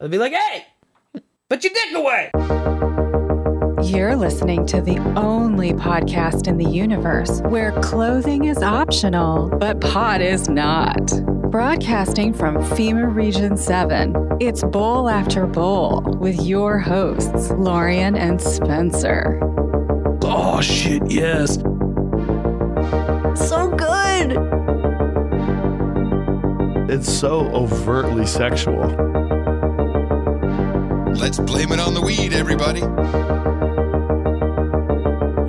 They'll be like, hey, put your dick away. You're listening to the only podcast in the universe where clothing is optional, but pot is not. Broadcasting from FEMA Region 7, it's Bowl After Bowl with your hosts, Lorian and Spencer. Oh, shit, yes. So good. It's so overtly sexual. Let's blame it on the weed, everybody.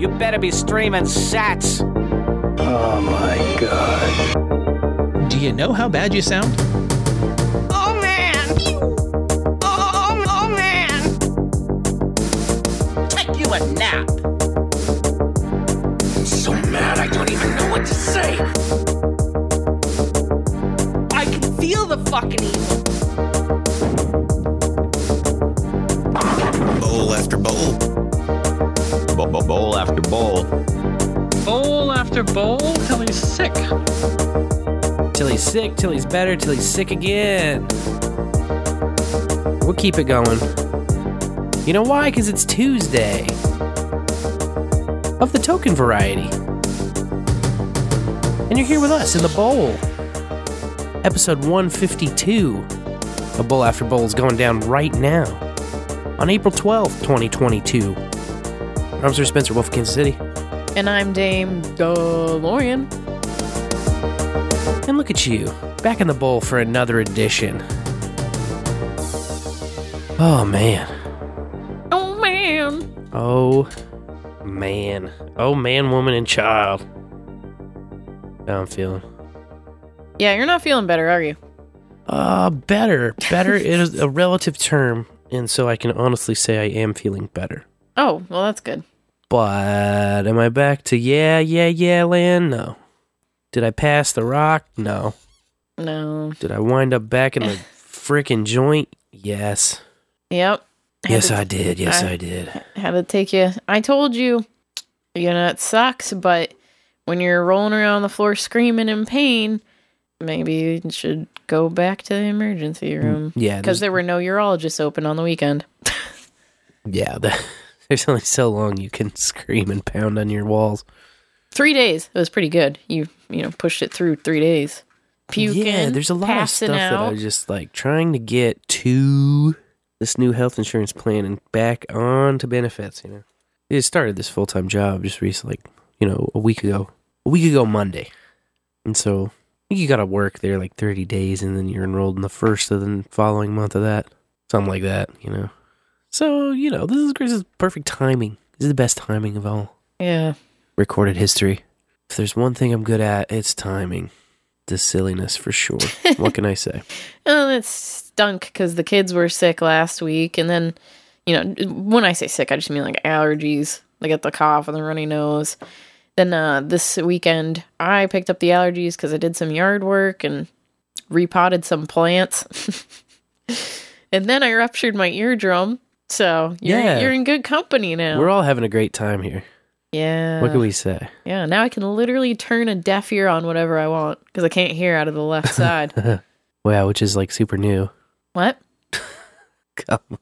You better be streaming sats. Oh my god. Do you know how bad you sound? Oh man. Oh, oh, oh man. Take you a nap. I'm so mad I don't even know what to say. I can feel the fucking Till he's sick, till he's better, till he's sick again. We'll keep it going. You know why? Because it's Tuesday. Of the token variety. And you're here with us in the bowl. Episode 152. A Bowl After Bowl is going down right now. On April 12th, 2022. I'm Sir Spencer Wolf Kansas City. And I'm Dame DeLorean. And look at you, back in the bowl for another edition. Oh man. Oh man. Oh man. Oh man, woman, and child. How I'm feeling. Yeah, you're not feeling better, are you? Uh, better. Better is a relative term, and so I can honestly say I am feeling better. Oh, well, that's good. But am I back to yeah, yeah, yeah land? No. Did I pass the rock? No. No. Did I wind up back in the frickin' joint? Yes. Yep. Yes, to- I did. Yes, I- I did. Had to take you. I told you, you know, it sucks, but when you're rolling around the floor screaming in pain, maybe you should go back to the emergency mm, room. Yeah, Because there were no urologists open on the weekend. Yeah, the, there's only so long you can scream and pound on your walls. Three days. It was pretty good. You, you know, pushed it through three days. Puking. yeah, there's a lot of stuff that I was just like trying to get to this new health insurance plan and back on to benefits. You know, I started this full time job just recently, like you know, a week ago, a week ago Monday, and so you got to work there like 30 days, and then you're enrolled in the first of the following month of that, something like that. You know, so you know, this is this is perfect timing. This is the best timing of all Yeah. Recorded history. If there's one thing I'm good at, it's timing. The silliness for sure. what can I say? And it stunk because the kids were sick last week. And then, you know, when I say sick, I just mean like allergies. They get the cough and the runny nose. Then uh, this weekend, I picked up the allergies because I did some yard work and repotted some plants. and then I ruptured my eardrum. So you're, Yeah. you're in good company now. We're all having a great time here. Yeah. What can we say? Yeah, now I can literally turn a deaf ear on whatever I want because I can't hear out of the left side. Wow, which is like super new. what? Come on.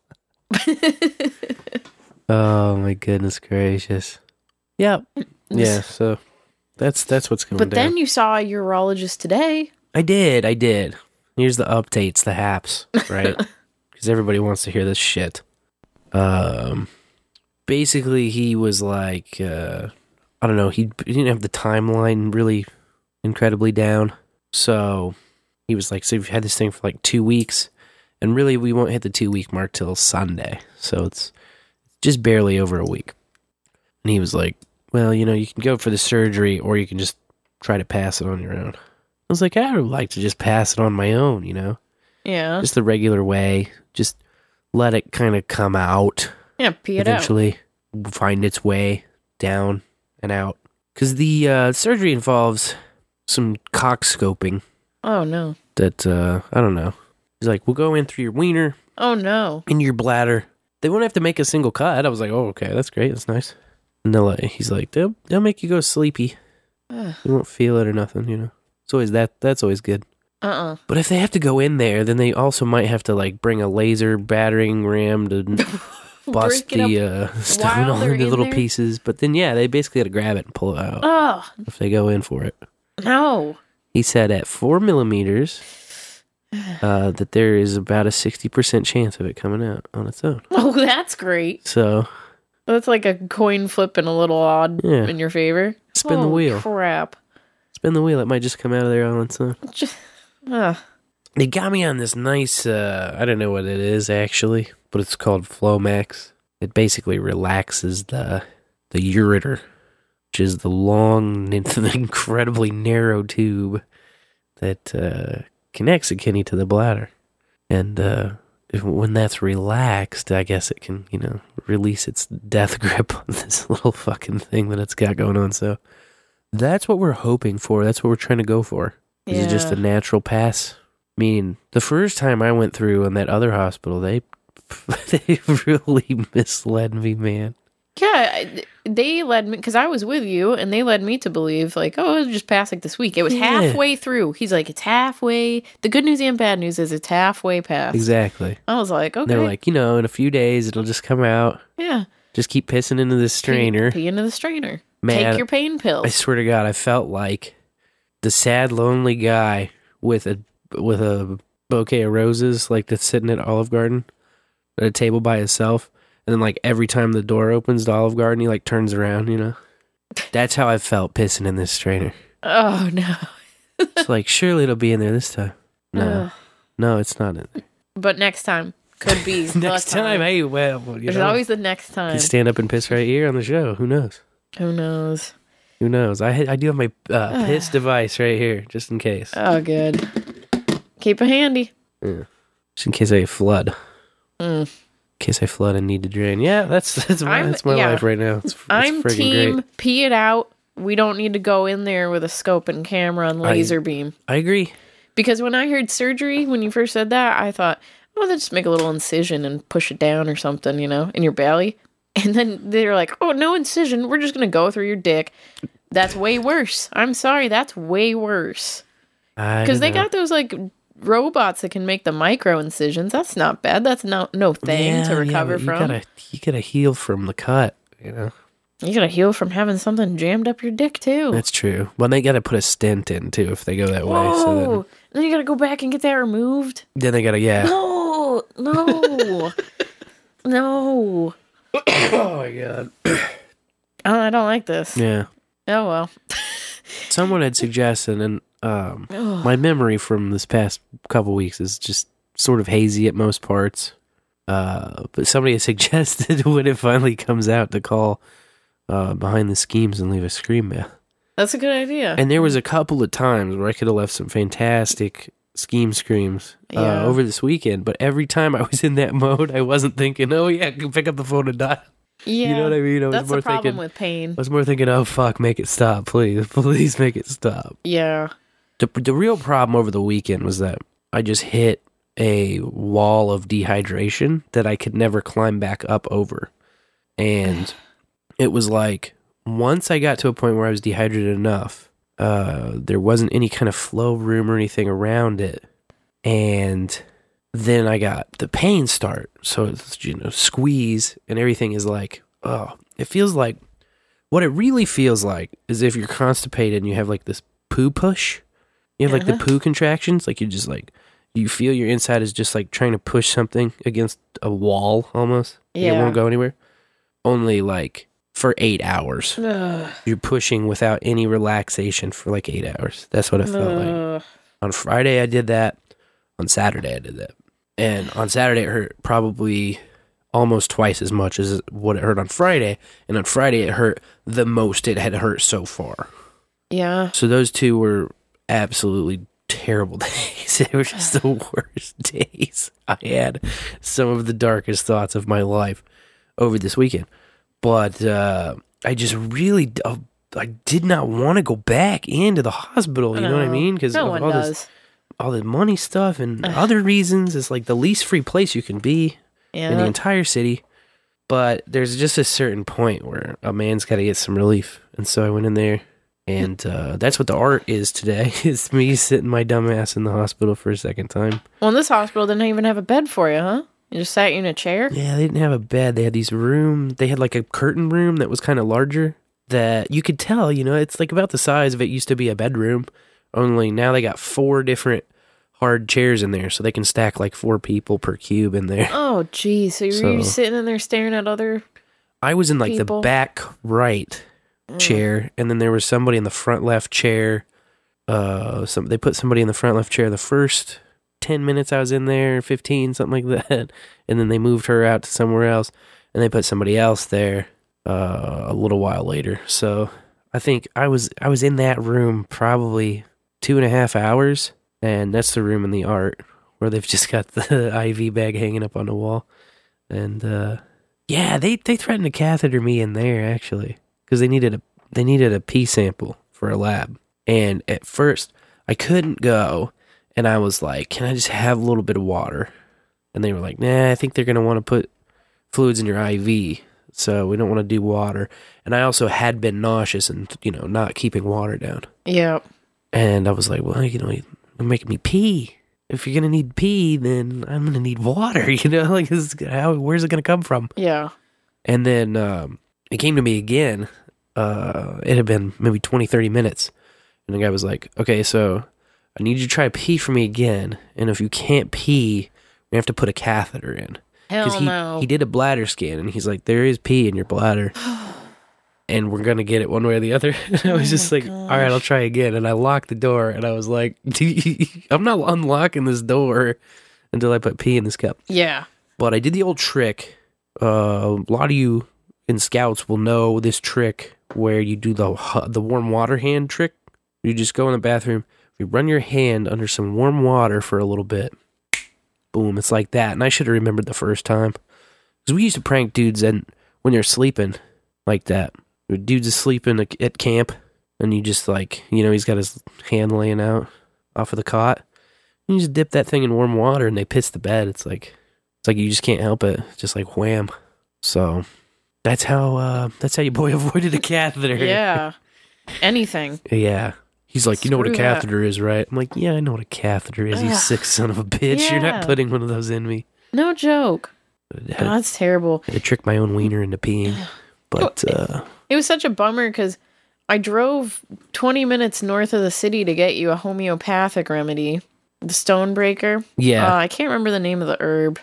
Oh my goodness gracious. Yep. Yeah, so that's that's what's going But down. then you saw a urologist today. I did, I did. Here's the updates, the haps, right? Because everybody wants to hear this shit. Um, basically, he was like, uh, I don't know, he, he didn't have the timeline really incredibly down. So he was like, so we've had this thing for like two weeks, and really, we won't hit the two week mark till Sunday. So it's just barely over a week. And he was like, well, you know, you can go for the surgery, or you can just try to pass it on your own. I was like, I would like to just pass it on my own, you know, Yeah. just the regular way. Just let it kind of come out yeah, pee it out. eventually, find its way down and out. Because the uh, surgery involves some cock scoping Oh no. that, uh, I don't know. He's like, we'll go in through your wiener, Oh no. in your bladder. They won't have to make a single cut. I was like, oh, okay, that's great. That's nice. And they'll, like- he's like, they'll, they'll make you go sleepy. Ugh. You won't feel it or nothing, you know. It's always that. That's always good. Uh-uh. But if they have to go in there, then they also might have to like bring a laser battering ram to bust the uh, stone all into in little there? pieces. But then yeah, they basically got to grab it and pull it out Oh, if they go in for it. no. He said at four millimeters uh, that there is about a sixty percent chance of it coming out on its own. Oh, that's great. So That's like a coin flip and a little odd Yeah. in your favor. Spin the Holy wheel. Crap. spin the wheel; it might just come out of there on its own. Just, uh, They got me on this nice. Uh, I don't know what it is actually, but it's called Flomax. It basically relaxes the the ureter, which is the long, incredibly narrow tube that uh, connects a kidney to the bladder. And uh, if, when that's relaxed, I guess it can, you know, release its death grip on this little fucking thing that it's got going on. So that's what we're hoping for. That's what we're trying to go for. Is it just a natural pass? Meaning, the first time I went through in that other hospital, they they really misled me, man. yeah, they led me because I was with you, and they led me to believe like, oh, it'll just pass like this week. It was Yeah. halfway through. He's like, it's halfway. The good news and bad news is it's halfway past. Exactly. I was like, okay, They're like, you know, in a few days it'll just come out. yeah, Just keep pissing into the strainer. Pee, pee into the strainer. Man, Take your pain pills. I swear to God, I felt like the sad, lonely guy with a with a bouquet of roses, like that's sitting at Olive Garden at a table by himself. And then, like every time the door opens to Olive Garden, he like turns around. You know, that's how I felt pissing in this strainer. oh no. It's like surely it'll be in there this time. No, no, it's not in there. But next time could be Next time, hey, well, you There's know, always the next time. can stand up and piss right here on the show. Who knows? Who knows? Who knows? I I do have my uh, piss device right here, just in case. Oh, good. Keep it handy. Just in case I flood. Mm. In case I flood and need to drain. Yeah, that's that's my, I'm- that's my yeah. life right now. It's, it's I'm team great. pee it out. We don't need to go in there with a scope and camera and I- laser beam. I agree. Because when I heard surgery, when you first said that, I thought, oh, they just make a little incision and push it down or something, you know, in your belly. And then they're like, oh, no incision. We're just going to go through your dick. That's way worse. I'm sorry. That's way worse. Because they know. got those like robots that can make the micro incisions. That's not bad. That's not no thing Yeah, to recover but you from. gotta you gotta heal from the cut. You know You gotta heal from having something jammed up your dick too. that's true. Well, they gotta put a stent in too if they go that way. So then, then you gotta go back and get that removed. then they gotta yeah. No, no, no. oh my god. Oh, I don't like this. Yeah. Oh well. Someone had suggested, and um, my memory from this past couple weeks is just sort of hazy at most parts. Uh, but somebody had suggested when it finally comes out to call uh, behind the schemes and leave a scream mail. That's a good idea. And there was a couple of times where I could have left some fantastic scheme screams uh, Yeah. over this weekend, but every time I was in that mode, I wasn't thinking, "Oh yeah, I can pick up the phone and dial." yeah, You know what I mean? I was That's more the problem thinking. with pain. I was more thinking, "Oh fuck, make it stop, please, please make it stop." Yeah. The the real problem over the weekend was that I just hit a wall of dehydration that I could never climb back up over. And it was like once I got to a point where I was dehydrated enough, uh there wasn't any kind of flow room or anything around it. And then I got the pain start. So it's you know, squeeze and everything is like, oh, it feels like what it really feels like is if you're constipated and you have like this poo push. You have like the Uh-huh. poo contractions, like you just like you feel your inside is just like trying to push something against a wall almost. Yeah. It won't go anywhere. Only like for eight hours. Ugh. You're pushing without any relaxation for like eight hours. That's what it felt like. On Friday I did that. On Saturday I did that. And on Saturday it hurt probably almost twice as much as what it hurt on Friday. And on Friday it hurt the most it had hurt so far. Yeah. So those two were absolutely terrible days. They were just the worst days. I had some of the darkest thoughts of my life over this weekend. But uh, I just really, uh, I did not want to go back into the hospital. You know what I mean? Because no all does. this, all the money stuff and other reasons. It's like the least free place you can be in the entire city. But there's just a certain point where a man's got to get some relief. And so I went in there And uh, that's what the art is today. Is me sitting my dumb ass in the hospital for a second time. Well, this hospital didn't even have a bed for you, huh? You just sat you in a chair. Yeah, they didn't have a bed. They had these room. They had like a curtain room that was kind of larger. That you could tell, you know, it's like about the size of it used to be a bedroom. Only now they got four different hard chairs in there, so they can stack like four people per cube in there. Oh, geez. So, you were So- sitting in there staring at other. I was in like People. the back right chair, and then there was somebody in the front left chair. Uh, some they put somebody in the front left chair the first ten minutes I was in there, fifteen something like that, and then they moved her out to somewhere else, and they put somebody else there uh, a little while later. So I think I was I was in that room probably two and a half hours, and that's the room in the art where they've just got the IV bag hanging up on the wall, and uh, yeah, they they threatened to catheter me in there actually because they needed a they needed a pee sample for a lab, and at first I couldn't go, and I was like, "Can I just have a little bit of water?" And they were like, "Nah, I think they're gonna want to put fluids in your IV, so we don't want to do water." And I also had been nauseous and you know not keeping water down, Yeah. and I was like, "Well, you know, you're making me pee." If you're gonna need pee, then I'm gonna need water. You know, like this is how where's it gonna come from? Yeah. And then um, it came to me again. Uh, it had been maybe 20, 30 minutes. And the guy was like, okay, so I need you to try to pee for me again. And if you can't pee, we have to put a catheter in. Hell he, no. he did a bladder scan and he's like, there is pee in your bladder. and we're going to get it one way or the other. And I was just like, all right, I'll try again. And I locked the door and I was like, I'm not unlocking this door until I put pee in this cup. Yeah. But I did the old trick. Uh, a lot of you in scouts will know this trick where you do the the warm water hand trick. You just go in the bathroom, you run your hand under some warm water for a little bit. Boom, it's like that. And I should have remembered the first time. Because we used to prank dudes and when they're sleeping like that. Dudes is sleeping at camp and you just like, you know, he's got his hand laying out off of the cot. and You just dip that thing in warm water and they piss the bed. It's like it's like you just can't help it. Just like wham. So that's how uh that's how your boy avoided a catheter. Yeah. Anything. Yeah. He's like, you know what a catheter is, right? I'm like, yeah, I know what a catheter is. You Ugh. sick son of a bitch. You're not putting one of those in me. No joke. Had, that's terrible. I had to trick my own wiener into peeing. But uh It was such a bummer because I drove 20 minutes north of the city to get you a homeopathic remedy, the Stonebreaker. yeah. Uh, I can't remember the name of the herb.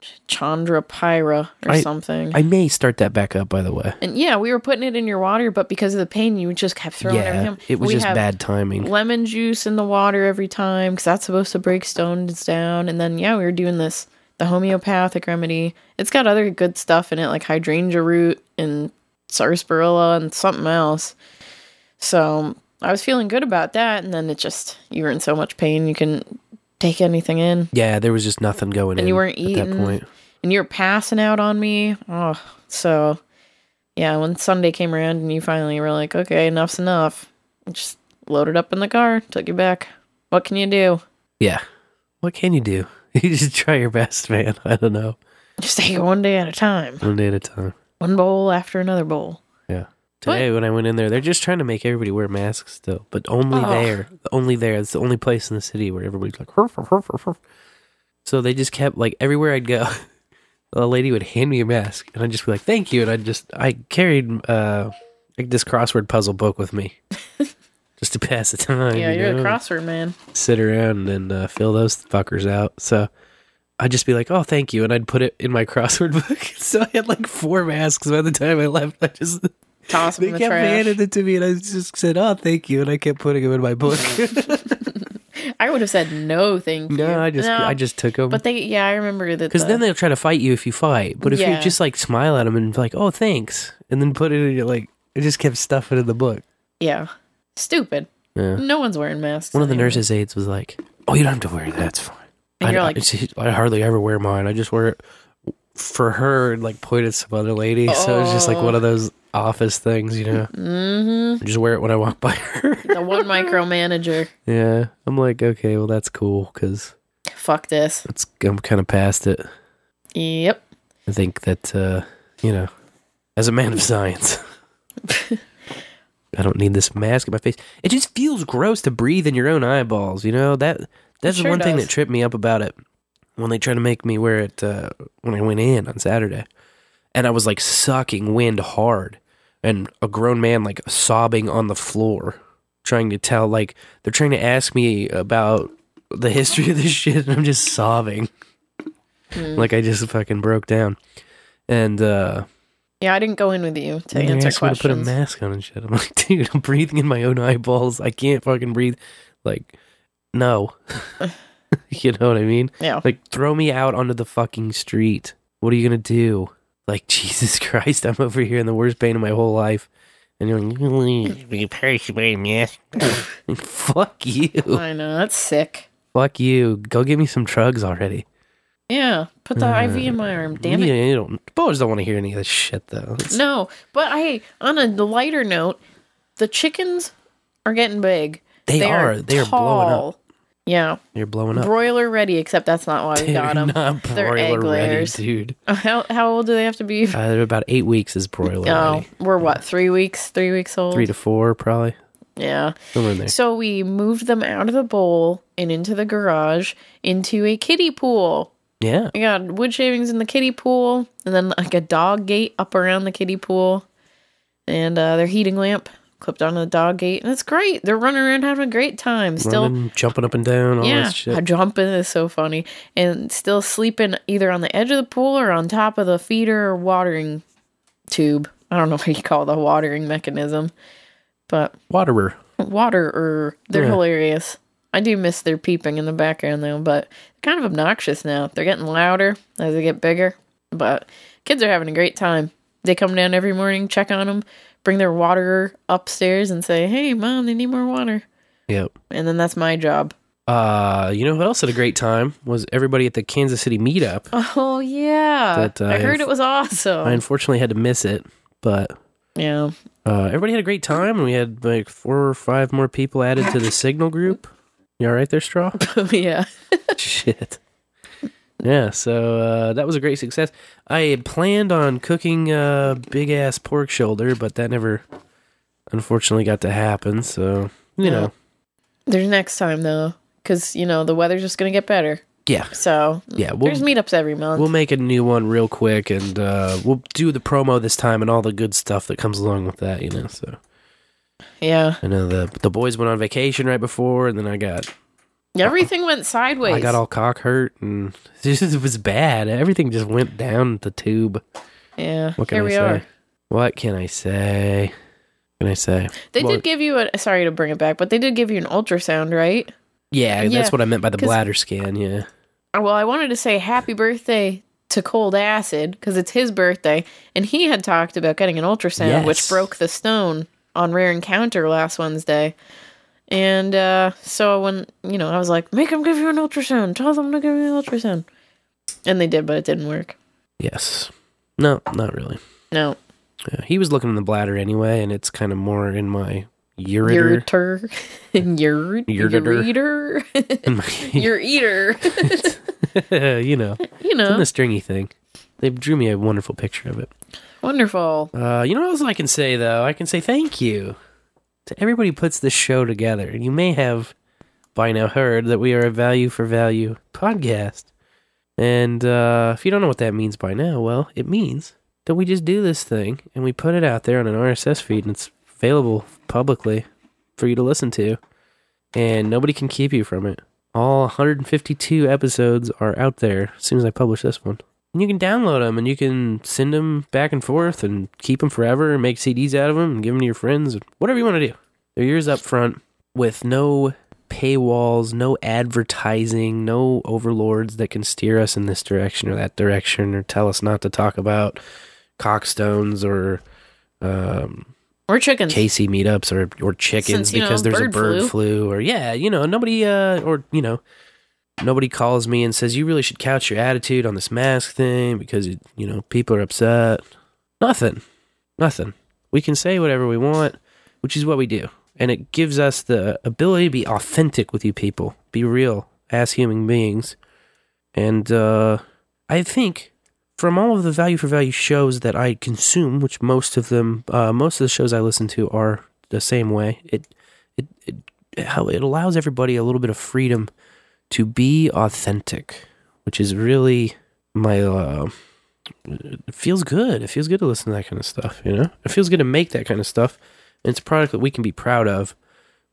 It's like Chanca piedra or I- something. I may start that back up by the way. and yeah, we were putting it in your water, but because of the pain, you just kept throwing it. yeah. everything. It was We just bad timing. Lemon juice in the water every time because that's supposed to break stones down. And then, yeah, we were doing this, the homeopathic remedy. It's got other good stuff in it, like hydrangea root and sarsaparilla and something else. So I was feeling good about that. And then it just, you were in so much pain, you couldn't take anything in. Yeah, there was just nothing going in. And you weren't eating. at that point. And you were passing out on me. Oh, so yeah, when Sunday came around and you finally were like, okay, enough's enough, just loaded up in the car, took you back. What can you do? Yeah. What can you do? You just try your best, man. I don't know. Just take it one day at a time. One day at a time. One bowl after another bowl. Today when I went in there, they're just trying to make everybody wear masks still, but only Oh. there, only there. It's the only place in the city where everybody's like, "Hurf, hurf, hurf, hurf, hurf." so they just kept like everywhere I'd go, a lady would hand me a mask, and I'd just be like, "Thank you," and I just I carried uh like this crossword puzzle book with me, just to pass the time. yeah, you you're know? the crossword man. sit around and uh, fill those fuckers out. So I'd just be like, "Oh, thank you," and I'd put it in my crossword book. so I had like four masks by the time I left. I just Toss them they in the kept trash. handing it to me, and I just said, "Oh, thank you," and I kept putting them in my book. I would have said no, thank you. no, I just No, I just took them But they, yeah, I remember that. because the- then they'll try to fight you if you fight. But if Yeah. you just like smile at them and be like, "Oh, thanks," and then put it in your like, it just kept stuffing it in the book. yeah, stupid. Yeah. No one's wearing masks. One of the anymore. nurses' aides was like, "Oh, you don't have to wear that. It's fine." And I, you're I- like- it's- I hardly ever wear mine. I just wear it for her and like pointed at some other lady. So it's just like one of oh. those office things, you know. Mm-hmm. Just wear it when I walk by her. The one micromanager. yeah, I'm like, okay, well that's cool because Fuck this. it's I'm kind of past it. Yep. I think that uh, you know, as a man of science, I don't need this mask in my face. It just feels gross to breathe in your own eyeballs. You know that that's the sure one thing that tripped me up about it when they tried to make me wear it uh, when I went in on Saturday, and I was like sucking wind hard, and a grown man like sobbing on the floor, trying to tell like they're trying to ask me about the history of this shit, and I'm just sobbing, Hmm. like I just fucking broke down, and. uh Yeah, I didn't go in with you to answer me to put a mask on and shit. I'm like, dude, I'm breathing in my own eyeballs. I can't fucking breathe. Like, no. you know what I mean? Yeah. Like, throw me out onto the fucking street. What are you gonna do? Like, Jesus Christ, I'm over here in the worst pain of my whole life. And you're like, be patient, mask. Fuck you. I know that's sick. Fuck you. Go give me some drugs already. Yeah, put the IV in my arm. Damn it. Yeah, you don't, boys don't want to hear any of this shit, though. It's- No, but I on a lighter note, the chickens are getting big. They are. They are blowing up. Yeah, You're blowing up. broiler ready. Except that's not why we got them. not They're egg broiler ready, layers. dude. How how old do they have to be? Uh, they're about eight weeks is broiler Oh, ready. we're what three weeks? Three weeks old. Three to four, probably. yeah. Somewhere in there. So we moved them out of the bowl and into the garage into a kiddie pool. Yeah. We got wood shavings in the kiddie pool, and then like a dog gate up around the kiddie pool, and uh, their heating lamp clipped onto the dog gate, and it's great. They're running around having a great time. Still, Running, jumping up and down, all yeah, jumping is so funny, and still sleeping either on the edge of the pool or on top of the feeder or watering tube. I don't know what you call the watering mechanism, but Waterer. water or they're Yeah. hilarious. I do miss their peeping in the background though, but kind of obnoxious now. They're getting louder as they get bigger, but kids are having a great time. They come down every morning, check on them, bring their water upstairs, and say, "Hey, mom, they need more water." Yep. And then that's my job. Uh, you know who else had a great time was everybody at the Kansas City meetup. Oh yeah, That, uh, I heard it was awesome. I unfortunately had to miss it, but yeah, uh, everybody had a great time, and we had like four or five more people added to the Signal group. You all right there, Straw? yeah. Shit. Yeah, so uh, that was a great success. I had planned on cooking a big ass pork shoulder, but that never, unfortunately, got to happen. So you Yeah. know, There's next time though, because you know the weather's just gonna get better. yeah, So yeah. We'll there's meetups every month. we'll make a new one real quick, and uh, we'll do the promo this time and all the good stuff that comes along with that. You know, so yeah. I know the the boys went on vacation right before, and then I got Everything went sideways. I got all cock hurt, and it, just, it was bad. Everything just went down the tube. yeah. What can Here I we say? are. What can I say? What can I say? They Well, did give you a sorry to bring it back, but they did give you an ultrasound, right? Yeah, Yeah, that's what I meant by the bladder scan. Yeah. Well, I wanted to say happy birthday to Cold Acid because it's his birthday, and he had talked about getting an ultrasound, which broke the stone on Rare Encounter last Wednesday. And uh, so when you know, I was like, "Make him give you an ultrasound. Tell them to give you an ultrasound." And they did, but it didn't work. Yes. No, not really. No, Yeah, he was looking in the bladder anyway, and it's kind of more in my ureter. ureter, your Ureter. ureter, your eater. you know, you it's in know, the stringy thing. They drew me a wonderful picture of it. wonderful. Uh, you know what else I can say though? I can say thank you to everybody puts this show together. You may have by now heard that we are a value for value podcast. And uh, if you don't know what that means by now, well, it means that we just do this thing and we put it out there on an RSS feed and it's available publicly for you to listen to. And nobody can keep you from it. All 152 episodes are out there as soon as I publish this one. And you can download them and you can send them back and forth and keep them forever and make CDs out of them and give them to your friends. Whatever you want to do. They're yours up front with no paywalls, no advertising, no overlords that can steer us in this direction or that direction or tell us not to talk about cockstones or um, Or chickens. Casey meetups or or chickens Since, you know, because there's a bird bird flu. flu. or yeah, you know, nobody uh or you know, nobody calls me and says you really should couch your attitude on this mask thing because it, you know, people are upset. Nothing. Nothing. We can say whatever we want, which is what we do. And it gives us the ability to be authentic with you people, be real as human beings. And uh I think from all of the value for value shows that I consume, which most of them, uh, most of the shows I listen to are the same way. It it it it allows everybody a little bit of freedom to be authentic, which is really my uh it feels good. It feels good to listen to that kind of stuff, you know? It feels good to make that kind of stuff. And it's a product that we can be proud of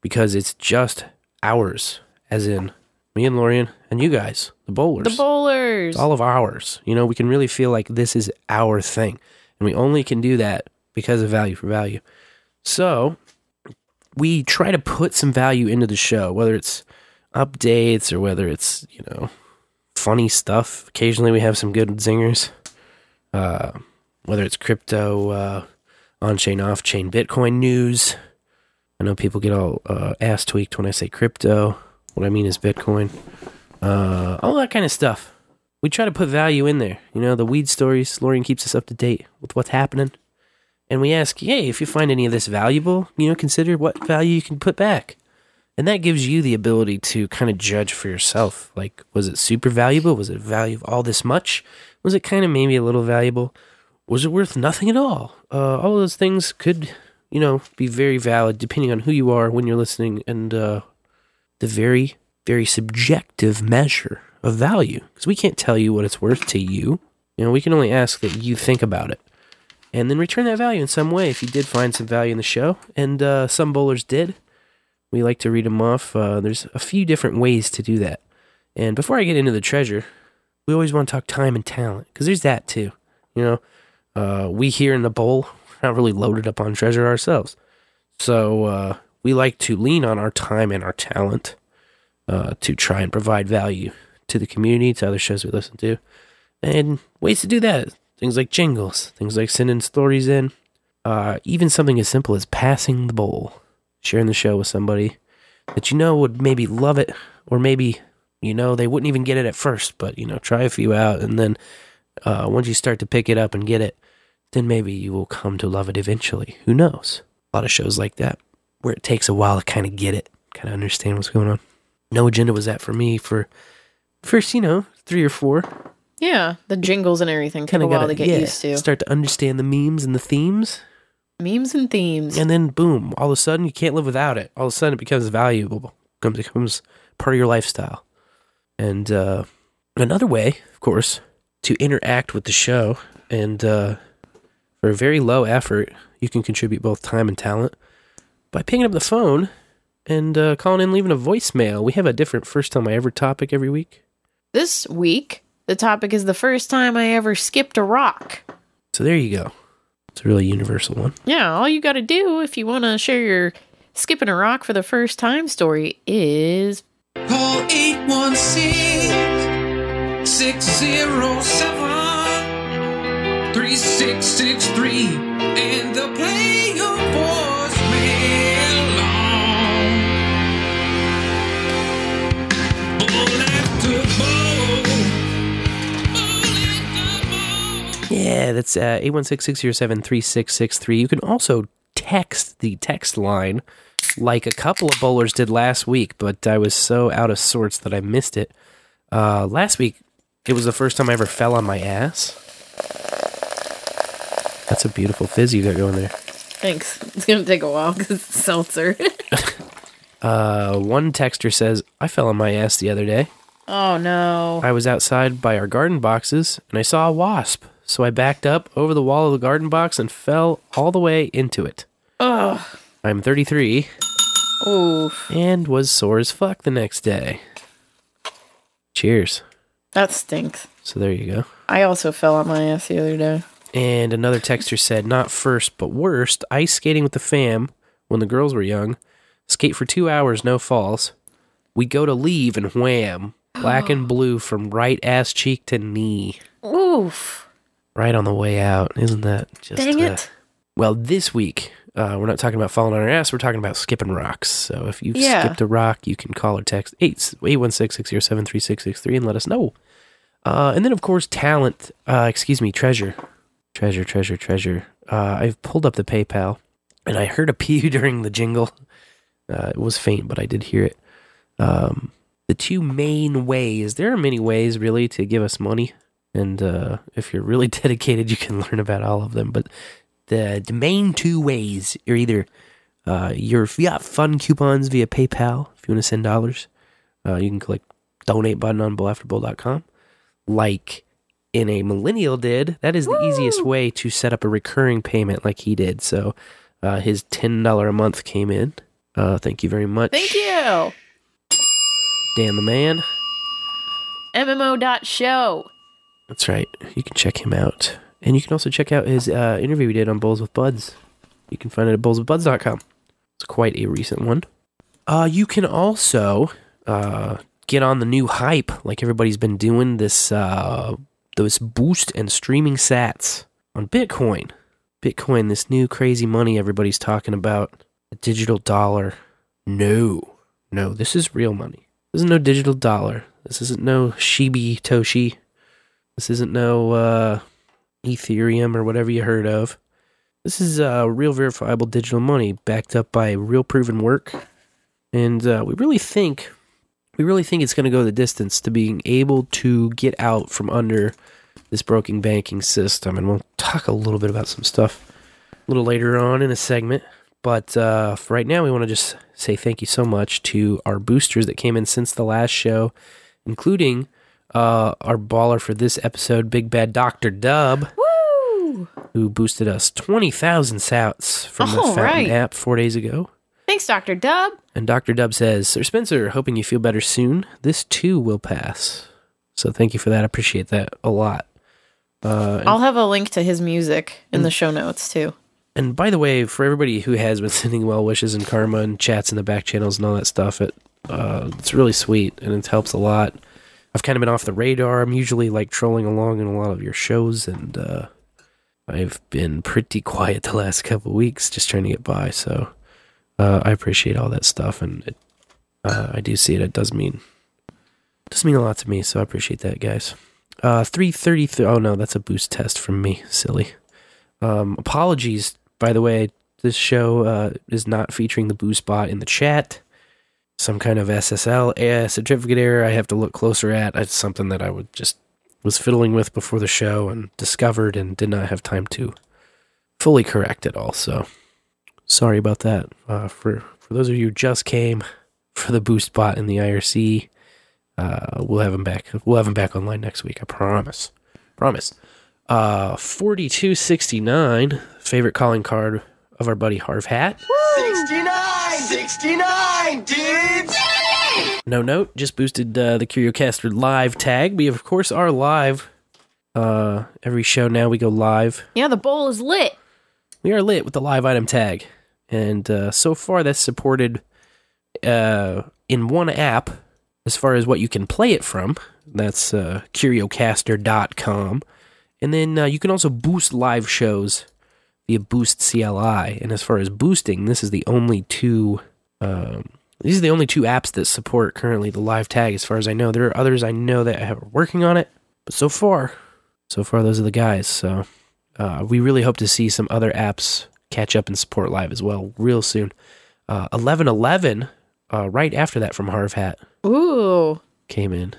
because it's just ours, as in me and Lorian and you guys, the bowlers. The bowlers. It's all of ours. You know, we can really feel like this is our thing. And we only can do that because of value for value. So we try to put some value into the show, whether it's updates or whether it's, you know, funny stuff. Occasionally we have some good zingers. Uh, whether it's crypto, uh, on chain, off chain, Bitcoin news. I know people get all uh, ass tweaked when I say crypto. What I mean is Bitcoin. Uh, all that kind of stuff. We try to put value in there. You know, the weed stories. Lorian keeps us up to date with what's happening. And we ask, hey, if you find any of this valuable, you know, consider what value you can put back. And that gives you the ability to kind of judge for yourself. Like, was it super valuable? Was it value of all this much? Was it kind of maybe a little valuable? Was it worth nothing at all? Uh, all of those things could, you know, be very valid depending on who you are when you're listening and uh, the very, very subjective measure of value. Because we can't tell you what it's worth to you. You know, we can only ask that you think about it and then return that value in some way if you did find some value in the show. And uh, some bowlers did. We like to read them off. Uh, there's a few different ways to do that. And before I get into the treasure, we always want to talk time and talent because there's that too. You know, uh, we here in the bowl are not really loaded up on treasure ourselves. So uh, we like to lean on our time and our talent uh, to try and provide value to the community, to other shows we listen to. And ways to do that things like jingles, things like sending stories in, uh, even something as simple as passing the bowl, sharing the show with somebody that you know would maybe love it, or maybe you know they wouldn't even get it at first, but you know try a few out, and then uh, once you start to pick it up and get it, then maybe you will come to love it eventually. Who knows? A lot of shows like that where it takes a while to kind of get it, kind of understand what's going on. No agenda was that for me for first, you know, three or four. Yeah, the jingles and everything Kind a of while got to get used to. Start to understand the memes and the themes. Memes and themes. and then boom, all of a sudden you can't live without it. All of a sudden it becomes valuable, becomes becomes part of your lifestyle. And uh, another way, of course, to interact with the show, and uh, for a very low effort, you can contribute both time and talent by picking up the phone and uh, calling in, leaving a voicemail. We have a different first time I ever topic every week. This week, the topic is the first time I ever skipped a rock. So there you go. It's a really universal one. Yeah, all you got to do if you want to share your skipping a rock for the first time story is Call 816 607 3663 and they'll play Yeah, that's uh, 816-607-3663. You can also text the text line like a couple of bowlers did last week, but I was so out of sorts that I missed it. Uh, last week, it was the first time I ever fell on my ass. That's a beautiful fizz you got going there. thanks. It's gonna take a while because it's seltzer. Uh, one texter says, I fell on my ass the other day. oh no! I was outside by our garden boxes and I saw a wasp. So I backed up over the wall of the garden box and fell all the way into it. Ugh. I'm 33 Oof. and was sore as fuck the next day. Cheers. That stinks. So there you go. I also fell on my ass the other day. And another texter said, not first, but worst, ice skating with the fam when the girls were young. Skate for two hours, no falls. We go to leave and wham, black and blue from right ass cheek to knee. Oof. Right on the way out. Isn't that just. Dang uh, it. Well, this week, uh, we're not talking about falling on our ass. We're talking about skipping rocks. So if you've Yeah. skipped a rock, you can call or text 816-607-3663 and let us know. Uh, and then, of course, talent. Uh, excuse me, treasure. Treasure, treasure, treasure. Uh, I've pulled up the PayPal, and I heard a pew during the jingle. Uh, it was faint, but I did hear it. Um, the two main ways, there are many ways, really, to give us money. And uh, if you're really dedicated, you can learn about all of them. But the, the main two ways are either uh, your yeah, fun coupons via PayPal if you want to send dollars. Uh, you can click donate button on bowlafterbowl.com. Like NA Millennial did, that is the easiest way to set up a recurring payment like he did. So uh, his $10 a month came in. Uh, thank you very much. Thank you. Dan the man. MMO.show. That's right. You can check him out. And you can also check out his uh, interview we did on Bowls with Buds. You can find it at bowlswithbuds.com. It's quite a recent one. Uh, you can also uh, get on the new hype like everybody's been doing this uh, those boost and streaming sats on Bitcoin. Bitcoin, this new crazy money everybody's talking about. The digital dollar. No. No, this is real money. This is no digital dollar. This isn't no Shibi Toshi. This isn't no uh, Ethereum or whatever you heard of. This is uh, real verifiable digital money backed up by real proven work. And uh, we really think we really think it's going to go the distance to being able to get out from under this broken banking system. And we'll talk a little bit about some stuff a little later on in a segment. But uh, right now, we want to just say thank you so much to our boosters that came in since the last show, including uh, our baller for this episode, Big Bad Dr. Dub, Woo! who boosted us 20,000 sats from the Fountain right. app four days ago. Thanks, Dr. Dub. And Dr. Dub says, Sir Spencer, hoping you feel better soon. This too will pass. So thank you for that. I appreciate that a lot. Uh, I'll have a link to his music in the show notes too. and by the way, for everybody who has been sending well wishes and karma and chats in the back channels and all that stuff, it uh, it's really sweet and it helps a lot. I've kind of been off the radar. I'm usually like trolling along in a lot of your shows, and uh, I've been pretty quiet the last couple weeks, just trying to get by. So uh, I appreciate all that stuff, and it, uh, I do see it. It does mean does mean a lot to me, so I appreciate that, guys. Uh, three thirty. Oh no, that's a boost test from me. Silly. Um, apologies, by the way. This show uh, is not featuring the boost bot in the chat. Some kind of SSL uh, certificate error. I have to look closer at. It's something that I would just was fiddling with before the show and discovered and did not have time to fully correct it all. So sorry about that. Uh, for for those of you who just came for the boost bot in the IRC, uh, we'll have him back. We'll have him back online next week. I promise. Promise. Uh, forty two sixty nine. Favorite calling card of our buddy Harv Hat. 69! 69, dudes! No note. Just boosted uh, the CurioCaster live tag. We of course are live. Uh, every show now we go live. Yeah, the bowl is lit. We are lit with the live item tag, and uh, so far that's supported uh, in one app as far as what you can play it from. That's uh, CurioCaster.com, and then uh, you can also boost live shows via Boost CLI. And as far as boosting, this is the only two. Um, these are the only two apps that support currently the live tag, as far as I know. There are others I know that are working on it, but so far, so far those are the guys. So uh, we really hope to see some other apps catch up and support live as well real soon. Uh, 1111, uh, right after that from Harv Hat Ooh. came in.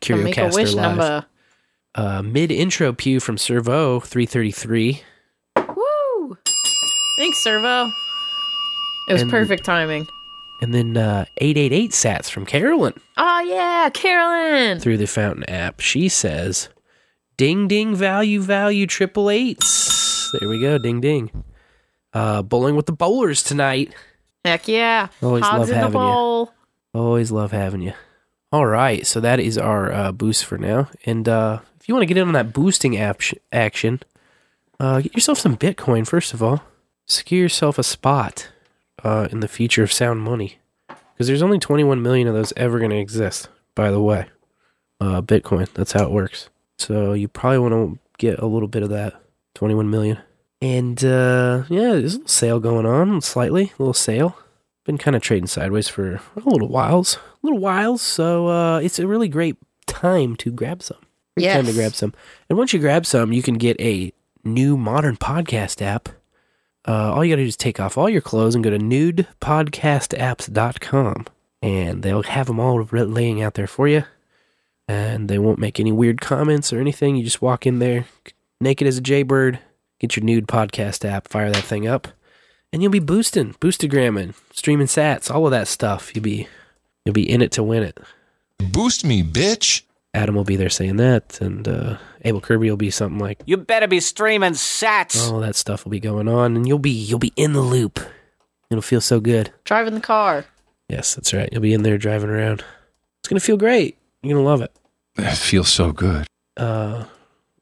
The Make a wish Curiocaster live. number. Uh, Mid intro pew from SirVo 333. Woo! Thanks, SirVo. It was And- perfect timing. And then uh, 888 sats from Carolyn Oh yeah, Carolyn. through the Fountain app. She says, Ding ding value value triple eights. There we go. Ding ding. Uh, bowling with the bowlers tonight. Heck yeah. Always Hogs love in the having you. bowl. Always love having you. All right, so that is our uh, boost for now. And uh, if you want to get in on that boosting app action, uh, get yourself some Bitcoin first of all. Secure yourself a spot uh, in the future of sound money, because there's only 21 million of those ever going to exist. By the way, uh, Bitcoin. That's how it works. So you probably want to get a little bit of that 21 million. And uh, yeah, there's a little sale going on, slightly, a little sale been kind of trading sideways for a little whiles, little whiles. So uh, it's a really great time to grab some. Great time to grab some. And once you grab some, you can get a new modern podcast app. Uh, all you got to do is take off all your clothes and go to nudepodcastapps.com, and they'll have them all laying out there for you. And they won't make any weird comments or anything. You just walk in there, naked as a jaybird, get your nude podcast app, fire that thing up, and you'll be boosting, boostagramming, streaming sats, all of that stuff. You'll be you'll be in it to win it. Boost me, bitch. Adam will be there saying that, and uh, AbleKirby will be something like, You better be streaming sats. all that stuff will be going on, and you'll be you'll be in the loop. It'll feel so good. Driving the car. Yes, that's right. You'll be in there driving around. It's gonna feel great. You're gonna love it. That feels so good. Uh,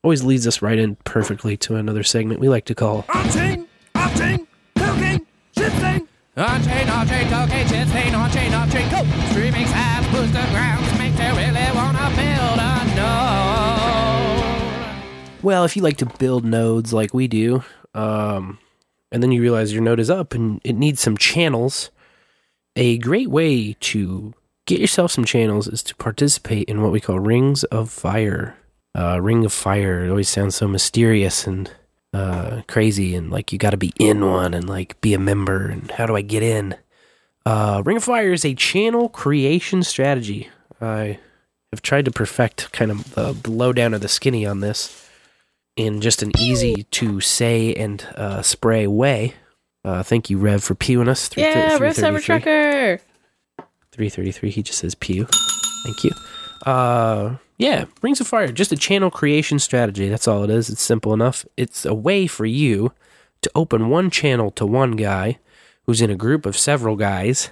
always leads us right in perfectly to another segment we like to call On-chain, off-chain, cocaine, shit-stain. On-chain, off-chain, cocaine, shit-stain, on-chain, off-chain, go. Streaming apps, booster grounds, make you really wanna build a node. Well, if you like to build nodes like we do, um, and then you realize your node is up and it needs some channels, a great way to get yourself some channels is to participate in what we call Rings of Fire. Uh, Ring of Fire, it always sounds so mysterious and uh, crazy, and like you got to be in one and like be a member. And how do I get in? Uh, Ring of Fire is a channel creation strategy. I have tried to perfect kind of the, the lowdown of the skinny on this in just an easy to say and uh, spray way. Uh, thank you, Rev, for pewing us. Three- Yeah, three Rev Cyber 333. Trucker. 333. He just says pew. Thank you. Uh, yeah, Rings of Fire, just a channel creation strategy. That's all it is. It's simple enough. It's a way for you to open one channel to one guy who's in a group of several guys.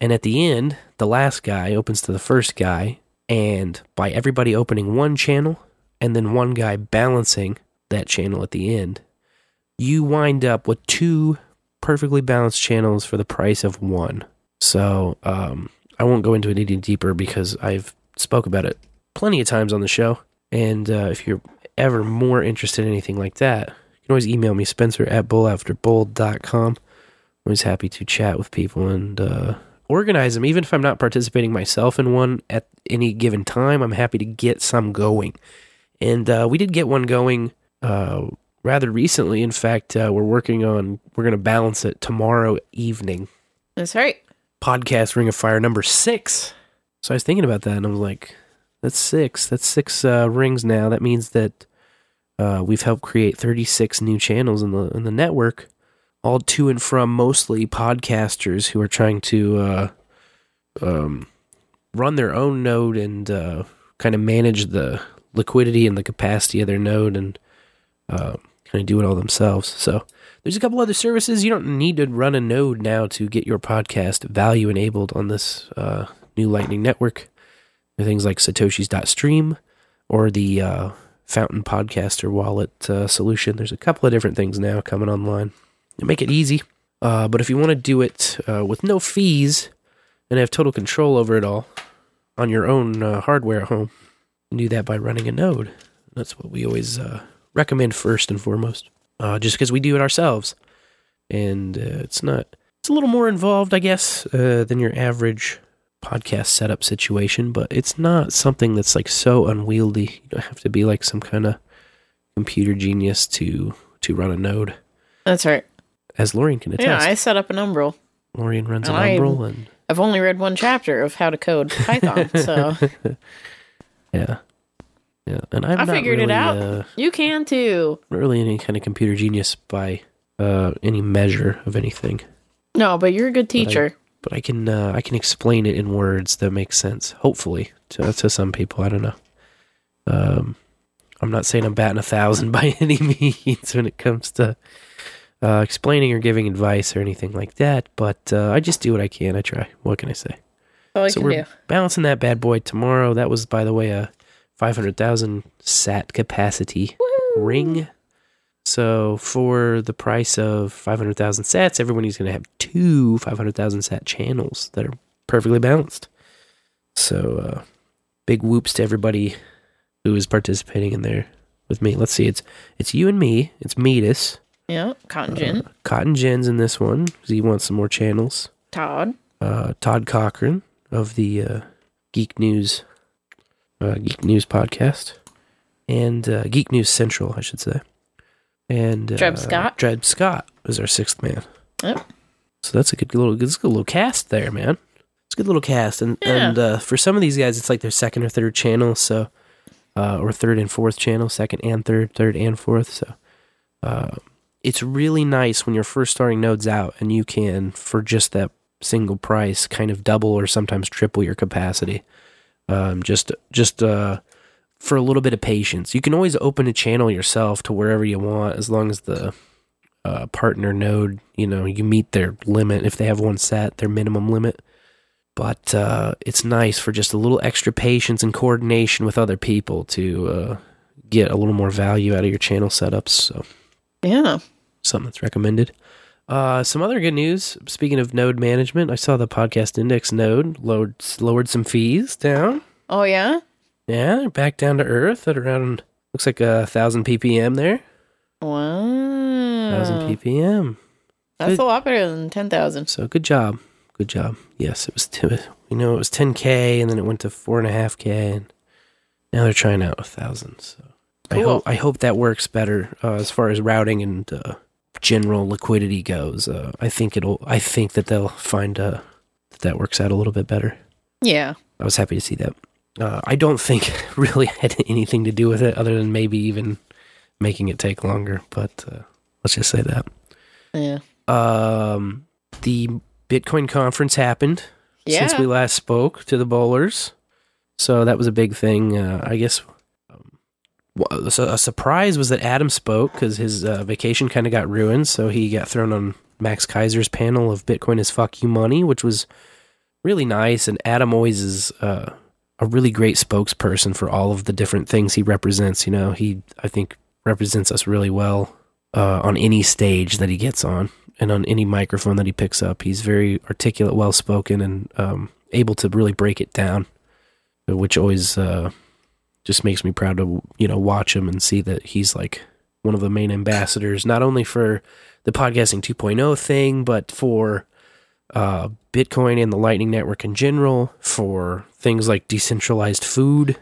And at the end, the last guy opens to the first guy. And by everybody opening one channel and then one guy balancing that channel at the end, you wind up with two perfectly balanced channels for the price of one. So um, I won't go into it any deeper because I've spoke about it plenty of times on the show. And uh, if you're ever more interested in anything like that, you can always email me, Spencer at bowlafterbowl.com. Always happy to chat with people and uh, organize them. Even if I'm not participating myself in one at any given time, I'm happy to get some going. And uh, we did get one going uh, rather recently. In fact, uh, we're working on, we're going to balance it tomorrow evening That's right. podcast Ring of Fire number six. So I was thinking about that and I was like, that's six. That's six uh, rings now. That means that uh, we've helped create 36 new channels in the in the network, all to and from mostly podcasters who are trying to uh, um, run their own node and uh, kind of manage the liquidity and the capacity of their node and uh, kind of do it all themselves. So there's a couple other services. You don't need to run a node now to get your podcast value enabled on this uh, new Lightning network. Things like Satoshi's.stream or the uh, Fountain Podcaster wallet uh, solution. There's a couple of different things now coming online. They make it easy. Uh, but if you want to do it uh, with no fees and have total control over it all on your own uh, hardware at home, do that by running a node. That's what we always uh, recommend first and foremost, just because we do it ourselves. And it's not, it's a little more involved, I guess, than your average podcast setup situation, but it's not something that's like so unwieldy. You don't have to be like some kind of computer genius to to run a node. That's right. As Lorian can attest. Yeah, I set up an Umbrel. Lorian runs an And I- Umbrel, and I've only read one chapter of how to code Python, so yeah, yeah, and I'm I not figured it really, out. Uh, you can too. not really any kind of computer genius by uh, any measure of anything. No, but you're a good teacher. But I can uh, I can explain it in words that make sense. Hopefully, to to some people, I don't know. Um, I'm not saying I'm batting a thousand by any means when it comes to uh, explaining or giving advice or anything like that. But uh, I just do what I can. I try. What can I say? All so we're do. balancing that bad boy tomorrow. That was, by the way, a 500,000 sat capacity ring. So for the price of 500,000 sats, everybody's going to have two 500,000 sat channels that are perfectly balanced. So uh, big whoops to everybody who is participating in there with me. Let's see, it's it's you and me. It's Metis. Yeah, Cotton Gin, Uh, Cotton Gin's in this one because he wants some more channels Todd. uh, Todd Cochran of the uh, Geek News uh, Geek News podcast and uh, Geek News Central, I should say. And uh, Dreb Scott. Dreb Scott is our sixth man. Yep. So that's a good little, good little cast there, man. It's a good little cast, and Yeah. and uh, for some of these guys, it's like their second or third channel, so uh, or third and fourth channel, second and third, third and fourth. So uh, it's really nice when you're first starting nodes out and you can for just that single price kind of double or sometimes triple your capacity. Um, just just uh, for a little bit of patience. You can always open a channel yourself to wherever you want as long as the uh, partner node, you know, you meet their limit if they have one set, their minimum limit. But uh, it's nice for just a little extra patience and coordination with other people to uh, get a little more value out of your channel setups. So Yeah. something that's recommended. Uh, some other good news. Speaking of node management, I saw the podcast index node lowered lowered some fees down. Oh yeah. Yeah, back down to earth at around looks like a thousand ppm there. Wow. Thousand ppm. That's Good. a lot better than ten thousand. So good job, good job. Yes, it was. T- we know it was 10k, and then it went to four and a half k, and now they're trying out a thousand. So I hope I hope that works better uh, as far as routing and uh, general liquidity goes. Uh, I think it'll. I think that they'll find uh, that that works out a little bit better. Yeah. I was happy to see that. Uh, I don't think it really had anything to do with it, other than maybe even making it take longer. But uh, let's just say that. Yeah. Um, the Bitcoin conference happened since we last spoke to the bowlers, so that was a big thing. Uh, I guess um, a surprise was that Adam spoke because his uh, vacation kind of got ruined, so he got thrown on Max Keiser's panel of Bitcoin is fuck you money, which was really nice. And Adam always is uh, a really great spokesperson for all of the different things he represents. You know, he I think represents us really well uh, on any stage that he gets on and on any microphone that he picks up. He's very articulate, well spoken, and um, able to really break it down, which always uh, just makes me proud to you know watch him and see that he's like one of the main ambassadors, not only for the podcasting 2.0 thing, but for uh, Bitcoin and the Lightning Network in general, for things like decentralized food,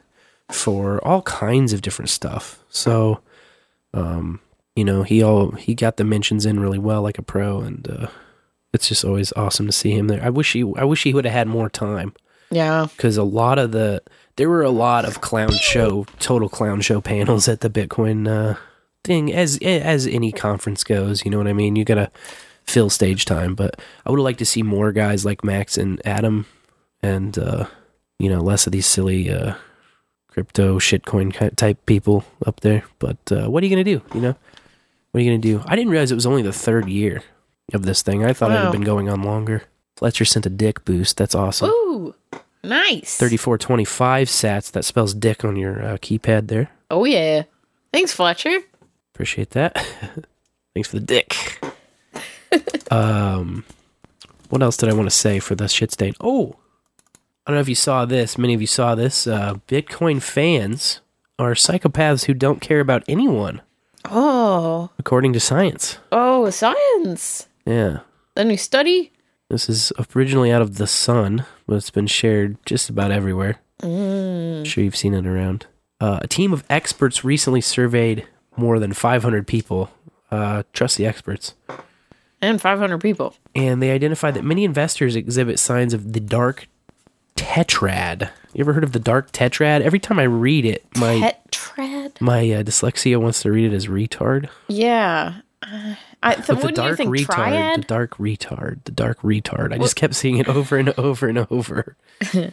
for all kinds of different stuff. So, um, you know, he all he got the mentions in really well, like a pro, and uh, it's just always awesome to see him there. I wish he, I wish he would have had more time Yeah. because a lot of the there were a lot of clown show, total clown show panels at the Bitcoin uh, thing, as as any conference goes. You know what I mean? You gotta fill stage time, but I would have liked to see more guys like Max and Adam, and uh, you know less of these silly uh, crypto shitcoin type people up there. But uh, what are you gonna do? You know, what are you gonna do? I didn't realize it was only the third year of this thing. I thought it Wow. had been going on longer. Fletcher sent a dick boost. That's awesome. Ooh. Nice. 3425 sats. That spells dick on your uh, keypad there. Oh yeah. Thanks, Fletcher. Appreciate that. Thanks for the dick. um, what else did I want to say for the shit stain? Oh, I don't know if you saw this. Many of you saw this. Uh, Bitcoin fans are psychopaths who don't care about anyone, Oh. according to science. Oh, science. Yeah. The new study. This is originally out of The Sun, but it's been shared just about everywhere. Mm. I'm sure you've seen it around. Uh, a team of experts recently surveyed more than 500 people. Uh, trust the experts. And 500 people. And they identified that many investors exhibit signs of the dark tetrad. You ever heard of the dark tetrad? Every time I read it, my Tetrad? my uh, dyslexia wants to read it as retard. Yeah. Uh, I, th- the dark think retard, the dark retard, the dark retard. I just kept seeing it over and over and over.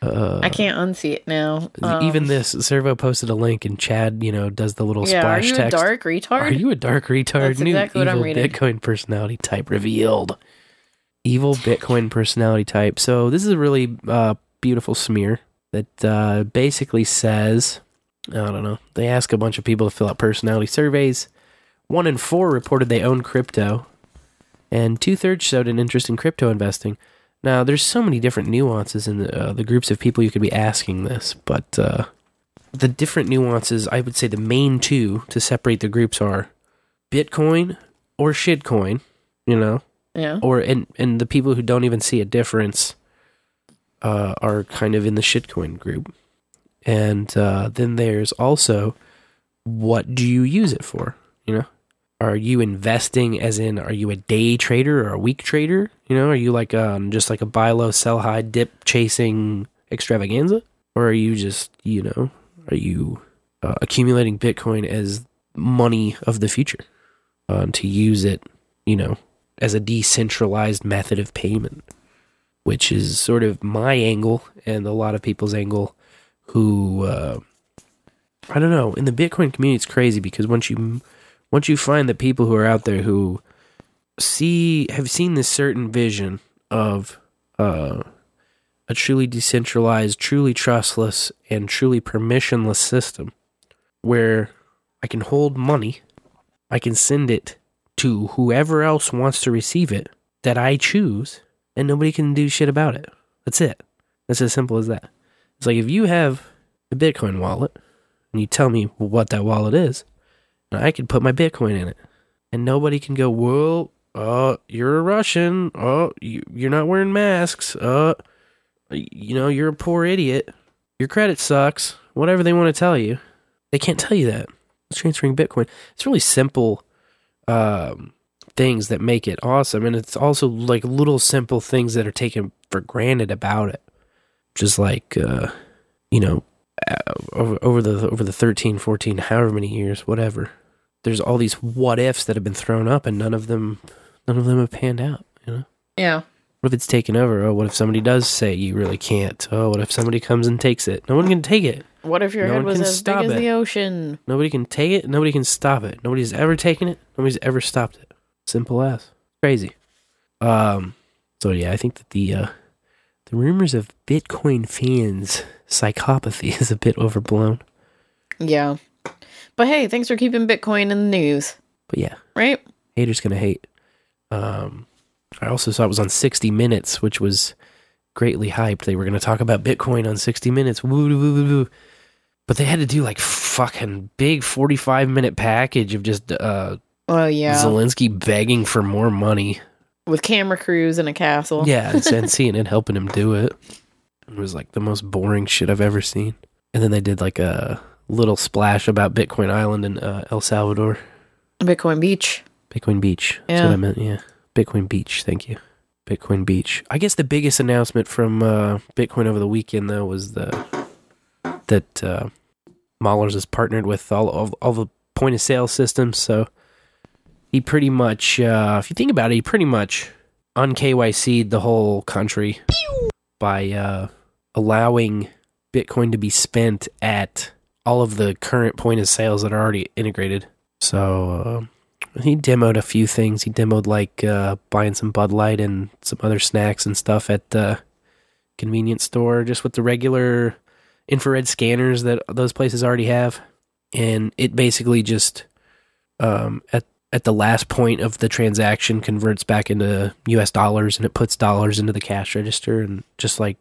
Uh, I can't unsee it now. Um, Even this, SirVo posted a link, and Chad, you know, does the little yeah, are splash you text. a dark retard? Are you a dark retard? That's New exactly what I'm evil. Bitcoin personality type revealed. Evil Bitcoin personality type. So this is a really uh, beautiful smear that uh, basically says, I don't know. They ask a bunch of people to fill out personality surveys. One in four reported they own crypto, and two thirds showed an interest in crypto investing. Now, there's so many different nuances in the, uh, the groups of people you could be asking this, but uh, the different nuances, I would say the main two to separate the groups are Bitcoin or shitcoin, you know, Yeah. or and and the people who don't even see a difference uh, are kind of in the shitcoin group, and uh, then there's also what do you use it for? You know, are you investing as in are you a day trader or a week trader? You know, are you like um just like a buy low sell high dip chasing extravaganza, or are you just you know are you uh, accumulating Bitcoin as money of the future? uh, to use it, you know, as a decentralized method of payment, which is sort of my angle and a lot of people's angle who, uh, I don't know, in the Bitcoin community, it's crazy because once you, once you find the people who are out there who see, have seen this certain vision of, uh, a truly decentralized, truly trustless, and truly permissionless system where I can hold money, I can send it to whoever else wants to receive it that I choose, and nobody can do shit about it. That's it. That's as simple as that. It's like if you have a Bitcoin wallet and you tell me what that wallet is, I can put my Bitcoin in it, and nobody can go, "Well, uh, you're a Russian. Oh, you, you're not wearing masks. Uh, you know, you're a poor idiot. Your credit sucks. Whatever they want to tell you, they can't tell you that. It's transferring Bitcoin. It's really simple um, things that make it awesome, and it's also like little simple things that are taken for granted about it. Just like uh, you know, over, over the over the 13, 14, however many years, whatever. There's all these what ifs that have been thrown up, and none of them, none of them have panned out. You know. Yeah. What if it's taken over? Oh, what if somebody does say you really can't? Oh, what if somebody comes and takes it? No one can take it. What if your No head was as big as it. the ocean? Nobody can take it. Nobody can stop it. Nobody's ever taken it. Nobody's ever stopped it. Simple as crazy. Um. So yeah, I think that the uh, the rumors of Bitcoin fans psychopathy is a bit overblown. Yeah. But hey, thanks for keeping Bitcoin in the news, But yeah, right? haters gonna hate. Um, I also saw it was on 60 Minutes, which was greatly hyped. They were gonna talk about Bitcoin on 60 Minutes. Woo, woo, woo, woo. But they had to do like fucking big 45 minute package of just uh Oh yeah. Zelensky begging for more money. With camera crews in a castle. Yeah, and, and CNN helping him do it. It was like the most boring shit I've ever seen. And then they did like a little splash about Bitcoin Island in uh, El Salvador. Bitcoin Beach. Bitcoin Beach. That's Yeah. what I meant. Yeah. Bitcoin Beach. Thank you. Bitcoin Beach. I guess the biggest announcement from uh, Bitcoin over the weekend, though, was the that uh, Mallers has partnered with all, all, all the point of sale systems. So he pretty much, uh, if you think about it, he pretty much un KYC'd the whole country by uh, allowing Bitcoin to be spent at all of the current point of sales that are already integrated. So uh, he demoed a few things. He demoed like uh, buying some Bud Light and some other snacks and stuff at the convenience store, just with the regular infrared scanners that those places already have. And it basically just um, at at the last point of the transaction converts back into U.S. dollars and it puts dollars into the cash register and just like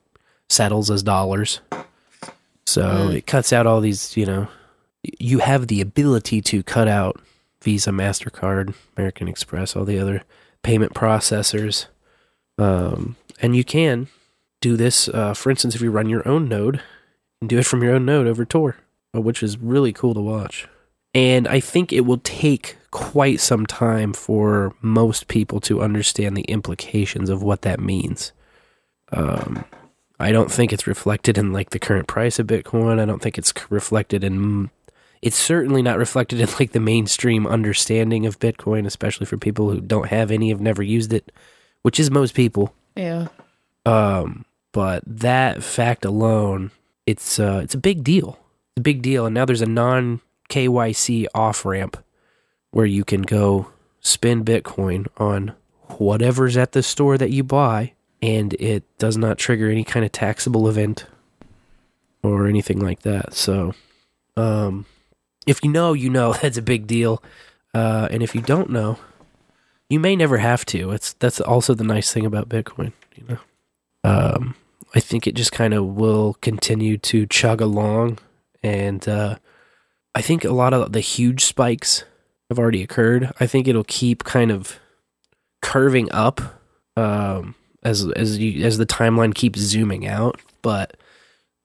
settles as dollars. So Mm. it cuts out all these, you know, you have the ability to cut out Visa, MasterCard, American Express, all the other payment processors. Um, and you can do this, uh, for instance, if you run your own node, and do it from your own node over Tor, uh, which is really cool to watch. And I think it will take quite some time for most people to understand the implications of what that means. Um, I don't think it's reflected in like the current price of Bitcoin. I don't think it's reflected in. It's certainly not reflected in like the mainstream understanding of Bitcoin, especially for people who don't have any, have never used it, which is most people. Yeah. Um, but that fact alone, it's uh, it's a big deal. It's a big deal, and now there's a non KYC off ramp where you can go spend Bitcoin on whatever's at the store that you buy, and it does not trigger any kind of taxable event or anything like that. So, um, if you know, you know that's a big deal, uh, and if you don't know, you may never have to. It's that's also the nice thing about Bitcoin, you know. Um, I think it just kind of will continue to chug along, and uh, I think a lot of the huge spikes have already occurred. I think it'll keep kind of curving up um, as as you as the timeline keeps zooming out. But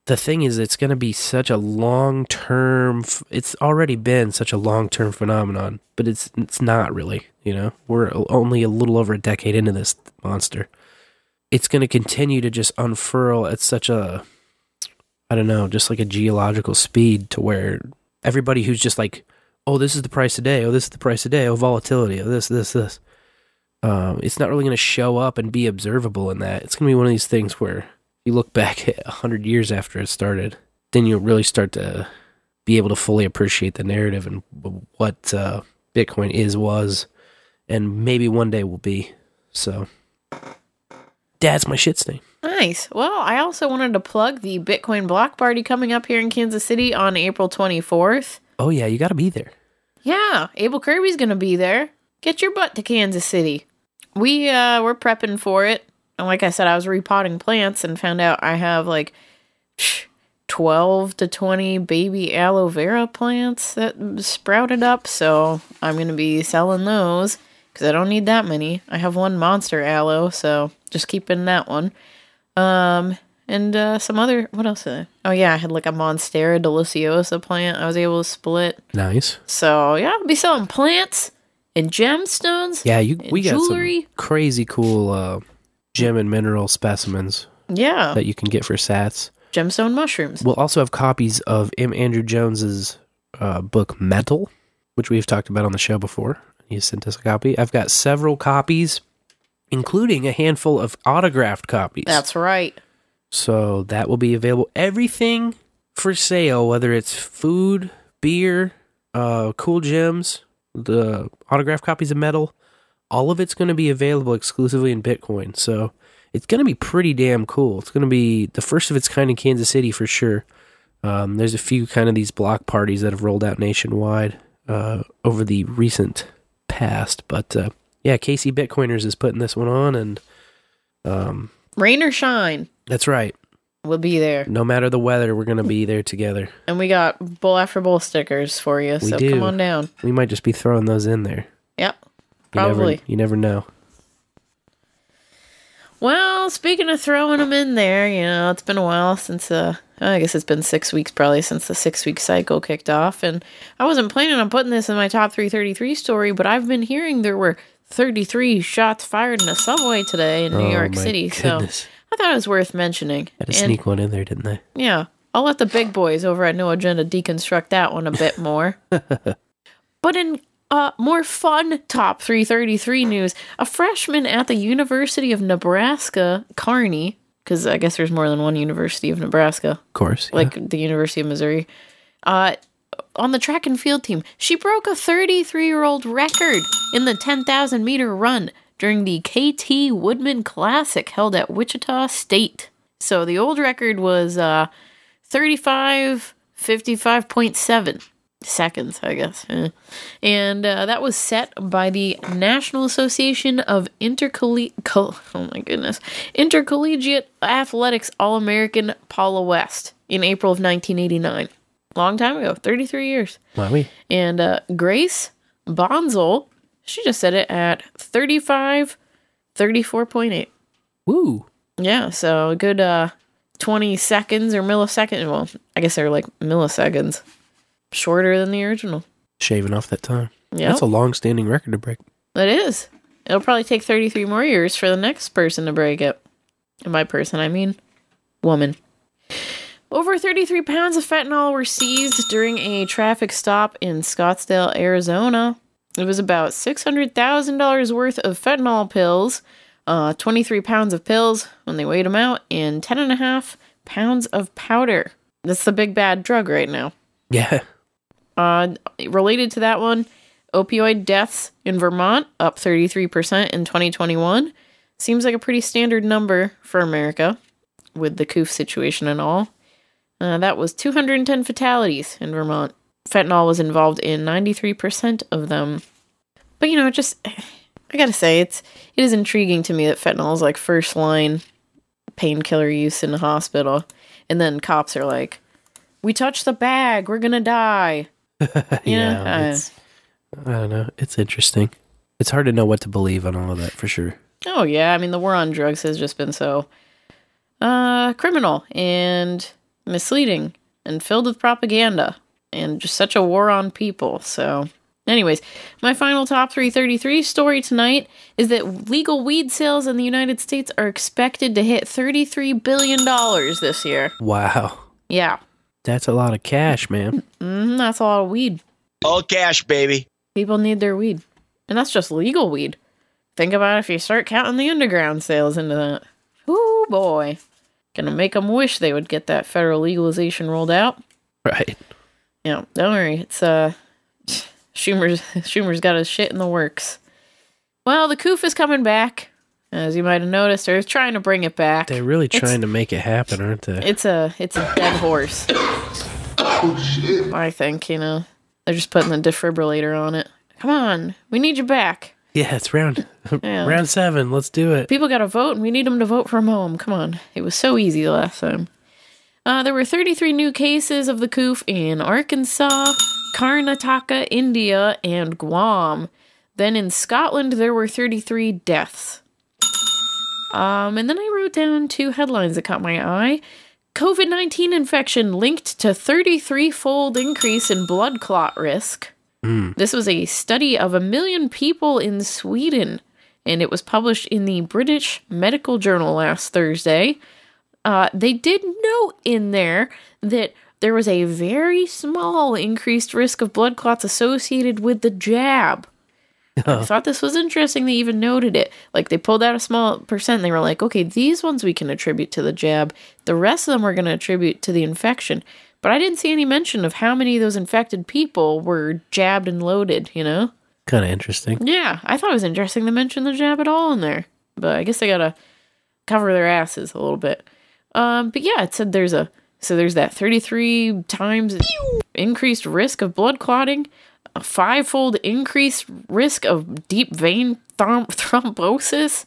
the thing is, it's going to be such a long term. It's already been such a long term phenomenon, but it's it's not really. You know, we're only a little over a decade into this monster. It's going to continue to just unfurl at such a, I don't know, just like a geological speed to where everybody who's just like oh, this is the price today. Oh, this is the price today. Oh, volatility. Oh, this, this, this. Um, it's not really going to show up and be observable in that. It's going to be one of these things where you look back at 100 years after it started, then you'll really start to be able to fully appreciate the narrative and what uh, Bitcoin is, was, and maybe one day will be. So, that's my shit stain. Nice. Well, I also wanted to plug the Bitcoin Block Party coming up here in Kansas City on April 24th. Oh, yeah, you got to be there. Yeah, AbleKirby's going to be there. Get your butt to Kansas City. We uh we're prepping for it. And like I said, I was repotting plants and found out I have like 12 to 20 baby aloe vera plants that sprouted up, so I'm going to be selling those cuz I don't need that many. I have one monster aloe, so just keeping that one. Um and uh, some other what else? Oh yeah, I had like a Monstera deliciosa plant. I was able to split. Nice. So yeah, I'll be selling plants and gemstones. Yeah, you we got jewelry. some crazy cool uh, gem and mineral specimens Yeah, that you can get for Sats. gemstone mushrooms. We'll also have copies of M. Andrew Jones's uh, book Metal, which we've talked about on the show before. He sent us a copy. I've got several copies, including a handful of autographed copies. That's right. So that will be available. Everything for sale, whether it's food, beer, uh, cool gems, the autograph copies of metal, all of it's going to be available exclusively in Bitcoin. So it's going to be pretty damn cool. It's going to be the first of its kind in Kansas City for sure. Um, there's a few kind of these block parties that have rolled out nationwide uh, over the recent past, but uh, yeah, KC Bitcoiners is putting this one on, and um, Rain or shine, that's right. We'll be there. No matter the weather, we're gonna be there together. And we got bowl after bowl stickers for you. We so do. come on down. We might just be throwing those in there. Yep. You Probably. Never, you never know. Well, speaking of throwing them in there, you know, it's been a while since, uh, I guess it's been six weeks probably since the six week cycle kicked off. And I wasn't planning on putting this in my top 333 story, but I've been hearing there were 33 shots fired in a subway today in New Oh, York my City. goodness. So I thought it was worth mentioning. Had to And- sneak one in there, didn't they? Yeah. I'll let the big boys over at No Agenda deconstruct that one a bit more. but in uh, more fun top 333 news, a freshman at the University of Nebraska, Kearney, because I guess there's more than one University of Nebraska, Of course. yeah. like the University of Missouri, uh, on the track and field team, she broke a 33 year old record in the 10,000 meter run during the KT Woodman Classic held at Wichita State. So the old record was uh, 35 55.7 seconds, I guess. And uh, that was set by the National Association of Intercollegiate, oh my goodness, Intercollegiate Athletics All American Paula West in April of 1989. Long time ago, 33 years. Wowie. And uh, Grace Bonzel, she just said it at 35, 34.8. Woo. Yeah, so a good uh, 20 seconds or milliseconds. Well, I guess they're like milliseconds shorter than the original. Shaving off that time. Yeah, That's a long standing record to break. it is. It'll probably take 33 more years for the next person to break it. And by person, I mean woman. Over 33 pounds of fentanyl were seized during a traffic stop in Scottsdale, Arizona. It was about $600,000 worth of fentanyl pills, uh, 23 pounds of pills when they weighed them out, and 10.5 pounds of powder. That's the big bad drug right now. Yeah. Uh, related to that one, opioid deaths in Vermont up 33% in 2021. Seems like a pretty standard number for America with the coof situation and all. Uh, that was 210 fatalities in Vermont. Fentanyl was involved in 93% of them. But you know, just I gotta say, it's it is intriguing to me that fentanyl is like first line painkiller use in the hospital, and then cops are like, "We touched the bag, we're gonna die." yeah. it's, I don't know. It's interesting. It's hard to know what to believe on all of that for sure. Oh yeah, I mean the war on drugs has just been so uh criminal and misleading and filled with propaganda and just such a war on people. So anyways, my final top 333 story tonight is that legal weed sales in the United States are expected to hit 33 billion dollars this year. Wow. Yeah. That's a lot of cash, man. hmm that's a lot of weed. All cash, baby. People need their weed. And that's just legal weed. Think about if you start counting the underground sales into that. Ooh, boy. Gonna make them wish they would get that federal legalization rolled out. Right. Yeah, don't worry. It's, uh, Schumer's, Schumer's got his shit in the works. Well, the coof is coming back. As you might have noticed, they're trying to bring it back. They're really It's- trying to make it happen, aren't they? It's a it's a dead horse. Oh shit! I think you know they're just putting the defibrillator on it. Come on, we need you back. yeah, it's round Yeah. round seven. Let's do it. People got to vote, and we need them to vote from home. Come on, it was so easy the last time. Uh, there were 33 new cases of the coof in Arkansas, Karnataka, India, and Guam. Then in Scotland, there were 33 deaths. Um, and then I wrote down two headlines that caught my eye. COVID 19 infection linked to 33 fold increase in blood clot risk. This was a study of a million people in Sweden, and it was published in the British Medical Journal last Thursday. Uh, they did note in there that there was a very small increased risk of blood clots associated with the jab. I thought this was interesting. They even noted it. Like they pulled out a small percent. And they were like, okay, these ones we can attribute to the jab. The rest of them we're going to attribute to the infection. But I didn't see any mention of how many of those infected people were jabbed and loaded, you know? Kind of interesting. Yeah, I thought it was interesting to mention the jab at all in there. But I guess they got to cover their asses a little bit. Um, but yeah, it said there's a so there's that 33 times increased risk of blood clotting, a five-fold increased risk of deep vein throm- thrombosis,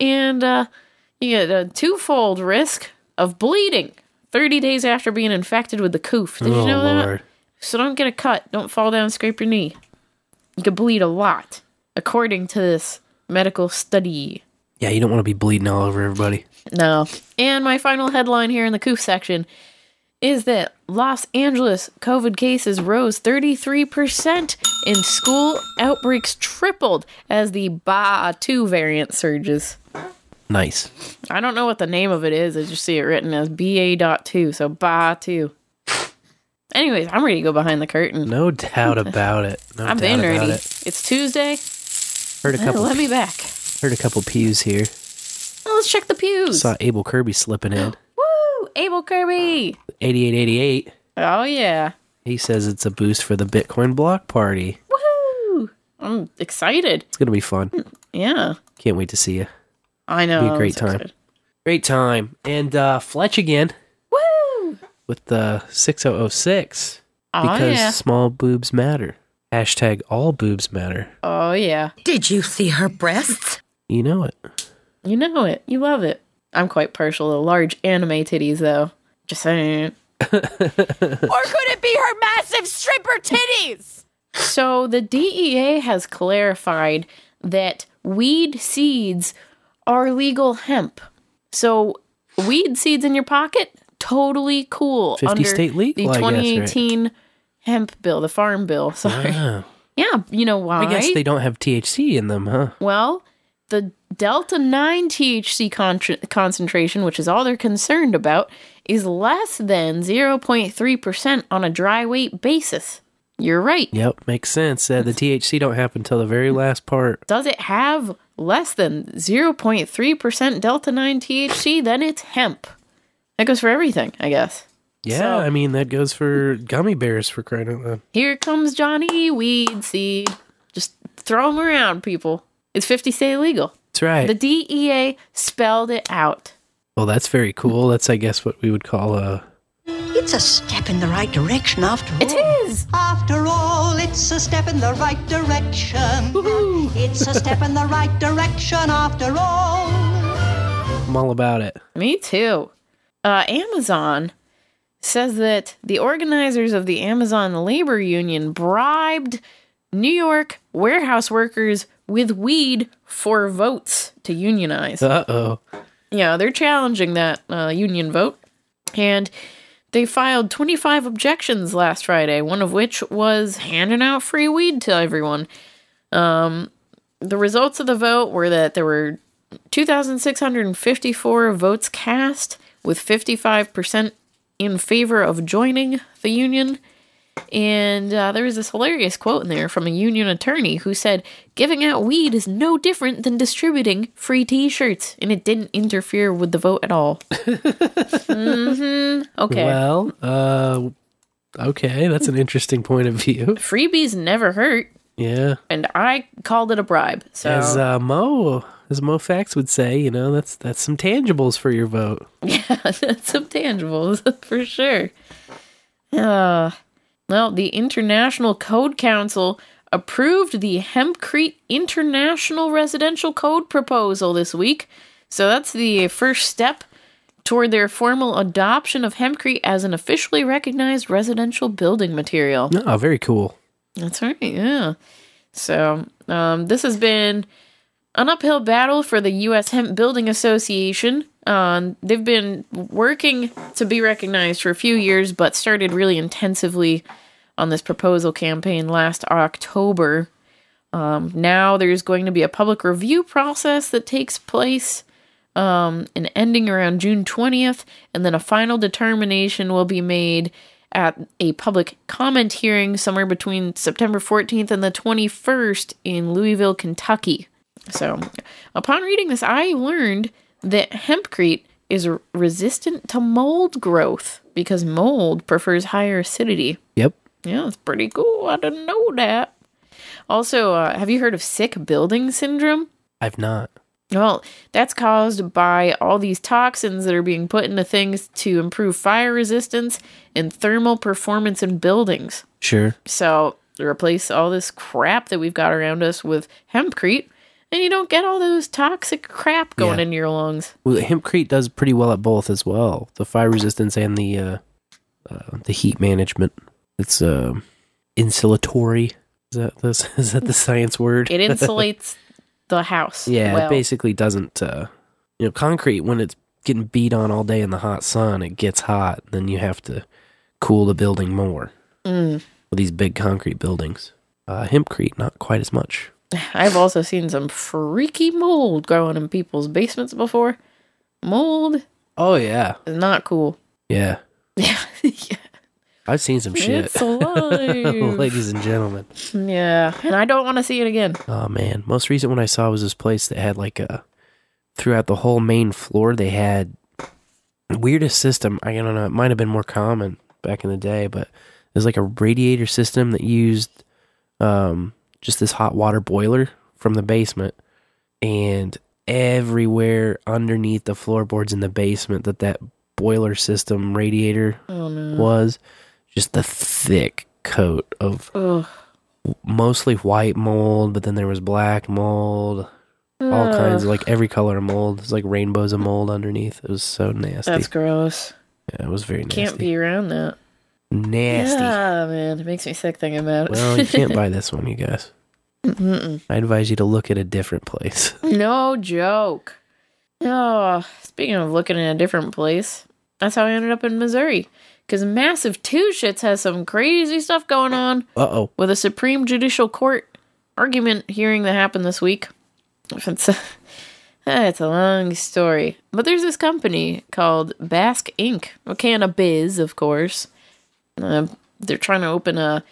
and uh, you get a two-fold risk of bleeding 30 days after being infected with the coof. Did you oh know that? lord. So don't get a cut. Don't fall down and scrape your knee. You could bleed a lot, according to this medical study. Yeah, you don't want to be bleeding all over everybody. No. And my final headline here in the coof section is that Los Angeles COVID cases rose 33% and school outbreaks tripled as the BA2 variant surges. Nice. I don't know what the name of it is. I just see it written as BA.2, so BA2. Anyways, I'm ready to go behind the curtain. No doubt about it. No doubt been ready. it. It's Tuesday. Heard a couple. Let me back. Heard a couple pews here. Oh, let's check the pews. Saw AbleKirby slipping in. Woo! AbleKirby. 8888. Oh yeah. He says it's a boost for the Bitcoin block party. Woohoo! I'm excited. It's gonna be fun. Yeah. Can't wait to see you. I know. Be a I'm great time. excited. Great time. And uh Fletch again Woo! with the 6006 Oh because yeah. small boobs matter. Hashtag all boobs matter. Oh yeah. Did you see her breasts? You know it. You know it. You love it. I'm quite partial to large anime titties though. Just saying. Or could it be her massive stripper titties? So the DEA has clarified that weed seeds are legal hemp. So weed seeds in your pocket, totally cool 50 state legal, the I guess, right? 2018 hemp bill, the farm bill. Sorry. Wow. Yeah, you know why? I guess they don't have THC in them, huh? Well, the delta 9 THC con- concentration, which is all they're concerned about, is less than 0.3% on a dry weight basis. You're right. Yep, makes sense. Uh, the THC don't happen until the very last part. Does it have less than 0.3% delta 9 THC? Then it's hemp. That goes for everything, I guess. Yeah, So- I mean that goes for gummy bears for crying out loud. Here comes Johnny Weed Seed. Just throw them around, people. It's 50 state legal. That's right. The DEA spelled it out. well, that's very cool. That's I guess what we would call a It's a step in the right direction after all. It is. After all, it's a step in the right direction. It's a step in the right direction after all. I'm all about it. Me too. Uh, Amazon says that the organizers of the Amazon labor union bribed New York warehouse workers with weed for votes to unionize. Uh oh. Yeah, they're challenging that uh, union vote. And they filed 25 objections last Friday, one of which was handing out free weed to everyone. Um, the results of the vote were that there were 2,654 votes cast, with 55% in favor of joining the union And uh, there was this hilarious quote in there from a union attorney who said, Giving out weed is no different than distributing free t shirts, and it didn't interfere with the vote at all. hmm Okay. Well, uh, okay, that's an interesting point of view. Freebies never hurt, Yeah, and I called it a bribe. So, as uh, Mo, as Mo Fax would say, you know, that's that's some tangibles for your vote. yeah, that's some tangibles for sure. Uh, well, the International Code Council approved the Hempcrete International Residential Code proposal this week. So that's the first step toward their formal adoption of hempcrete as an officially recognized residential building material. Oh, very cool. That's right, yeah. So, um, this has been an uphill battle for the U.S. Hemp Building Association. Um, they've been working to be recognized for a few years, but started really intensively on this proposal campaign last October. Um, now there's going to be a public review process that takes place um, and ending around June 20th, and then a final determination will be made at a public comment hearing somewhere between September 14th and the 21st in Louisville, Kentucky. So, upon reading this, I learned that hempcrete is resistant to mold growth because mold prefers higher acidity. Yep. Yeah, it's pretty cool. I didn't know that. Also, uh, have you heard of sick building syndrome? I've not. Well, that's caused by all these toxins that are being put into things to improve fire resistance and thermal performance in buildings. Sure. So, replace all this crap that we've got around us with hempcrete, and you don't get all those toxic crap going Yeah. into your lungs. Well, hempcrete does pretty well at both as well. The fire resistance and the uh, uh, the heat management. It's uh, insulatory. Is that this? Is that the science word? It insulates the house. yeah, well. it basically doesn't. Uh, you know, concrete when it's getting beat on all day in the hot sun, it gets hot. Then you have to cool the building more. Mm. With these big concrete buildings, uh, hempcrete not quite as much. I've also seen some freaky mold growing in people's basements before. Mold Oh yeah, not cool. yeah. Yeah. I've seen some shit, It's alive. ladies and gentlemen. yeah, and I don't want to see it again. Oh man, most recent one I saw was this place that had like a throughout the whole main floor they had weirdest system. I don't know, it might have been more common back in the day, but was like a radiator system that used um just this hot water boiler from the basement and everywhere underneath the floorboards in the basement that that boiler system radiator Oh no. was just the thick coat of Ugh. mostly white mold, but then there was black mold, all kinds of like every color of mold. It's like rainbows of mold underneath. It was so nasty. That's gross. yeah, it was very nasty. Can't be around that. nasty. Yeah, man, it makes me sick thinking about it. Well, you can't buy this one, you guys. Mm-mm. I advise you to look at a different place. no joke. Oh, speaking of looking in a different place, that's how I ended up in Missouri. Because Massive Two Shits has some crazy stuff going on Uh oh. with a Supreme Judicial Court argument hearing that happened this week. It's a, it's a long story. But there's this company called Bask Inc., Cannabiz, of biz, of course. Uh, they're trying to open a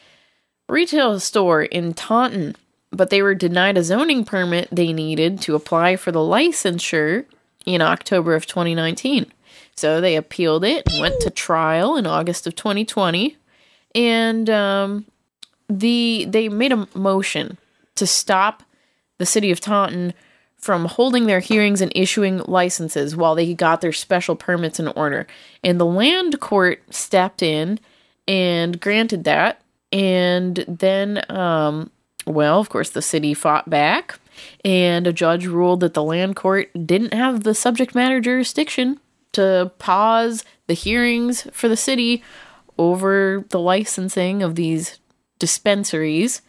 retail store in Taunton, but they were denied a zoning permit they needed to apply for the licensure in October of 2019. So they appealed it went to trial in August of 2020. And um, the they made a motion to stop the city of Taunton from holding their hearings and issuing licenses while they got their special permits in order. And the land court stepped in and granted that. And then, um, well, of course, the city fought back, and a judge ruled that the land court didn't have the subject matter jurisdiction to pause the hearings for the city over the licensing of these dispensaries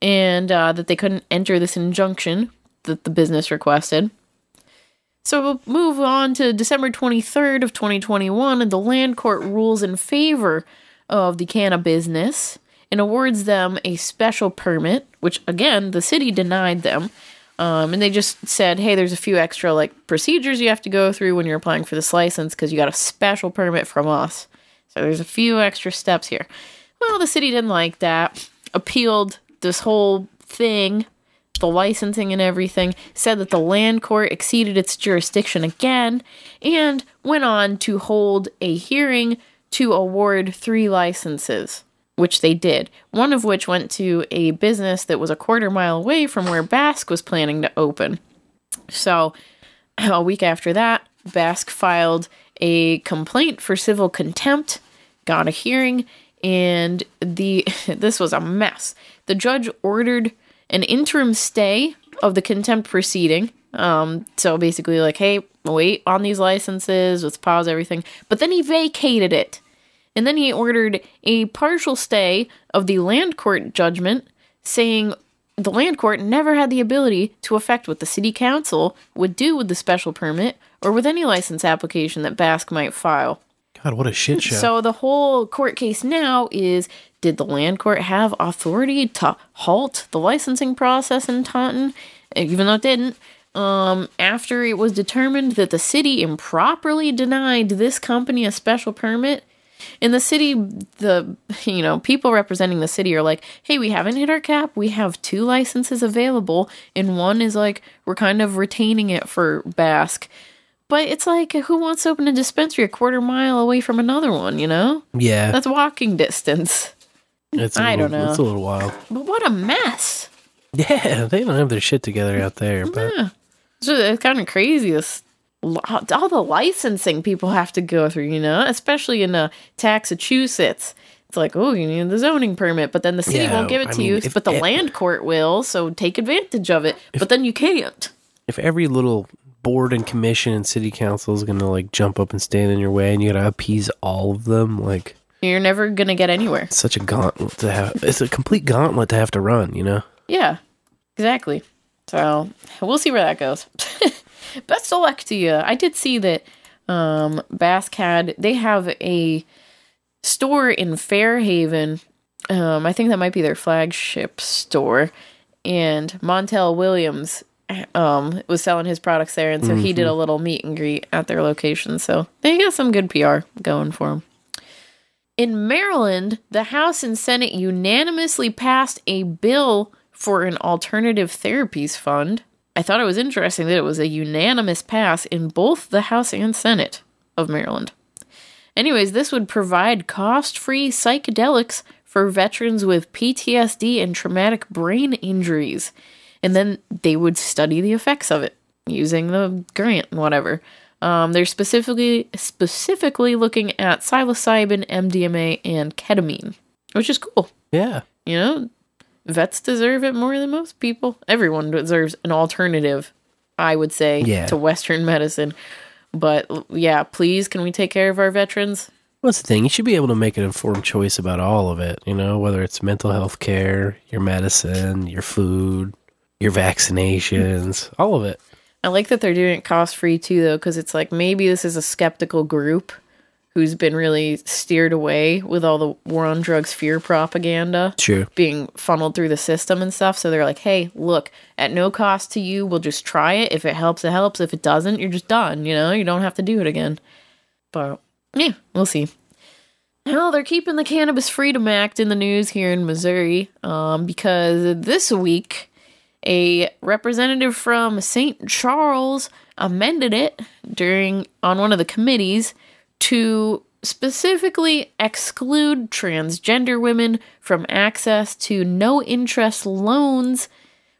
and uh, that they couldn't enter this injunction that the business requested. So we'll move on to December 23rd of 2021 and the land court rules in favor of the canna business and awards them a special permit, which again the city denied them. Um, and they just said, hey, there's a few extra like procedures you have to go through when you're applying for this license because you got a special permit from us. So there's a few extra steps here. Well, the city didn't like that, appealed this whole thing, the licensing and everything, said that the land court exceeded its jurisdiction again, and went on to hold a hearing to award three licenses, which they did. One of which went to a business that was a quarter mile away from where Bask was planning to open. So, a week after that, Bask filed a complaint for civil contempt, got a hearing, and the this was a mess. The judge ordered an interim stay of the contempt proceeding. Um, so basically, like, hey, wait on these licenses, let's pause everything. But then he vacated it. And then he ordered a partial stay of the land court judgment, saying the land court never had the ability to affect what the city council would do with the special permit or with any license application that Bask might file. God, what a shit show. So the whole court case now is did the land court have authority to halt the licensing process in Taunton, even though it didn't? Um, after it was determined that the city improperly denied this company a special permit, in the city, the you know people representing the city are like, "Hey, we haven't hit our cap. We have two licenses available, and one is like we're kind of retaining it for Bask." But it's like, who wants to open a dispensary a quarter mile away from another one? You know? Yeah. that's walking distance. It's I little, don't know. It's a little wild. But what a mess! Yeah, they don't have their shit together out there. But Yeah, it's, just- it's kind of crazy. This all the licensing people have to go through, you know, especially in uh, Massachusetts. It's like, oh, you need the zoning permit, but then the city Yeah, won't give it I to mean, you, if but the land court will. So take advantage of it, but then you can't. if every little board and commission and city council is gonna like jump up and stand in your way, and you gotta appease all of them, like You're never gonna get anywhere. it's such a gauntlet to have. It's a complete gauntlet to have to run. You know. Yeah, exactly. So we'll see where that goes. Best of luck to you. I did see that um, Bask had they have a store in Fairhaven. Um, I think that might be their flagship store, and Montel Williams um, was selling his products there, and so he did a little meet and greet at their location. So they got some good PR going for him. In Maryland, the House and Senate unanimously passed a bill for an alternative therapies fund. I thought it was interesting that it was a unanimous pass in both the House and Senate of Maryland. Anyways, this would provide cost free psychedelics for veterans with PTSD and traumatic brain injuries. And then they would study the effects of it using the grant and whatever. Um, they're specifically specifically looking at psilocybin, MDMA, and ketamine, which is cool. Yeah. You know, vets deserve it more than most people. Everyone deserves an alternative, I would say, Yeah. to Western medicine. But yeah, please, can we take care of our veterans? What's the thing? You should be able to make an informed choice about all of it. You know, whether it's mental health care, your medicine, your food, your vaccinations, all of it. I like that they're doing it cost free too, though, because it's like maybe this is a skeptical group who's been really steered away with all the war on drugs fear propaganda True. being funneled through the system and stuff. So they're like, hey, look, at no cost to you, we'll just try it. If it helps, it helps. If it doesn't, you're just done. You know, you don't have to do it again. But yeah, we'll see. Well, they're keeping the Cannabis Freedom Act in the news here in Missouri um, because this week a representative from St. Charles amended it during on one of the committees to specifically exclude transgender women from access to no interest loans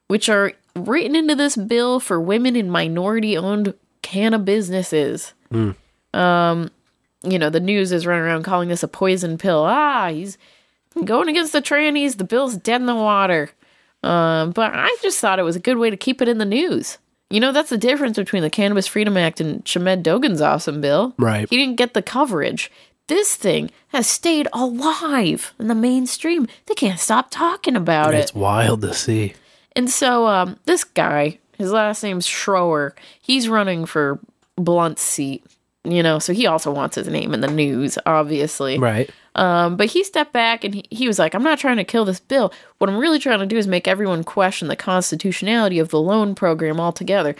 which are written into this bill for women in minority owned cannabis businesses. Um you know, the news is running around calling this a poison pill. Ah, he's going against the trannies. The bill's dead in the water. Um, but I just thought it was a good way to keep it in the news. You know, that's the difference between the Cannabis Freedom Act and Shamed Dogan's awesome bill. Right. He didn't get the coverage. This thing has stayed alive in the mainstream. They can't stop talking about it. It's wild to see. And so um, this guy, his last name's Schroer, he's running for Blunt's seat. You know, so he also wants his name in the news, obviously. Right. Um, but he stepped back and he, he was like, I'm not trying to kill this bill. What I'm really trying to do is make everyone question the constitutionality of the loan program altogether,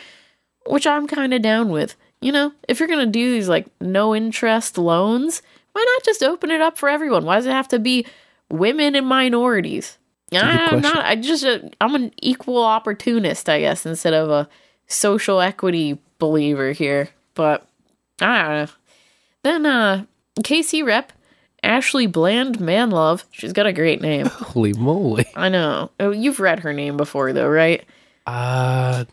which I'm kind of down with. You know, if you're going to do these like no interest loans, why not just open it up for everyone? Why does it have to be women and minorities. I'm not. I just uh, I'm an equal opportunist, I guess, instead of a social equity believer here. But I don't know. Then uh, KC rep Ashley Bland Manlove. She's got a great name. Holy moly. I know. Oh, you've read her name before, though, right? Uh,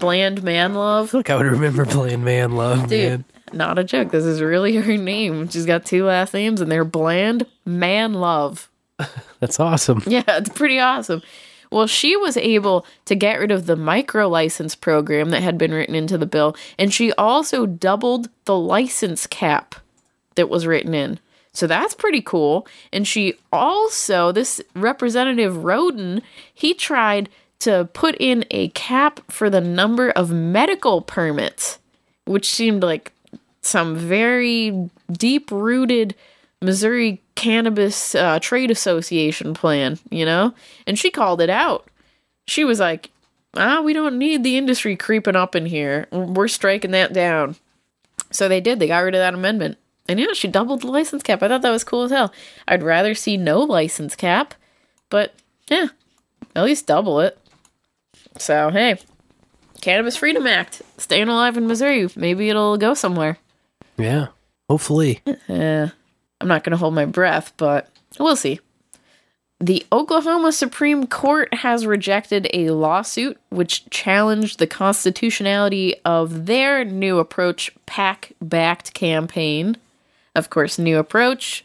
Bland Manlove. like I would remember Bland Manlove, Dude, man. not a joke. This is really her name. She's got two last names, and they're Bland Manlove. That's awesome. Yeah, it's pretty awesome. Well, she was able to get rid of the micro license program that had been written into the bill, and she also doubled the license cap that was written in. So that's pretty cool. And she also, this representative Roden, he tried to put in a cap for the number of medical permits, which seemed like some very deep rooted Missouri Cannabis uh, Trade Association plan, you know? And she called it out. She was like, ah, we don't need the industry creeping up in here. We're striking that down. So they did. They got rid of that amendment. And yeah, she doubled the license cap. I thought that was cool as hell. I'd rather see no license cap, but yeah, at least double it. So hey, Cannabis Freedom Act, staying alive in Missouri. Maybe it'll go somewhere. Yeah. Hopefully. Eh, I'm not going to hold my breath, but we'll see. The Oklahoma Supreme Court has rejected a lawsuit which challenged the constitutionality of their new approach PAC backed campaign. Of course, new approach,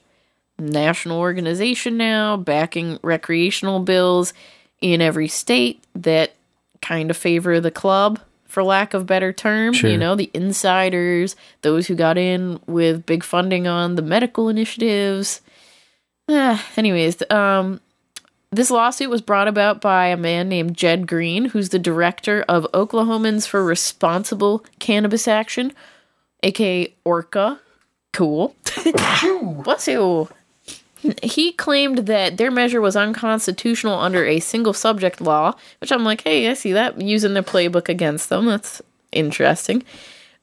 national organization now, backing recreational bills in every state that kind of favor the club, for lack of better term. Sure. You know, the insiders, those who got in with big funding on the medical initiatives. Ah, anyways, um, this lawsuit was brought about by a man named Jed Green, who's the director of Oklahomans for Responsible Cannabis Action, aka ORCA. Cool. Bless you. He claimed that their measure was unconstitutional under a single subject law, which I'm like, hey, I see that using their playbook against them. That's interesting.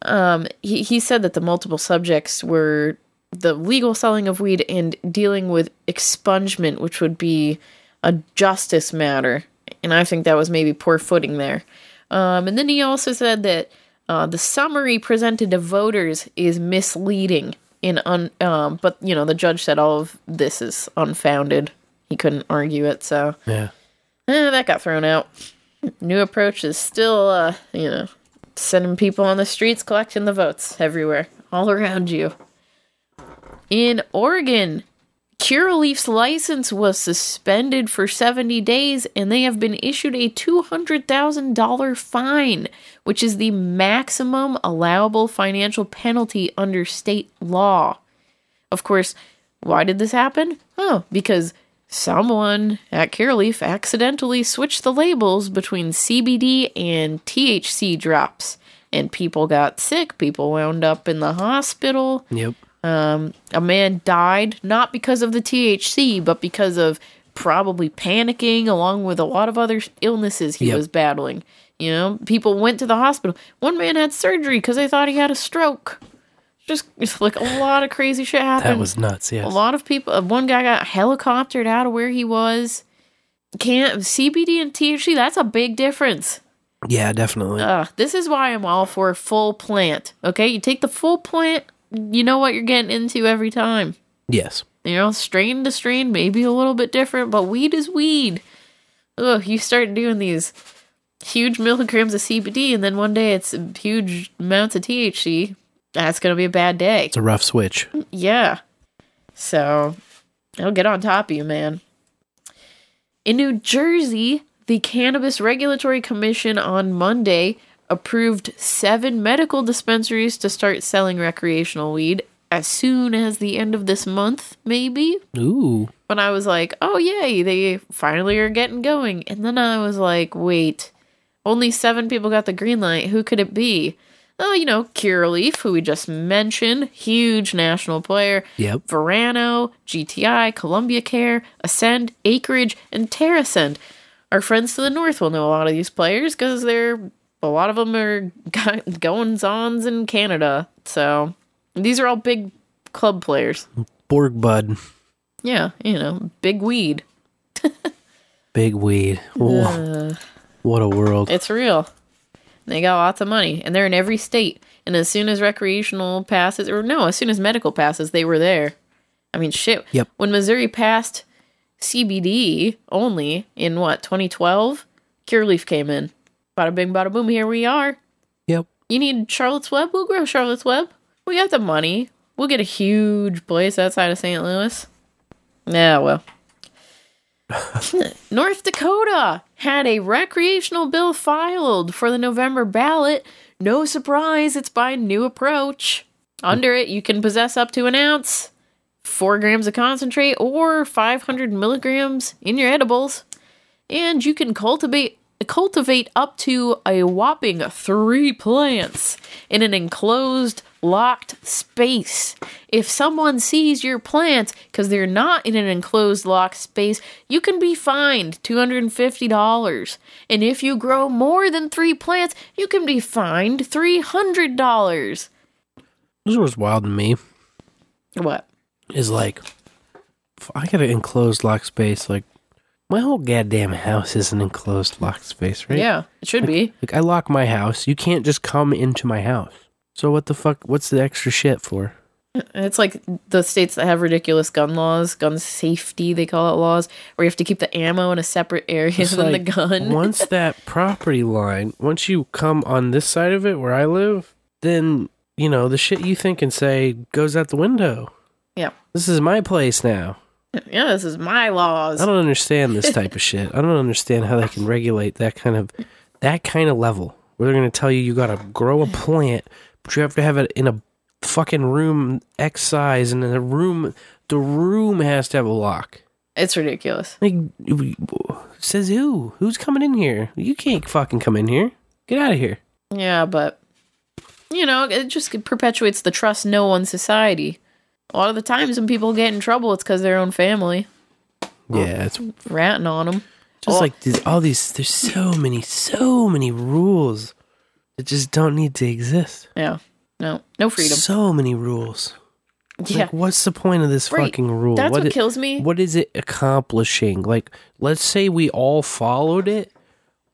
Um, he, he said that the multiple subjects were the legal selling of weed and dealing with expungement, which would be a justice matter. And I think that was maybe poor footing there. Um, and then he also said that uh, the summary presented to voters is misleading. In un, um, but you know the judge said all of this is unfounded. He couldn't argue it, so Yeah. eh, that got thrown out. New approach is still, uh, you know, sending people on the streets collecting the votes everywhere, all around you. In Oregon, Curaleaf's license was suspended for 70 days and they have been issued a $200,000 fine, which is the maximum allowable financial penalty under state law. Of course, why did this happen? Oh, because someone at Curaleaf accidentally switched the labels between CBD and THC drops. And people got sick. People wound up in the hospital. Yep. Um, a man died not because of the THC, but because of probably panicking, along with a lot of other illnesses he Yep. was battling. You know, people went to the hospital. One man had surgery because they thought he had a stroke. Just it's like a lot of crazy shit happened. That was nuts, yes. A lot of people. uh, One guy got helicoptered out of where he was. Can't CBD and THC. That's a big difference. Yeah, definitely. Uh, this is why I'm all for full plant. Okay, you take the full plant, you know what you're getting into every time. yes. You know, strain to strain, maybe a little bit different, but weed is weed. Ugh, you start doing these huge milligrams of CBD, and then one day it's huge amounts of THC. That's gonna be a bad day. It's a rough switch. Mm, yeah. So, I'll get on top of you, man. In New Jersey, the Cannabis Regulatory Commission on Monday approved seven medical dispensaries to start selling recreational weed as soon as the end of this month, maybe. Ooh. When I was like, oh, yay, they finally are getting going. And then I was like, wait, only seven people got the green light. Who could it be? Oh, you know, Curaleaf, who we just mentioned, huge national player. Yep. Verano, GTI, Columbia Care, Ascend, Acreage, and TerrAscend. Our friends to the north will know a lot of these players because they're a lot of them are goings ons in Canada. So these are all big club players. Borg Bud. Yeah, you know, big weed. Big weed. Uh, what a world. it's real. They got lots of money, and they're in every state. And as soon as recreational passes, or no, as soon as medical passes, they were there. I mean, shit. Yep. When Missouri passed CBD only in what 2012, Curaleaf came in. Bada bing, bada boom. Here we are. Yep. You need Charlotte's Web? We'll grow Charlotte's Web. We got the money. We'll get a huge place outside of St. Louis. Yeah, well. North Dakota had a recreational bill filed for the November ballot. No surprise, it's by new approach. Under it, you can possess up to an ounce, four grams of concentrate, or 500 milligrams in your edibles. And you can cultivate cultivate up to a whopping three plants in an enclosed locked space if someone sees your plants because they're not in an enclosed locked space you can be fined $250 and if you grow more than three plants you can be fined $300 This was wild to me. what Is like, I got an enclosed lock space. Like, my whole goddamn house is an enclosed lock space, right? yeah it should be Like, I lock my house. You can't just come into my house. So what the fuck? What's the extra shit for? It's like the states that have ridiculous gun laws, gun safety, they call it laws, where you have to keep the ammo in a separate area It's than like, the gun. once that property line, once you come on this side of it where I live, then you know the shit you think and say goes out the window. yeah. This is my place now. Yeah, this is my laws. I don't understand this type of shit. I don't understand how they can regulate that kind of that kind of level where they're going to tell you you got to grow a plant, but you have to have it in a fucking room X size, and in the room the room has to have a lock. It's ridiculous. Like, says who? Who's coming in here? You can't fucking come in here. Get out of here. Yeah, but you know, it just perpetuates the trust no one society. A lot of the times when people get in trouble, it's because their own family Yeah, it's ratting on them. just like these, all these. There's so many, so many rules that just don't need to exist. yeah, no, no freedom. So many rules. yeah, Like, what's the point of this Right. fucking rule? That's what it- kills me. What is it accomplishing? Like, let's say we all followed it.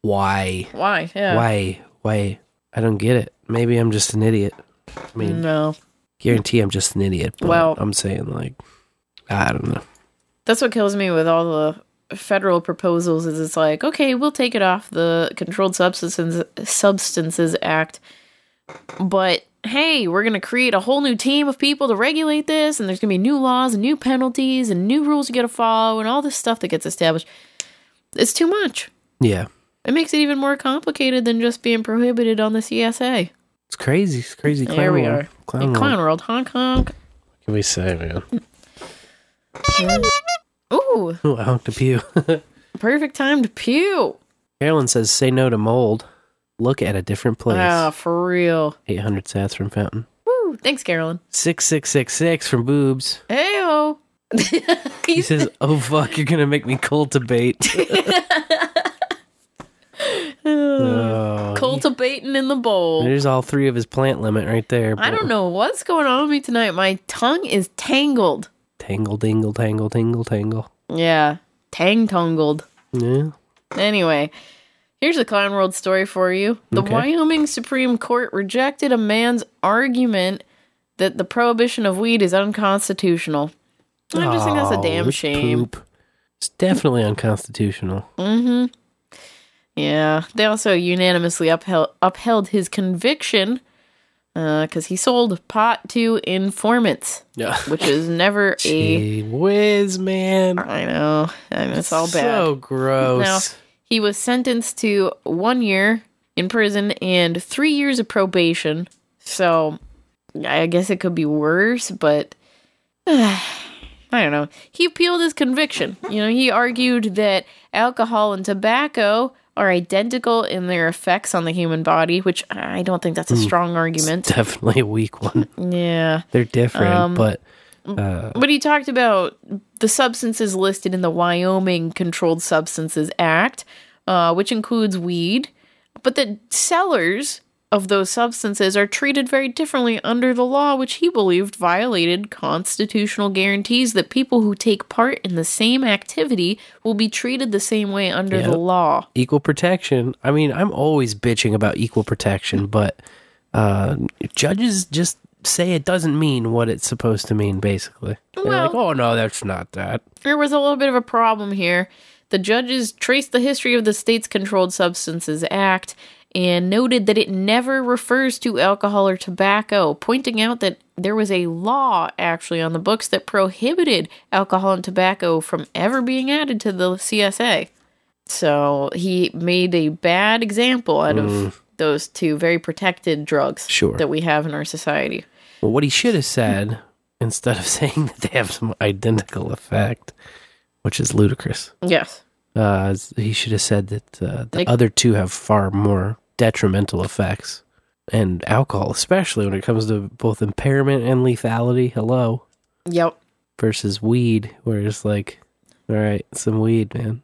Why? why? Yeah, Why? Why? I don't get it. Maybe I'm just an idiot. I mean, No, guarantee I'm just an idiot. But Well- I'm saying like, I don't know. that's what kills me with all the federal proposals. Is it's like, okay, we'll take it off the Controlled Substances Substances Act, but hey, we're gonna create a whole new team of people to regulate this, and there's gonna be new laws and new penalties and new rules you gotta follow, and all this stuff that gets established. It's too much. Yeah, It makes it even more complicated than just being prohibited on the CSA. It's crazy. It's crazy. Clown There we world. are. Clown, In world. Clown World, honk honk. What can we say, man? Ooh, Ooh, I honked a pew. perfect time to pew. Carolyn says, "Say no to mold. Look at a different place." Ah, for real. 800 sats from Fountain. Woo! Thanks, Carolyn. 6666 from Boobs. Heyo. He says, "Oh fuck, you're gonna make me cultivate." oh, Cultivating in the bowl. there's all three of his plant limit right there. I don't know what's going on with me tonight. My tongue is tangled. Tangle, dingle, tangle, tingle, tangle. Yeah, tang tangled. Yeah. Anyway, here's a clown world story for you. The Okay. Wyoming Supreme Court rejected a man's argument that the prohibition of weed is unconstitutional. I just think that's a Oh, damn it's shame. poop. It's definitely unconstitutional. Mm-hmm. Yeah. They also unanimously upheld upheld his conviction uh, because he sold pot to informants, Yeah. which is never a. Gee whiz, man. I know. I mean, it's all bad. So gross. Now, he was sentenced to one year in prison and three years of probation. So I guess it could be worse, but I don't know. He appealed his conviction. You know, he argued that alcohol and tobacco are identical in their effects on the human body, which I don't think that's a Mm. strong argument. definitely a weak one. Yeah. They're different, Um, but uh, But he talked about the substances listed in the Wyoming Controlled Substances Act, uh, which includes weed, but that sellers of those substances are treated very differently under the law, which he believed violated constitutional guarantees that people who take part in the same activity will be treated the same way under Yep. the law. Equal protection. I mean, I'm always bitching about equal protection, but uh, judges just say it doesn't mean what it's supposed to mean, basically. They're like, oh, no, that's not that. There was a little bit of a problem here. The judges traced the history of the State's Controlled Substances Act and noted that it never refers to alcohol or tobacco, pointing out that there was a law actually on the books that prohibited alcohol and tobacco from ever being added to the CSA. So he made a bad example out of mm. those two very protected drugs Sure. that we have in our society. Well, what he should have said, instead of saying that they have some identical effect, which is ludicrous, Yes. Uh, he should have said that uh, the Like- other two have far more detrimental effects. And alcohol, especially when it comes to both impairment and lethality. Hello. Yep. versus weed, where it's like, all right, some weed, man.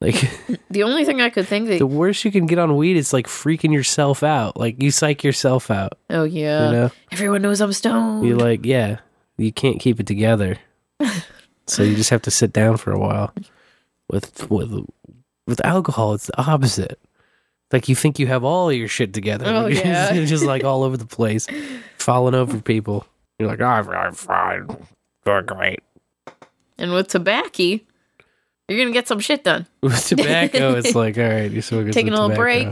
Like The only thing I could think that the worst you can get on weed is like freaking yourself out. Like you psych yourself out. Oh yeah. You know? Everyone knows I'm stoned. You're like, yeah, you can't keep it together. so you just have to sit down for a while. With with with alcohol, it's the opposite. Like you think you have all your shit together. Oh, You're yeah. just, just like all over the place, falling over people. You're like, oh, I'm fine, doing great. And with tobacco, you're gonna get some shit done. With tobacco, it's like, all right, you're smoking Taking a little break.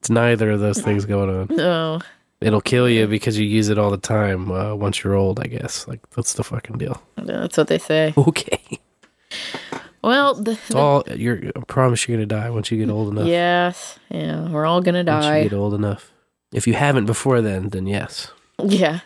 It's neither of those things going on. No. It'll kill you because you use it all the time uh, once you're old, I guess. Like, that's the fucking deal. That's what they say. Okay. Well, the, It's all, you're, I promise you're going to die once you get old enough. yes, yeah, we're all gonna die. Once you die. get old enough. If you haven't before then, then yes. Yeah.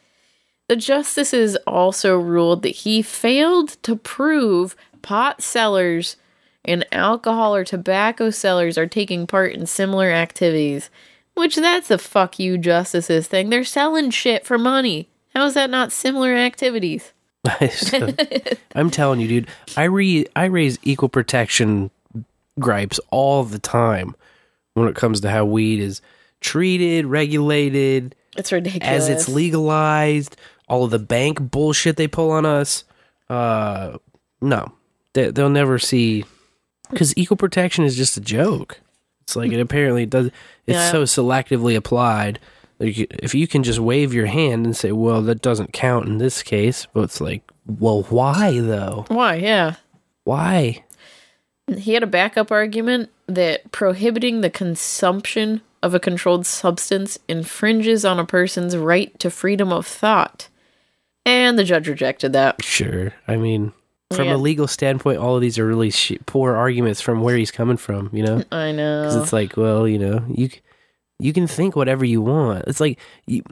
the justices also ruled that he failed to prove pot sellers and alcohol or tobacco sellers are taking part in similar activities. Which that's a fuck you justices thing. They're selling shit for money. How is that not similar activities? I'm telling you, dude. I re I raise equal protection gripes all the time when it comes to how weed is treated, regulated, It's ridiculous. as it's legalized, all of the bank bullshit they pull on us. Uh, no, they, they'll never see because equal protection is just a joke. It's like it apparently does. It's Yeah. so selectively applied. If you can just wave your hand and say, "Well, that doesn't count in this case," but it's like, well, why though? Why, yeah. Why? He had a backup argument that prohibiting the consumption of a controlled substance infringes on a person's right to freedom of thought. And the judge rejected that. Sure. I mean, from Yeah. a legal standpoint, all of these are really sh- poor arguments from where he's coming from. You know. I know. Because it's like, well, you know, you c- you can think whatever you want. It's like you,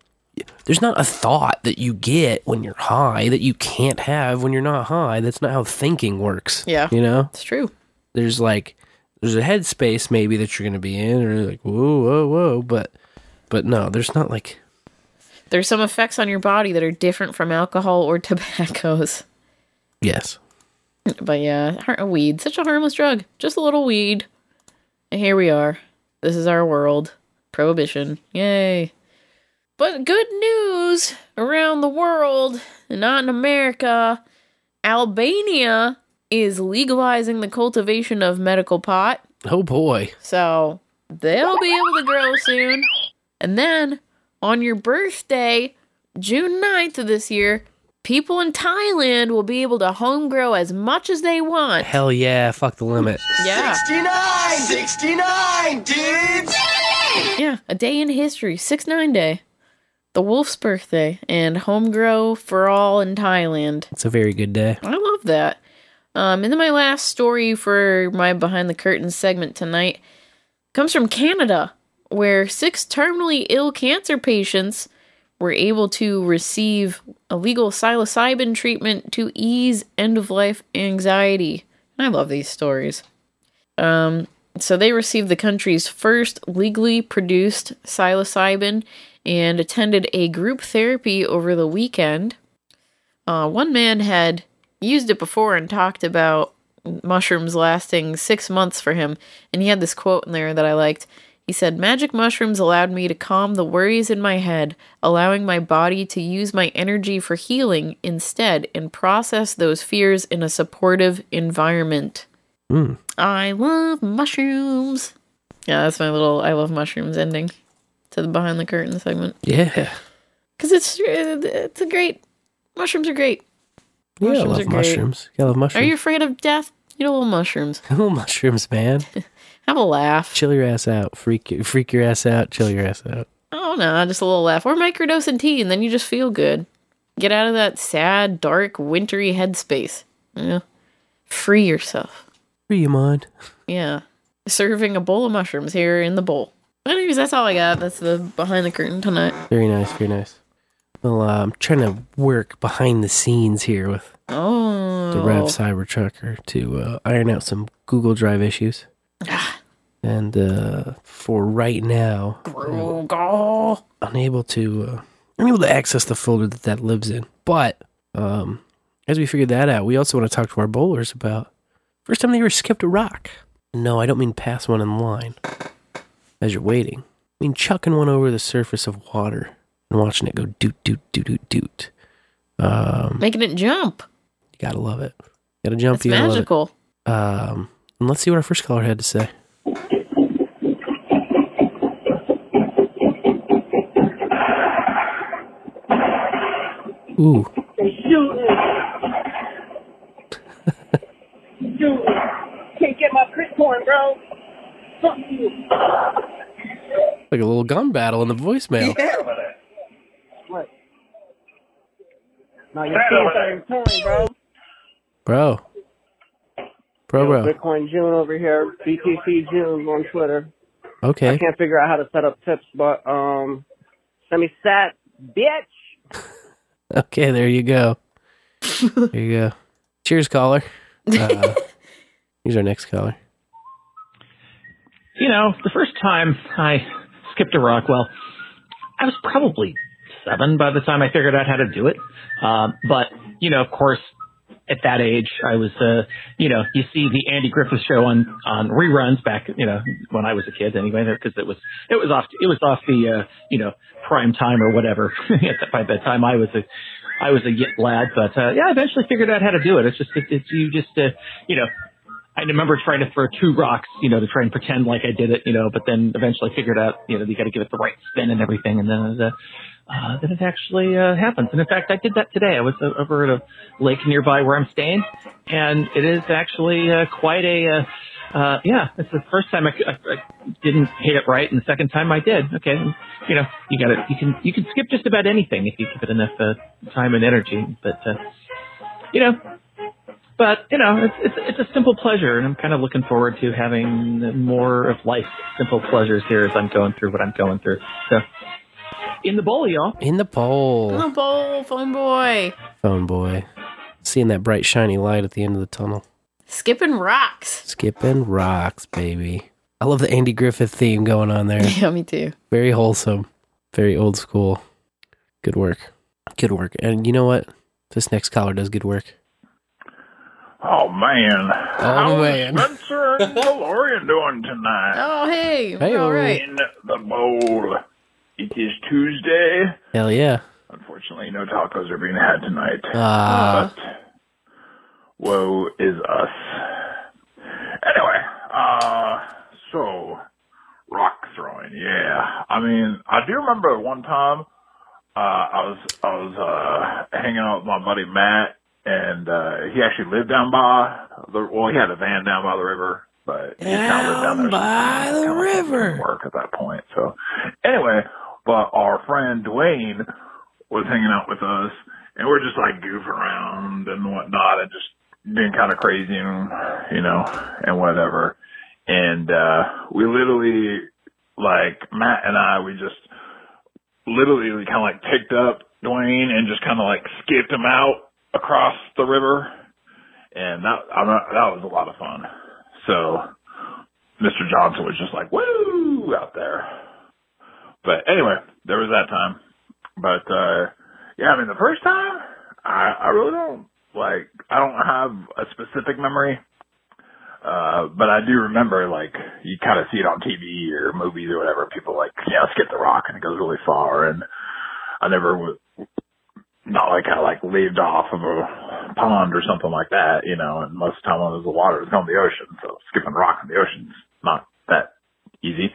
there's not a thought that you get when you're high that you can't have when you're not high. That's not how thinking works. Yeah. you know, It's true. there's like there's a headspace maybe that you're gonna be in, or like whoa, whoa, whoa, but but no, there's not like There's some effects on your body that are different from alcohol or tobaccos. yes, But yeah, har- weed, such a harmless drug. Just a little weed. And here we are. This is our world. Prohibition. Yay. But good news around the world, not in America. Albania is legalizing the cultivation of medical pot. oh boy, So they'll be able to grow soon. And then on your birthday, June 9th of this year, people in Thailand will be able to home grow as much as they want. hell yeah, fuck the limit. Yeah. 69! 69, dudes! Yeah, a day in history, 6 9 day. The wolf's birthday and home grow for all in Thailand. It's a very good day. I love that. Um, and then my last story for my behind the curtains segment tonight comes from Canada, where six terminally ill cancer patients were able to receive illegal psilocybin treatment to ease end of life anxiety. I love these stories. Um, so they received the country's first legally produced psilocybin and attended a group therapy over the weekend. Uh, one man had used it before and talked about mushrooms lasting six months for him, and he had this quote in there that I liked. He said, Magic mushrooms allowed me to calm the worries in my head, allowing my body to use my energy for healing instead and process those fears in a supportive environment. Mm. I love mushrooms. Yeah, that's my little I love mushrooms ending to the behind the curtain segment. Yeah. Because it's, it's a great, mushrooms are great. Yeah, I Mushrooms love are mushrooms. Yeah, I love mushrooms. Are you afraid of death? Eat a little mushrooms. little mushrooms, man. Have a laugh. chill your ass out. Freak freak your ass out. Chill your ass out. Oh no, just a little laugh. Or microdose microdosing tea, and then you just feel good. Get out of that sad, dark, wintry headspace. Yeah. Free yourself. Free your mind. Yeah. Serving a bowl of mushrooms here in the bowl. Anyways, that's all I got. That's the behind the curtain tonight. Very nice. Very nice. Well, uh, I'm trying to work behind the scenes here with Oh. the Rev Cybertrucker to uh, iron out some Google Drive issues. and uh, for right now, Google. unable to uh, unable to access the folder that that lives in. But um, as we figured that out, we also want to talk to our bowlers about first time they ever skipped a rock. No, I don't mean pass one in line as you're waiting. I mean chucking one over the surface of water and watching it go doot doot doot doot doot. Um, Making it jump. you gotta love it. Gotta jump. It's you gotta love it. magical. Um, and let's see what our first caller had to say. Ooh, Can't get my crit point, bro. Fuck you. like a little gun battle in the voicemail. What? No, your team's on point, bro. Bro. Bro, bro. Bitcoin June over here. BTC June on Twitter. Okay. I can't figure out how to set up tips, but um, send me sat, bitch. Okay, there you go. there you go. Cheers, caller. Uh, here's our next caller. You know, the first time I skipped a rock, well, I was probably seven by the time I figured out how to do it. Um, but, you know, of course, at that age, I was, uh, you know, you see the Andy Griffith show on, on reruns back, you know, when I was a kid anyway, because it was, it was off, it was off the, uh, you know, prime time or whatever. by the time I was a, I was a lad, but, uh, yeah, I eventually figured out how to do it. It's just, it's, it's you just, uh, you know, I remember trying to throw two rocks, you know, to try and pretend like I did it, you know, but then eventually figured out, you know, you got to give it the right spin and everything, and then uh, uh, then it actually uh, happens. And in fact, I did that today. I was uh, over at a lake nearby where I'm staying, and it is actually uh, quite a, uh, uh, yeah, it's the first time I, I, I didn't hit it right, and the second time I did. Okay, you know, you got to you can you can skip just about anything if you give it enough uh, time and energy, but uh, you know, but you know, it's, it's it's a simple pleasure, and I'm kind of looking forward to having more of life's simple pleasures here as I'm going through what I'm going through. So, in the bowl, y'all. In the bowl. In the bowl, phone boy. Phone boy. Seeing that bright, shiny light at the end of the tunnel. Skipping rocks. Skipping rocks, baby. I love the Andy Griffith theme going on there. Yeah, me too. Very wholesome. Very old school. Good work. Good work. And you know what? This next caller does good work. Oh man. Oh, How's man. Spencer and DeLorean doing tonight? Oh, hey. Hey, all right. In the bowl. It is Tuesday. Hell yeah. Unfortunately, no tacos are being had tonight. Ah. But woe is us. Anyway, uh, so rock throwing, yeah. I mean, I do remember one time, uh, I was, I was, uh, hanging out with my buddy Matt and, uh, he actually lived down by the, well, he had a van down by the river, but he kind of lived down there. by the river. Work at that point. So anyway, but our friend Dwayne was hanging out with us and we're just like goofing around and whatnot and just being kind of crazy and, you know, and whatever. And, uh, we literally, like, Matt and I, we just literally kind of like picked up Dwayne and just kind of like skipped him out across the river. And that, mean, that was a lot of fun. So Mr. Johnson was just like, woo, out there. But anyway, there was that time. But, uh, yeah, I mean, the first time, I, I really don't, like, I don't have a specific memory. Uh, but I do remember like you kind of see it on TV or movies or whatever. People like, yeah, let's get the rock and it goes really far. And I never was not like I like lived off of a pond or something like that, you know. And most of the time when there's the water, it's going to the ocean. So skipping rock in the ocean's not that easy.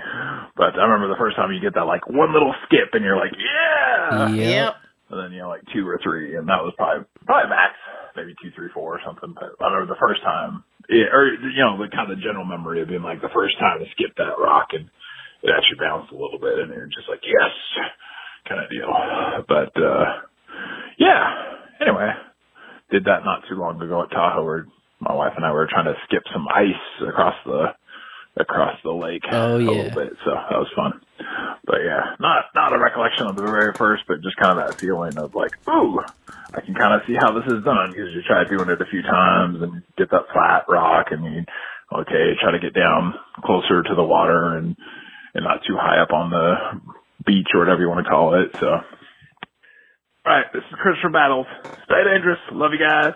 But I remember the first time you get that like one little skip and you're like, yeah. Yep. And then you know like two or three, and that was probably probably max, maybe two, three, four or something. But I remember the first time, yeah, or you know the kind of general memory of being like the first time to skip that rock and it actually bounced a little bit, and you're just like yes, kind of deal. But uh yeah. Anyway, did that not too long ago at Tahoe, where my wife and I were trying to skip some ice across the across the lake Oh, yeah. a little bit, so that was fun. But yeah, not not a recollection of the very first, but just kind of that feeling of like, ooh, I can kind of see how this is done because you try doing it a few times and get that flat rock, and you okay, try to get down closer to the water and and not too high up on the beach or whatever you want to call it. So, all right, this is Chris from Battles. Stay dangerous. Love you guys.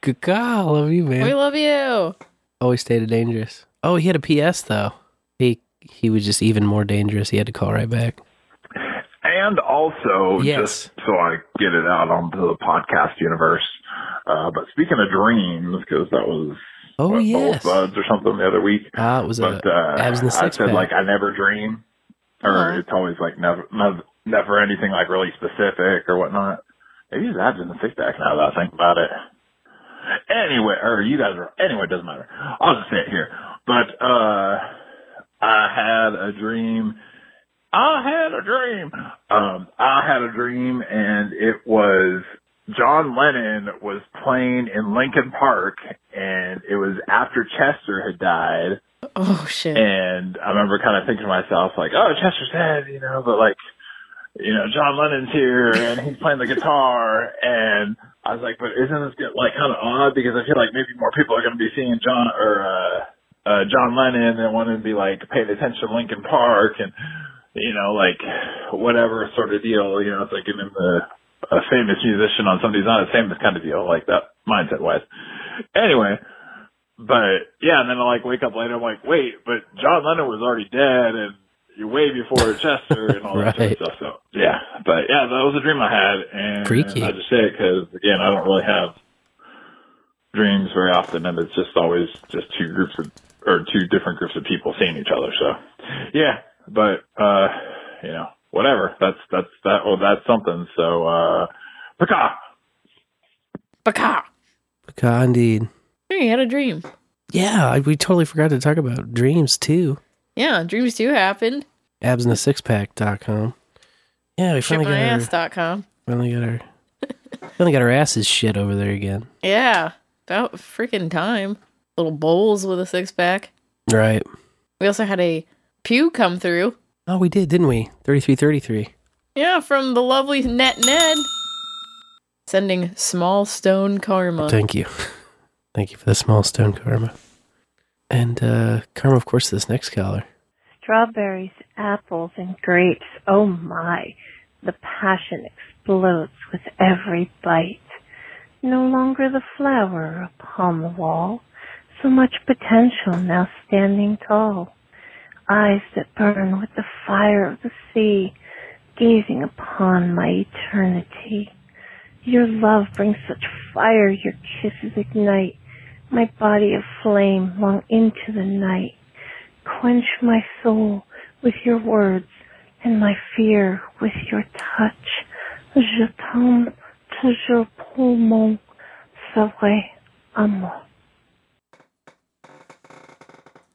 Good God, love you, man. We love you. Always stayed dangerous. Oh, he had a PS though. He he was just even more dangerous. He had to call right back. And also, Yes. just so I get it out onto the podcast universe, uh, but speaking of dreams, because that was Oh what, yes. Buds or something the other week. Ah, it was but a uh, abs in the I said pack. like I never dream, or Uh-huh. it's always like never, never, never anything like really specific or whatnot. Maybe it's abs in the six pack now that I think about it. Anyway, or you guys are anyway. It doesn't matter. I'll just say it here. But uh I had a dream. I had a dream. Um, I had a dream, and it was John Lennon was playing in Linkin Park, and it was after Chester had died. Oh shit. And I remember kind of thinking to myself, like, oh, Chester's dead, you know, but like, you know, John Lennon's here and he's playing the guitar. And I was like, but isn't this get, like kind of odd? Because I feel like maybe more people are going to be seeing John or, uh, uh, John Lennon and wanting to be like paying attention to Linkin Park and, you know, like whatever sort of deal, you know, it's like giving the, a famous musician on somebody's not as famous kind of deal, like that mindset wise. Anyway, but yeah, and then I like wake up later. I'm like, wait, but John Lennon was already dead, and you're way before Chester and all that sort of stuff. So yeah, but yeah, that was a dream I had, and Freaky. I just say it because again, I don't really have dreams very often, and it's just always just two groups of or two different groups of people seeing each other. So yeah, but uh, you know, whatever. That's that's that. Well, that's something. So uh, Paka. Baka. God, indeed. Hey, you had a dream. Yeah, I, we totally forgot to talk about dreams too. Yeah, dreams do happen. Abs in the six pack.com. Yeah, we finally got, our, Shitmyass.com. finally got our finally got our asses shit over there again. Yeah, about freaking time. Little bowls with a six pack. Right. We also had a pew come through. Oh, we did, didn't we? Thirty three thirty three. Yeah, from the lovely Net Ned. Sending small stone karma. Thank you. Thank you for the small stone karma. And uh karma, of course, this next caller. Strawberries, apples, and grapes. Oh my. The passion explodes with every bite. No longer the flower upon the wall. So much potential now standing tall. Eyes that burn with the fire of the sea, gazing upon my eternity. Your love brings such fire, your kisses ignite my body aflame long into the night. Quench my soul with your words and my fear with your touch. Je t'aime toujours pour mon vrai amour.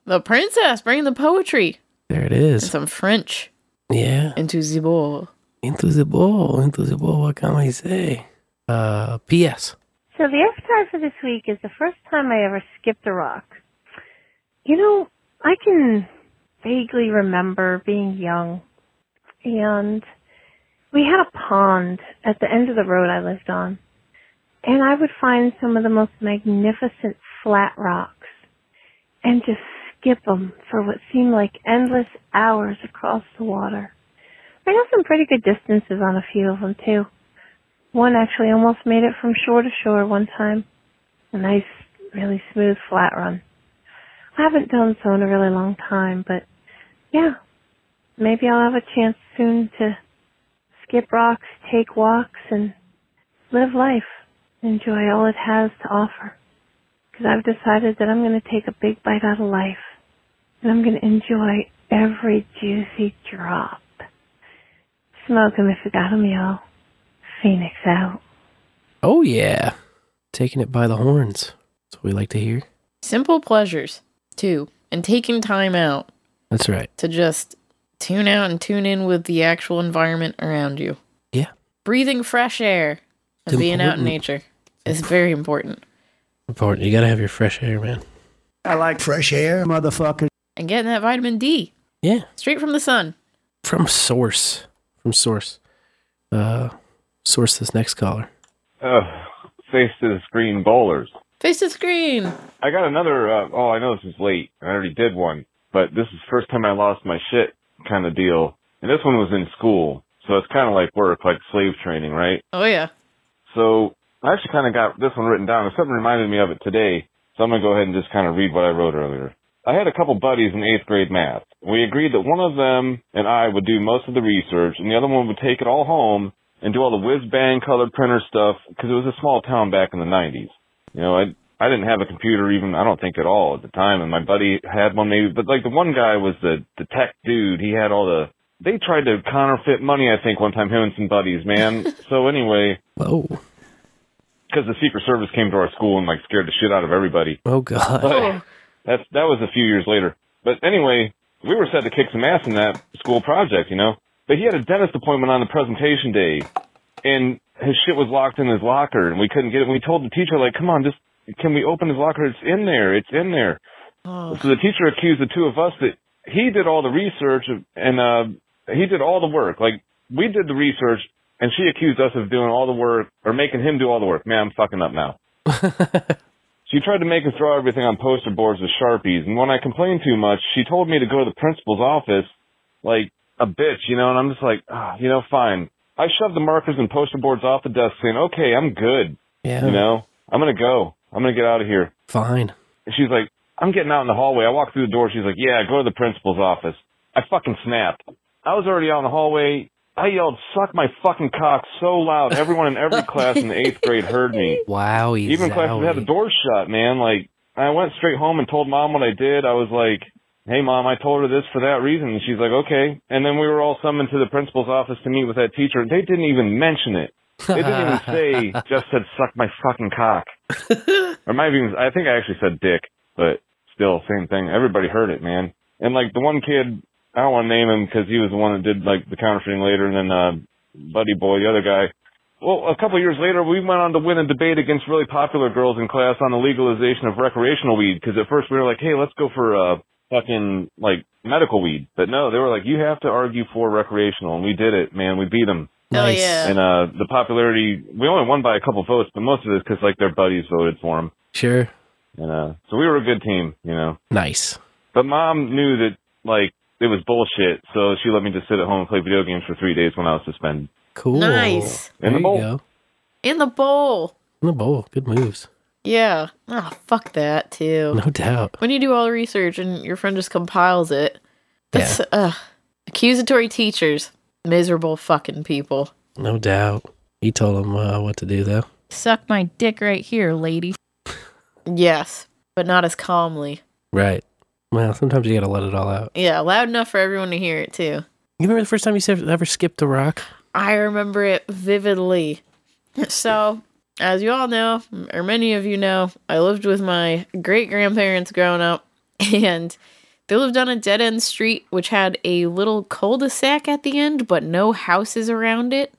The princess, bring the poetry. There it is. And some French Yeah. into the bowl. Into the ball, into the ball, what can I say? Uh P.S. So the avatar for this week is the first time I ever skipped a rock. You know, I can vaguely remember being young and we had a pond at the end of the road I lived on. And I would find some of the most magnificent flat rocks and just skip them for what seemed like endless hours across the water. I got some pretty good distances on a few of them too. One actually almost made it from shore to shore one time. A nice really smooth flat run. I haven't done so in a really long time, but yeah, maybe I'll have a chance soon to skip rocks, take walks, and live life. Enjoy all it has to offer. Because I've decided that I'm going to take a big bite out of life. And I'm going to enjoy every juicy drop. Smoke 'em if you got 'em, y'all. Phoenix out. Oh yeah, taking it by the horns. That's what we like to hear. Simple pleasures, too, and taking time out That's right. to just tune out and tune in with the actual environment around you. Yeah. Breathing fresh air and It's being out in nature is very important. Important. You gotta have your fresh air, man. I like fresh air, motherfucker. And getting that vitamin D Yeah, straight from the sun. from source. From source. Uh, source this next caller. Uh, face to the screen bowlers. Face to the screen. I got another. Uh, oh, I know this is late. I already did one, but this is first time I lost my shit kind of deal. And this one was in school, so it's kind of like work, like slave training, right? Oh, yeah. So I actually kind of got this one written down. and Something reminded me of it today, so I'm gonna go ahead and just kind of read what I wrote earlier. I had a couple buddies in eighth grade math. We agreed that one of them and I would do most of the research, and the other one would take it all home and do all the whiz bang colored printer stuff because it was a small town back in the 90s. You know, I I didn't have a computer even I don't think at all at the time, and my buddy had one maybe, but like the one guy was the the tech dude. He had all the they tried to counterfeit money, I think, one time, him and some buddies, man. so anyway, Whoa. because the Secret Service came to our school and like scared the shit out of everybody. Oh god. But oh. that's that was a few years later. But anyway, we were set to kick some ass in that school project, you know. But he had a dentist appointment on the presentation day, and his shit was locked in his locker, and we couldn't get it. And we told the teacher, like, "Come on, just can we open his locker? It's in there. It's in there." Oh. So the teacher accused the two of us that he did all the research and uh he did all the work. Like we did the research, and she accused us of doing all the work or making him do all the work. Man, I'm fucking up now. She tried to make us draw everything on poster boards with Sharpies, and when I complained too much, she told me to go to the principal's office like a bitch, you know, and I'm just like, ah, you know, fine. I shoved the markers and poster boards off the desk saying, okay, I'm good. Yeah. You know, I'm gonna go. I'm gonna get out of here. Fine. And she's like, I'm getting out in the hallway. I walk through the door. She's like, yeah, go to the principal's office. I fucking snapped. I was already out in the hallway. I yelled, suck my fucking cock so loud. Everyone in every class in the eighth grade heard me. Wow. Even classes had the doors shut, man. Like, I went straight home and told mom what I did. I was like, hey mom, I told her this for that reason. And she's like, okay. And then we were all summoned to the principal's office to meet with that teacher. and They didn't even mention it. They didn't even say, just said, suck my fucking cock. or might have even, I think I actually said dick, but still, same thing. Everybody heard it, man. And like the one kid, I don't want to name him because he was the one that did like the counterfeiting later, and then uh, Buddy Boy, the other guy. Well, a couple of years later, we went on to win a debate against really popular girls in class on the legalization of recreational weed. Because at first we were like, "Hey, let's go for uh, fucking like medical weed," but no, they were like, "You have to argue for recreational," and we did it, man. We beat them. Oh, yeah. And uh, the popularity, we only won by a couple votes, but most of it is because like their buddies voted for him. Sure. And uh, so we were a good team, you know. Nice. But mom knew that like it was bullshit, so she let me just sit at home and play video games for three days when I was suspended. Cool. Nice. In There the you bowl. go. In the bowl. In the bowl. Good moves. Yeah. Oh, fuck that, too. No doubt. When you do all the research and your friend just compiles it, that's, uh, accusatory teachers. Miserable fucking people. No doubt. He told him uh, what to do, though. Suck my dick right here, lady. yes, but not as calmly. Right. Well, sometimes you gotta let it all out. Yeah, loud enough for everyone to hear it, too. You remember the first time you ever ever skipped a rock? I remember it vividly. So, as you all know, or many of you know, I lived with my great grandparents growing up, and they lived on a dead end street which had a little cul de sac at the end, but no houses around it.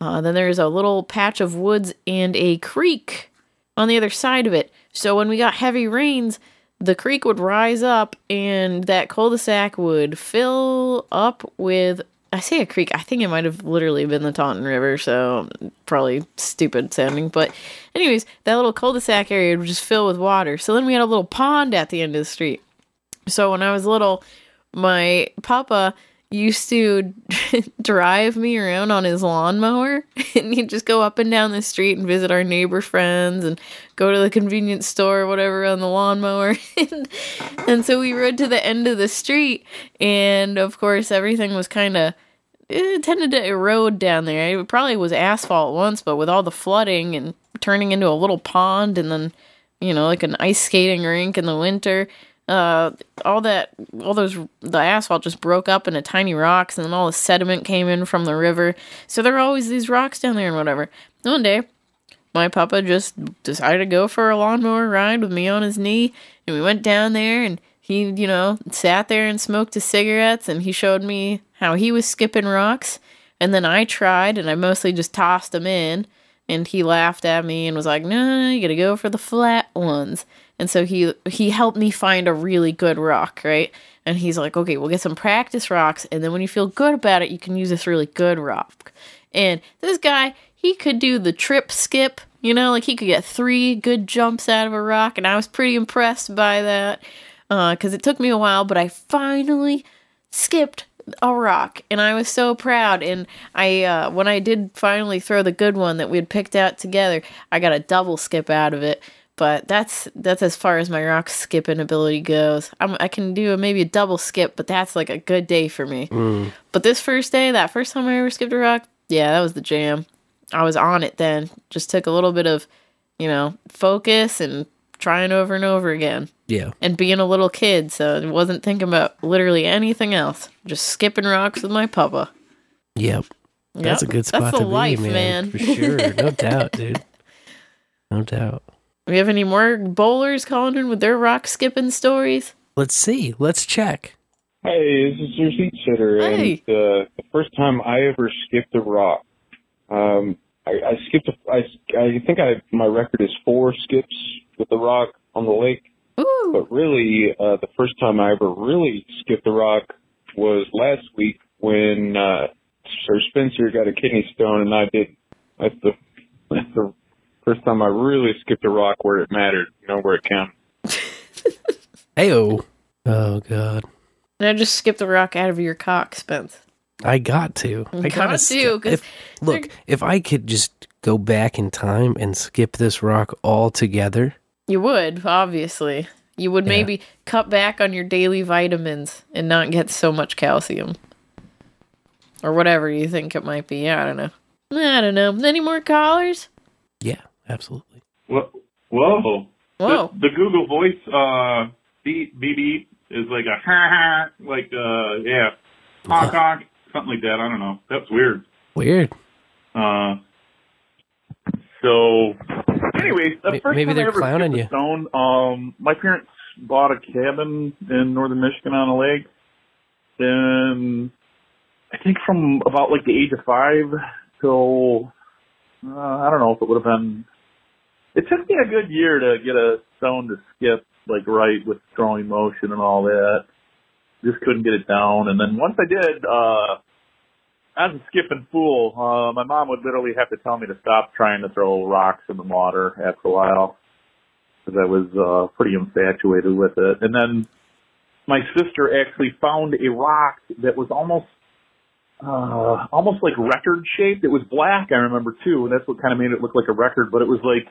Uh, then there's a little patch of woods and a creek on the other side of it. So, when we got heavy rains, the creek would rise up and that cul-de-sac would fill up with I say a creek, I think it might have literally been the Taunton River, so probably stupid sounding. But anyways, that little cul-de-sac area would just fill with water. So then we had a little pond at the end of the street. So when I was little, my papa used to drive me around on his lawnmower and he'd just go up and down the street and visit our neighbor friends and go to the convenience store or whatever on the lawnmower and, and so we rode to the end of the street and of course everything was kind of it tended to erode down there it probably was asphalt once but with all the flooding and turning into a little pond and then you know like an ice skating rink in the winter uh, all that, all those, the asphalt just broke up into tiny rocks, and then all the sediment came in from the river. So there were always these rocks down there and whatever. One day, my papa just decided to go for a lawnmower ride with me on his knee, and we went down there, and he, you know, sat there and smoked his cigarettes, and he showed me how he was skipping rocks, and then I tried, and I mostly just tossed them in, and he laughed at me and was like, "No, you gotta go for the flat ones." And so he he helped me find a really good rock, right? And he's like, "Okay, we'll get some practice rocks, and then when you feel good about it, you can use this really good rock." And this guy, he could do the trip skip, you know, like he could get three good jumps out of a rock, and I was pretty impressed by that uh, because it took me a while, but I finally skipped a rock and i was so proud and i uh, when i did finally throw the good one that we had picked out together i got a double skip out of it but that's that's as far as my rock skipping ability goes. I'm, i can do a, maybe a double skip but that's like a good day for me. Mm. but this first day that first time i ever skipped a rock yeah that was the jam. I was on it then. Just took a little bit of you know focus and trying over and over again Yeah. and being a little kid, so I wasn't thinking about literally anything else. Just skipping rocks with my papa. Yep. That's Yep. a good spot That's the to life, be, man. man. For sure. No doubt, dude. No doubt. We have any more bowlers calling in with their rock skipping stories? Let's see. Let's check. Hey, this is your seat sitter, Hey. and uh, the first time I ever skipped a rock, um, I, I skipped. A, I I think I my record is four skips with the rock on the lake. Ooh. But really, uh, the first time I ever really skipped a rock was last week when uh, Sir Spencer got a kidney stone, and I did. That's the that's the first time I really skipped a rock where it mattered. You know where it counted. Heyo. Oh god. And I just skipped the rock out of your cock, Spence. I got to. I Got gotta to, skip- 'cause if- look, if I could just go back in time and skip this rock altogether, You would, obviously. You would Yeah. maybe cut back on your daily vitamins and not get so much calcium. Or whatever you think it might be. I don't know. I don't know. Any more callers? yeah, absolutely. Whoa. Whoa. Whoa. The, the Google Voice uh beep beep beep is like a ha ha like uh yeah honk honk something like that. I don't know. That's weird. Weird. Uh. So, anyways, the first maybe time they're I ever clowning you. stone, um, my parents bought a cabin in northern Michigan on a lake. Then, I think from about like the age of five till uh, I don't know if it would have been. It took me a good year to get a stone to skip like right with throwing motion and all that. Just couldn't get it down, and then once I did, uh, I was a skipping fool. Uh, my mom would literally have to tell me to stop trying to throw rocks in the water after a while because I was uh, pretty infatuated with it. And then my sister actually found a rock that was almost uh almost like record shaped. It was black, I remember too, and that's what kind of made it look like a record, but it was like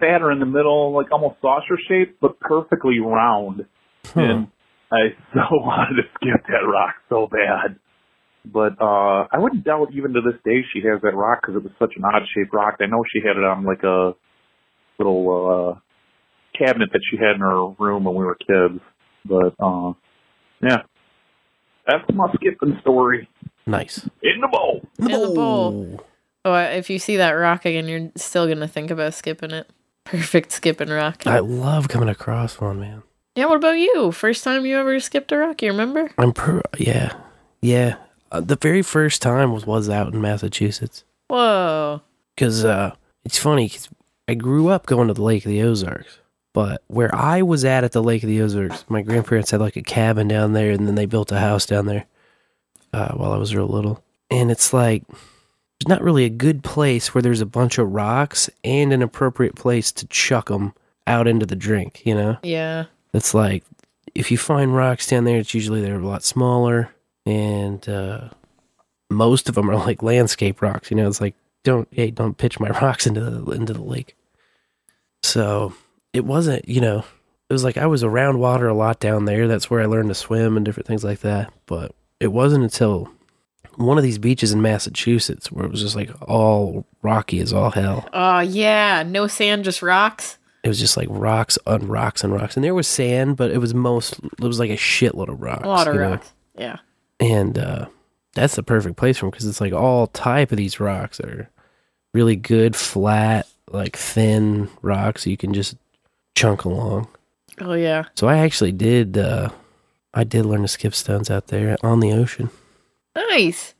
fatter in the middle, like almost saucer shaped, but perfectly round. And I so wanted to skip that rock so bad. But uh I wouldn't doubt even to this day she has that rock because it was such an odd shaped rock. I know she had it on like a little uh cabinet that she had in her room when we were kids. But uh yeah. That's my skipping story. Nice. In the bowl. In the bowl. Oh, if you see that rock again, you're still gonna think about skipping it. Perfect skipping rock. I love coming across one, man. yeah. What about you? First time you ever skipped a rock? You remember? I'm per yeah. Yeah. Uh, the very first time was was out in Massachusetts. Whoa. Cuz uh it's funny 'cause I grew up going to the Lake of the Ozarks. But where I was at at the Lake of the Ozarks, my grandparents had like a cabin down there and then they built a house down there uh, while I was real little. And it's like there's not really a good place where there's a bunch of rocks and an appropriate place to chuck them out into the drink, you know? Yeah. It's like if you find rocks down there, it's usually they're a lot smaller. And uh, most of them are like landscape rocks. You know, it's like don't hey don't pitch my rocks into the into the lake. So it wasn't you know it was like I was around water a lot down there. That's where I learned to swim and different things like that. But it wasn't until one of these beaches in Massachusetts where it was just like all rocky as all hell. Oh yeah, no sand, just rocks. It was just like rocks on rocks and rocks, and there was sand, but it was most it was like a shitload of rocks. A lot of rocks. Yeah. And uh, that's the perfect place for them because it's like all type of these rocks are really good, flat, like thin rocks you can just chunk along. Oh yeah. So I actually did. Uh, I did learn to skip stones out there on the ocean. Nice.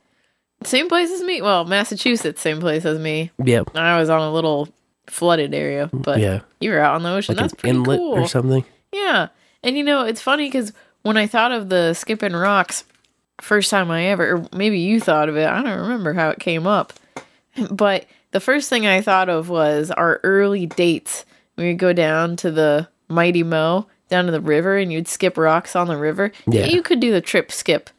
Same place as me. Well, Massachusetts, same place as me. Yep. I was on a little flooded area, but Yeah. you were out on the ocean. Like That's an pretty inlet cool. or something. Yeah. And you know, it's funny because when I thought of the skipping rocks, first time I ever, or maybe you thought of it, I don't remember how it came up. But the first thing I thought of was our early dates. We would go down to the Mighty Mo, down to the river, and you'd skip rocks on the river. Yeah. You could do the trip skip.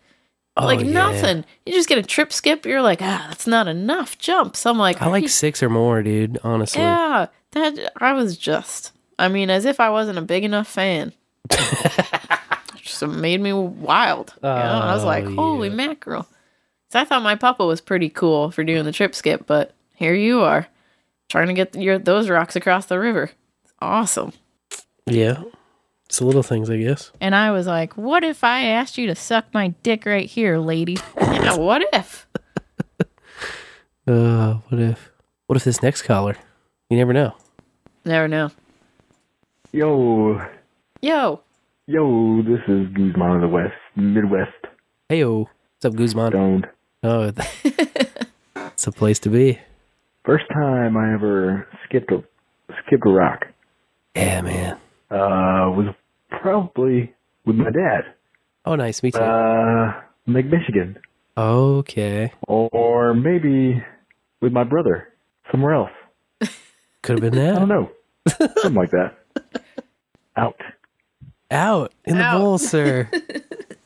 Oh, like yeah. nothing. You just get a trip skip, you're like, ah, that's not enough jumps. I'm like, I like six or more, dude. Honestly, yeah, that I was just. I mean, as if I wasn't a big enough fan. It just made me wild. You know? I was like, Oh, holy mackerel! So I thought my papa was pretty cool for doing the trip skip, but here you are, trying to get your those rocks across the river. It's awesome. yeah. It's the little things, I guess. And I was like, what if I asked you to suck my dick right here, lady? yeah, what if? Uh, what if? What if this next caller? You never know. Never know. Yo, Yo, yo, this is Guzman of the West, Midwest. Heyo, what's up, Guzman? Stoned. Oh, it's a place to be. First time I ever skipped a skipped a rock. Yeah, man. Uh, was probably with my dad. Oh, nice. Me too. Uh, Lake Michigan, okay. or maybe with my brother somewhere else. Could have been that. I don't know, something like that. Out. Out in the Out. bowl, sir.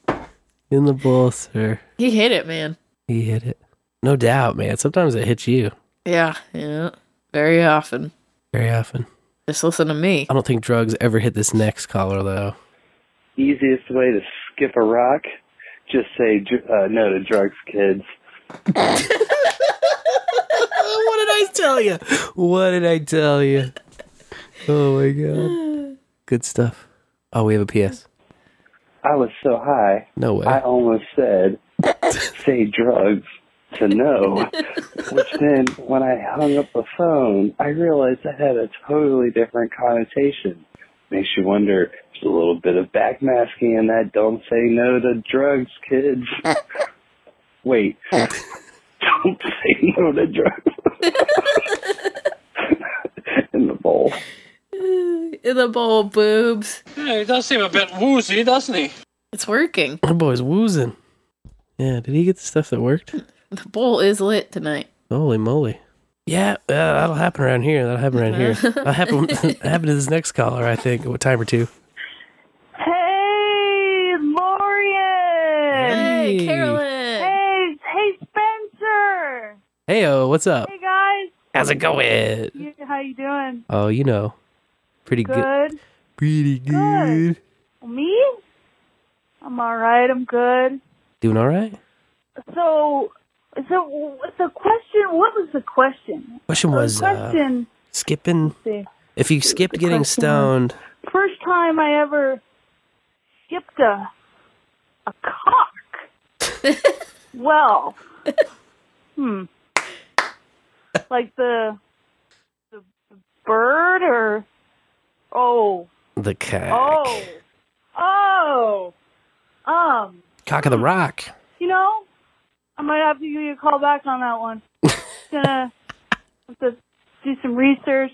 in the bowl, sir. he hit it, man. He hit it. No doubt, man. Sometimes it hits you Yeah, yeah. Very often. very often. Just listen to me. I don't think drugs ever hit this next caller, though. Easiest way to skip a rock, just say uh, no to drugs, kids. what did I tell you? What did I tell you? Oh my god. Good stuff. Oh, we have a PS. I was so high, No way. I almost said say drugs to no. Which then, when I hung up the phone, I realized that had a totally different connotation. Makes you wonder. There's a little bit of backmasking in that. Don't say no to drugs, kids. Wait. Don't say no to drugs. in the bowl. In the bowl, boobs. Yeah, he does seem a bit woozy, doesn't he? It's working. That boy's woozing. Yeah, did he get the stuff that worked? The bowl is lit tonight. Holy moly. Yeah, uh, that'll happen around here. That'll happen around here. That'll happen, that'll happen to this next caller, I think, a time or two. Hey, Lorian. Hey, Carolyn. Hey, hey, Spencer. Heyo, what's up? Hey, guys. How's it going? You, how you doing? Oh, you know. Pretty good. Good. Pretty good. Me? I'm all right. I'm good. Doing all right? So, so the question. What was the question? Question The was uh, question. skipping. If you skipped getting question stoned, First time I ever skipped a a cock. well, hmm. Like the the, the bird or oh the cock. oh oh um Cock of the rock. you know I might have to give you a call back on that one. Gonna have to do some research.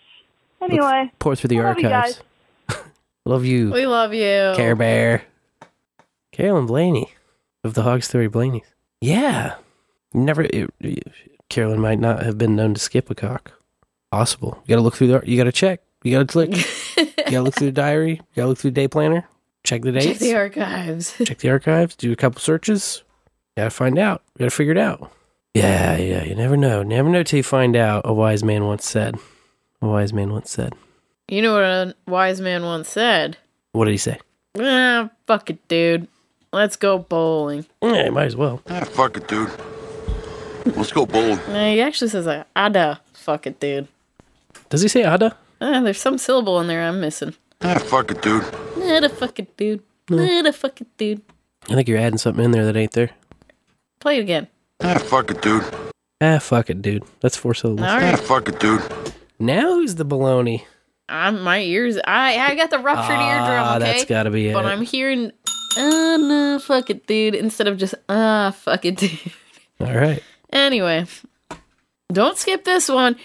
Anyway, Pour through the I love you archives. guys. Love you. We love you. Care Bear. Carolyn Blaney of the Hog Story Blaney's. Yeah. Never. It, Carolyn might not have been known to skip a cock. Possible. You gotta look through the. You gotta check. You gotta click. you gotta look through the diary. You gotta look through the day planner. Check the dates. Check the archives. check the archives. Do a couple searches. Gotta find out. Gotta figure it out. Yeah, yeah, you never know. Never know till you find out, a wise man once said. A wise man once said. You know what a wise man once said? What did he say? Ah, fuck it, dude. Let's go bowling. Yeah, might as well. Ah, fuck it, dude. Let's go bowling. Nah, he actually says, like, Ada, fuck it, dude. Does he say Ada? Ah, there's some syllable in there I'm missing. Ah, fuck it, dude. Ada, fuck it, dude. Ada, fuck it, dude. I think you're adding something in there that ain't there. Play it again. Ah, fuck it, dude. Ah, fuck it, dude. That's four syllables. All right. Ah, fuck it, dude. Now who's the baloney? I'm, my ears, I, I got the ruptured eardrum, Ah, okay? that's gotta be it. But I'm hearing, ah, no, fuck it, dude, instead of just, ah, fuck it, dude. All right. Anyway, don't skip this one.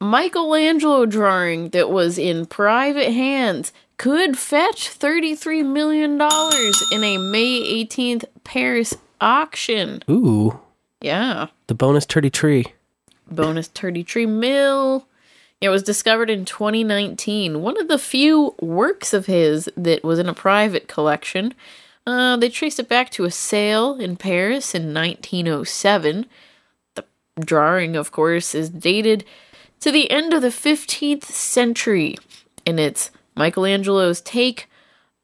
Michelangelo drawing that was in private hands could fetch $33 million in a May 18th Paris auction. Ooh, Yeah. the bonus turdy tree. Bonus 33 mil. It was discovered in 2019. One of the few works of his that was in a private collection. Uh, they traced it back to a sale in Paris in 1907. The drawing, of course, is dated to the end of the 15th century, in it's Michelangelo's take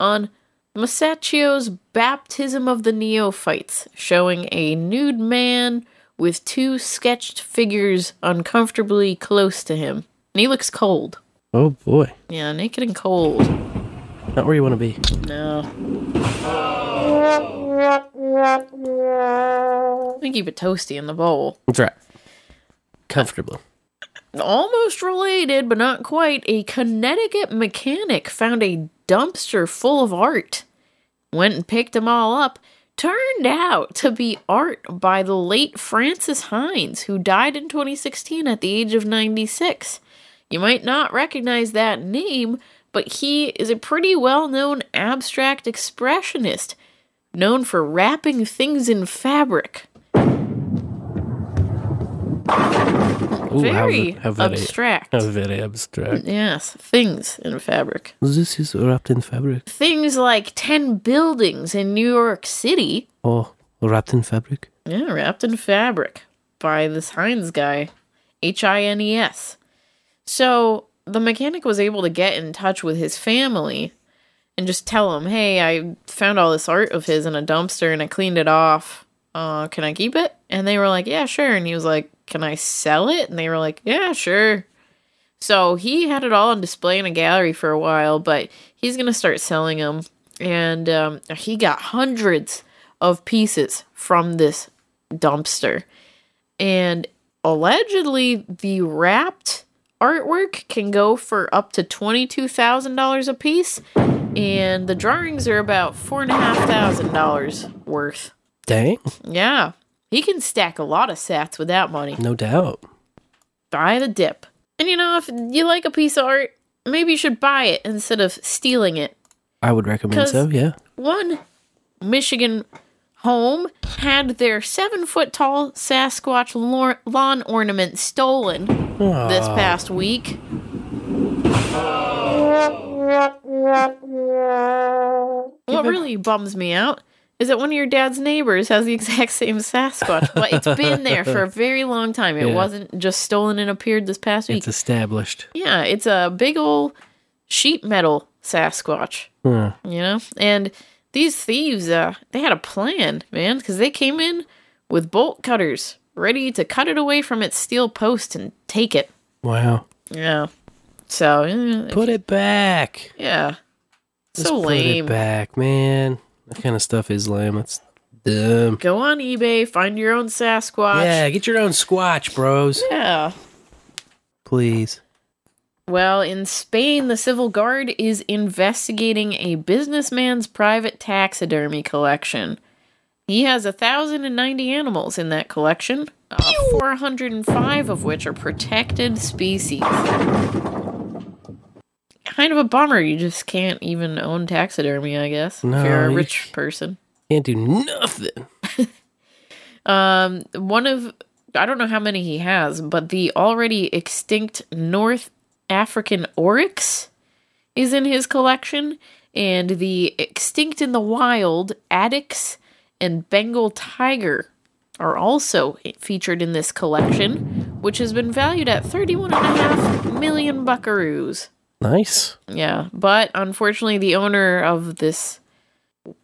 on Masaccio's Baptism of the Neophytes, showing a nude man with two sketched figures uncomfortably close to him. And he looks cold. Oh boy, Yeah, naked and cold. not where you want to be. No. We keep it toasty in the bowl. That's right. Comfortable. Almost related, but not quite. A Connecticut mechanic found a dumpster full of art. Went and picked them all up. Turned out to be art by the late Francis Hines, who died in 2016 at the age of 96. You might not recognize that name, but he is a pretty well known abstract expressionist, known for wrapping things in fabric. Ooh, Very how, how very, abstract. How very abstract. Yes, things in fabric. This is wrapped in fabric. Things like 10 buildings in New York City. Oh, wrapped in fabric. Yeah, wrapped in fabric by this Hines guy. H I N E S. So the mechanic was able to get in touch with his family and just tell him, hey, I found all this art of his in a dumpster and I cleaned it off. Uh, can I keep it? And they were like, yeah, sure. And he was like, can I sell it? And they were like, yeah, sure. So he had it all on display in a gallery for a while, but he's going to start selling them. And um, he got hundreds of pieces from this dumpster. And allegedly, the wrapped artwork can go for up to $22,000 a piece. And the drawings are about $4,500 worth. Dang. Yeah. He can stack a lot of sats with that money. No doubt. Buy the dip. And you know, if you like a piece of art, maybe you should buy it instead of stealing it. I would recommend so, yeah. One Michigan home had their seven foot tall Sasquatch lawn ornament stolen this past week. What really bums me out is that one of your dad's neighbors has the exact same Sasquatch, but it's been there for a very long time. It Yeah. wasn't just stolen and appeared this past week. It's established. Yeah, it's a big old sheet metal Sasquatch, you know? And these thieves, uh, they had a plan, man, because they came in with bolt cutters, ready to cut it away from its steel post and take it. Wow. Yeah. So, Put it back. yeah. Just so put lame. it back, man. That kind of stuff is lame. That's dumb. Go on eBay, find your own Sasquatch. Yeah, get your own squatch, bros. Yeah. Please. Well, in Spain, the Civil Guard is investigating a businessman's private taxidermy collection. He has 1,090 animals in that collection, uh, 405 of which are protected species. Kind of a bummer. You just can't even own taxidermy, I guess, No, if you're a you rich person. Can't do nothing. Um, one of I don't know how many he has, but the already extinct North African oryx is in his collection, and the extinct in the wild Addax and Bengal tiger are also featured in this collection, which has been valued at 31.5 million buckaroos. Nice. Yeah, but unfortunately, the owner of this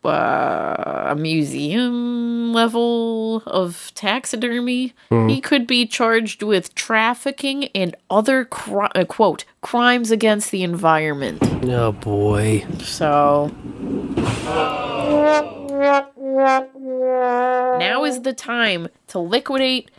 uh, museum level of taxidermy, Hmm. he could be charged with trafficking and other cri- uh, quote crimes against the environment. Oh boy. So now is the time to liquidate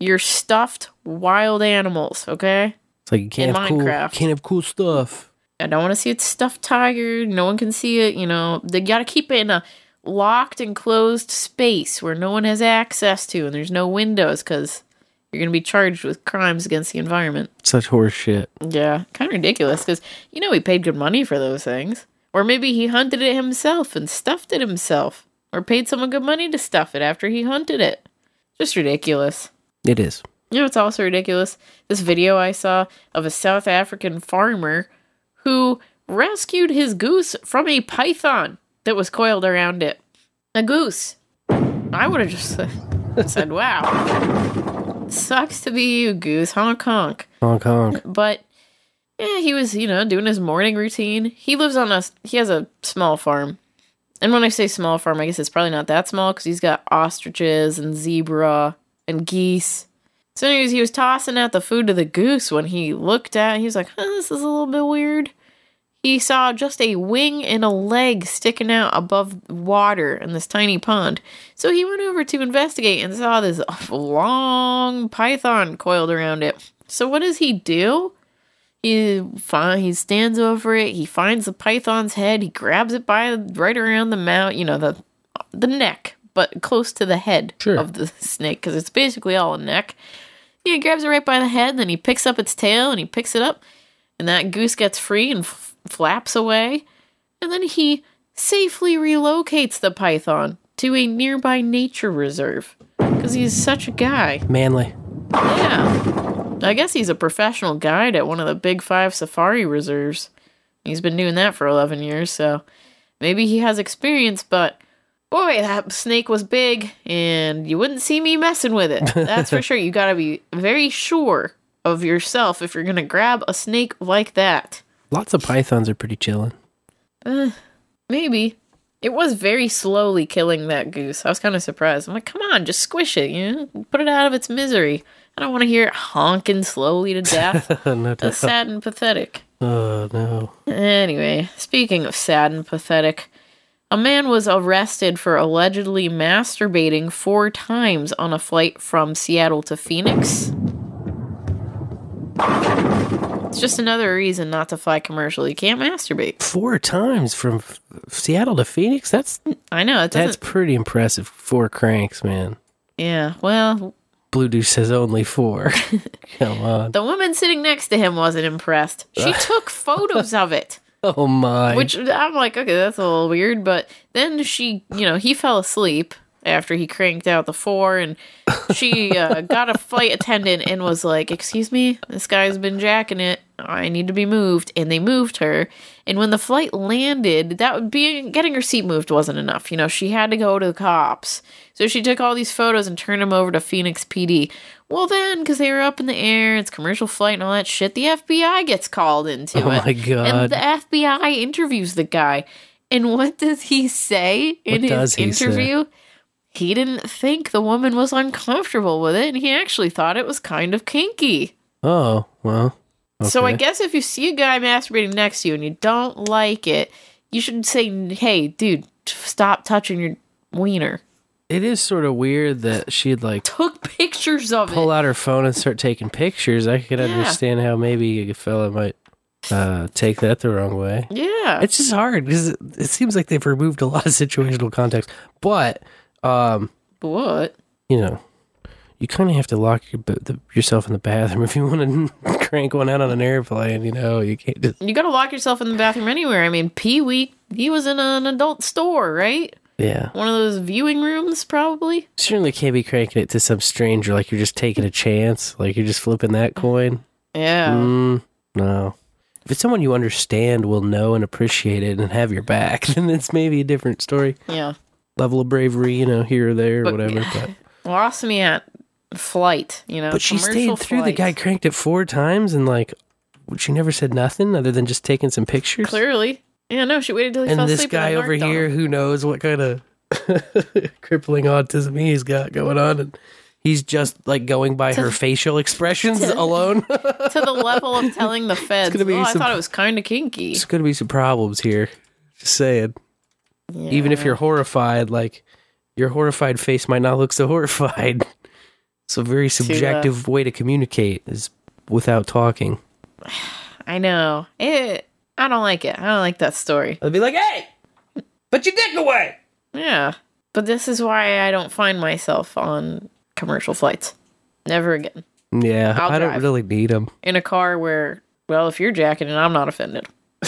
your stuffed wild animals. Okay. It's like you can't have cool, Minecraft. can't have cool stuff. I don't want to see it stuffed tiger. No one can see it. You know, they got to keep it in a locked and closed space where no one has access to, and there's no windows because you're going to be charged with crimes against the environment. Such horse shit. Yeah, kind of ridiculous because you know he paid good money for those things, or maybe he hunted it himself and stuffed it himself, or paid someone good money to stuff it after he hunted it. Just ridiculous. It is. You know, it's also ridiculous. This video I saw of a South African farmer who rescued his goose from a python that was coiled around it. A goose. I would have just said, wow. Sucks to be you, goose. Honk honk. Honk honk. But yeah, he was, you know, doing his morning routine. He lives on a, he has a small farm. And when I say small farm, I guess it's probably not that small because he's got ostriches and zebra and geese. So, anyways, he was tossing out the food to the goose when he looked at. He was like, huh, "This is a little bit weird." He saw just a wing and a leg sticking out above water in this tiny pond. So he went over to investigate and saw this long python coiled around it. So what does he do? He find, he stands over it. He finds the python's head. He grabs it by right around the mouth, you know, the the neck, but close to the head of the snake because it's basically all a neck. He grabs it right by the head, then he picks up its tail and he picks it up, and that goose gets free and f- flaps away. And then he safely relocates the python to a nearby nature reserve because he's such a guy. Manly. Yeah. I guess he's a professional guide at one of the big five safari reserves. He's been doing that for 11 years, so maybe he has experience, but boy, that snake was big, and you wouldn't see me messing with it. That's for sure. You gotta be very sure of yourself if you're gonna grab a snake like that. Lots of pythons are pretty chilling. Uh, maybe. It was very slowly killing that goose. I was kind of surprised. I'm like, come on, just squish it, you know? Put it out of its misery. I don't want to hear it honking slowly to death. no. That's sad and pathetic. Oh no. Anyway, speaking of sad and pathetic, a man was arrested for allegedly masturbating four times on a flight from Seattle to Phoenix. It's just another reason not to fly commercial. You can't masturbate. Four times from F- Seattle to Phoenix. That's I know that's pretty impressive. Four cranks, man. yeah. Well, BlueDouche says only four. Come on. the woman sitting next to him wasn't impressed. She took photos of it. Oh my. Which I'm like, okay, that's a little weird. But then she, you know, he fell asleep after he cranked out the four, and she uh, got a flight attendant and was like, "Excuse me, this guy's been jacking it. I need to be moved." And they moved her. And when the flight landed, that would be getting her seat moved wasn't enough. You know, she had to go to the cops. So she took all these photos and turned them over to Phoenix PD. Well, then, because they were up in the air, it's commercial flight and all that shit, the FBI gets called into Oh it. my God. And the FBI interviews the guy. And what does he say in What his he say? interview? He didn't think the woman was uncomfortable with it, and he actually thought it was kind of kinky. Oh well. So I guess if you see a guy masturbating next to you and you don't like it, you should say, "Hey, dude, stop touching your wiener." It is sort of weird that she'd like Took pictures of it. pull it. out her phone and start taking pictures. I could Yeah. understand how maybe a fella might uh, take that the wrong way. Yeah, It's just hard because it, it seems like they've removed a lot of situational context. But, um, what? you know, you kind of have to lock your, the, yourself in the bathroom if you want to crank one out on an airplane. You know, you can't just You got to lock yourself in the bathroom anywhere. I mean, Pee Wee, he was in an adult store, right? Yeah. One of those viewing rooms, probably. Certainly can't be cranking it to some stranger like you're just taking a chance, like you're just flipping that coin. Yeah. Mm, no. If it's someone you understand will know and appreciate it and have your back, then it's maybe a different story. Yeah. level of bravery, you know, here or there, or But- whatever. But Lost me at flight, you know. but she stayed through. The guy cranked it four times, and like, she never said nothing other than just taking some pictures. Clearly. Yeah, no, she waited till he fell and this asleep. guy over on here, him. who knows what kind of crippling autism he's got going on, and he's just like going by her facial expressions alone. to the level of telling the feds, gonna be oh, I some- thought it was kind of kinky. There's going to be some problems here. Just saying. Even if you're horrified, like your horrified face might not look so horrified. It's a very uh, subjective way to communicate is without talking. I know. It, I don't like it. I don't like that story. I'd be like, hey, put your dick away. Yeah. But this is why I don't find myself on commercial flights. Never again. Yeah, I'll I don't really need them. In a car where, well, if you're jacking it, I'm not offended.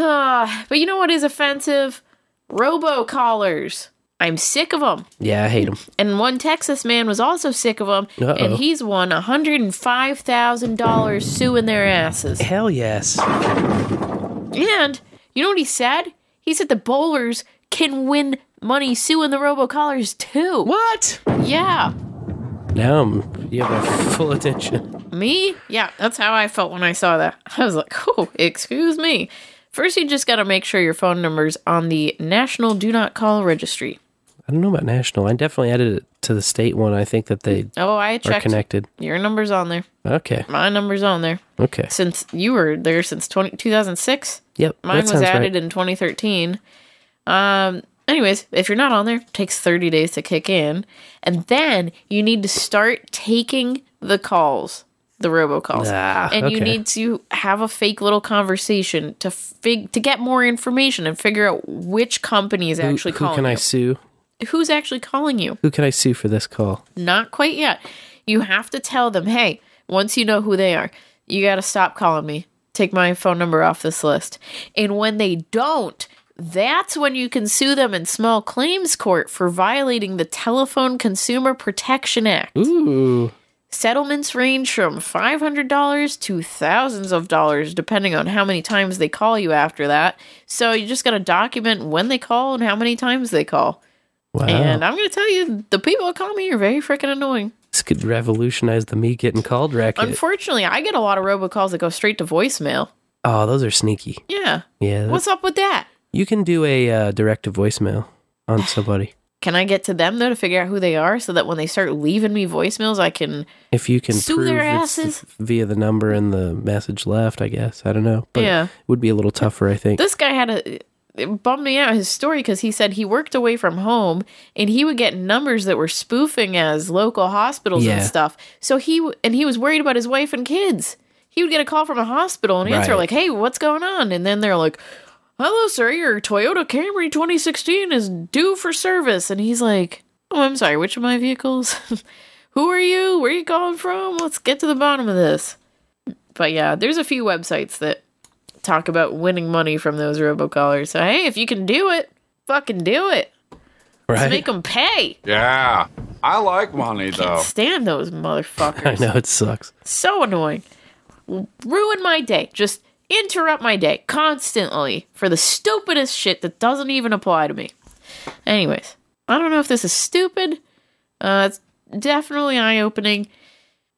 Ah, but you know what is offensive? Robocallers. I'm sick of them. Yeah, I hate them. And one Texas man was also sick of them, Uh-oh. and he's won $105,000 suing their asses. Hell yes. And you know what he said? He said the bowlers can win money suing the robocallers too. What? Yeah. Now I'm, you have my full attention. Me? Yeah, that's how I felt when I saw that. I was like, oh, excuse me. First, you just got to make sure your phone number's on the National Do Not Call Registry. I don't know about national. I definitely added it to the state one. I think that they Oh, I are checked. connected. Your number's on there. Okay. My number's on there. Okay. Since you were there since 20, 2006. Yep. Mine was added right. in 2013. Um. Anyways, if you're not on there, it takes 30 days to kick in, and then you need to start taking the calls, the robocalls, Ah, and you need to have a fake little conversation to fig- to get more information and figure out which company is Who, actually who calling can I sue? Who's actually calling you? Who can I sue for this call? Not quite yet. You have to tell them, hey, once you know who they are, you got to stop calling me. Take my phone number off this list. And when they don't, that's when you can sue them in small claims court for violating the Telephone Consumer Protection Act. Ooh. Settlements range from $500 to thousands of dollars, depending on how many times they call you after that. So you just got to document when they call and how many times they call. Wow. And I'm going to tell you, the people that call me are very freaking annoying. this could revolutionize the me getting called racket. Unfortunately, I get a lot of robocalls that go straight to voicemail. oh, those are sneaky. Yeah. Yeah. What's up with that? You can do a uh, direct to voicemail on somebody. Can I get to them though to figure out who they are so that when they start leaving me voicemails, I can If you can Sue prove their asses? via the number and the message left, I guess. I don't know. But Yeah. it would be a little tougher, I think. This guy had a it bummed me out his story because he said he worked away from home and he would get numbers that were spoofing as local hospitals Yeah. and stuff. So he and he was worried about his wife and kids. He would get a call from a hospital and answer Right. like, "Hey, what's going on?" And then they're like, "Hello, sir. Your Toyota Camry 2016 is due for service." And he's like, "Oh, I'm sorry. Which of my vehicles? Who are you? Where are you calling from? Let's get to the bottom of this." But yeah, there's a few websites that talk about winning money from those robocallers. So hey, if you can do it, fucking do it. Let's make them pay. Yeah. I like money, though. Can't Stand those motherfuckers. I know it sucks. So annoying. Ruin my day. Just interrupt my day constantly for the stupidest shit that doesn't even apply to me. Anyways, I don't know if this is stupid. Uh, it's definitely eye opening.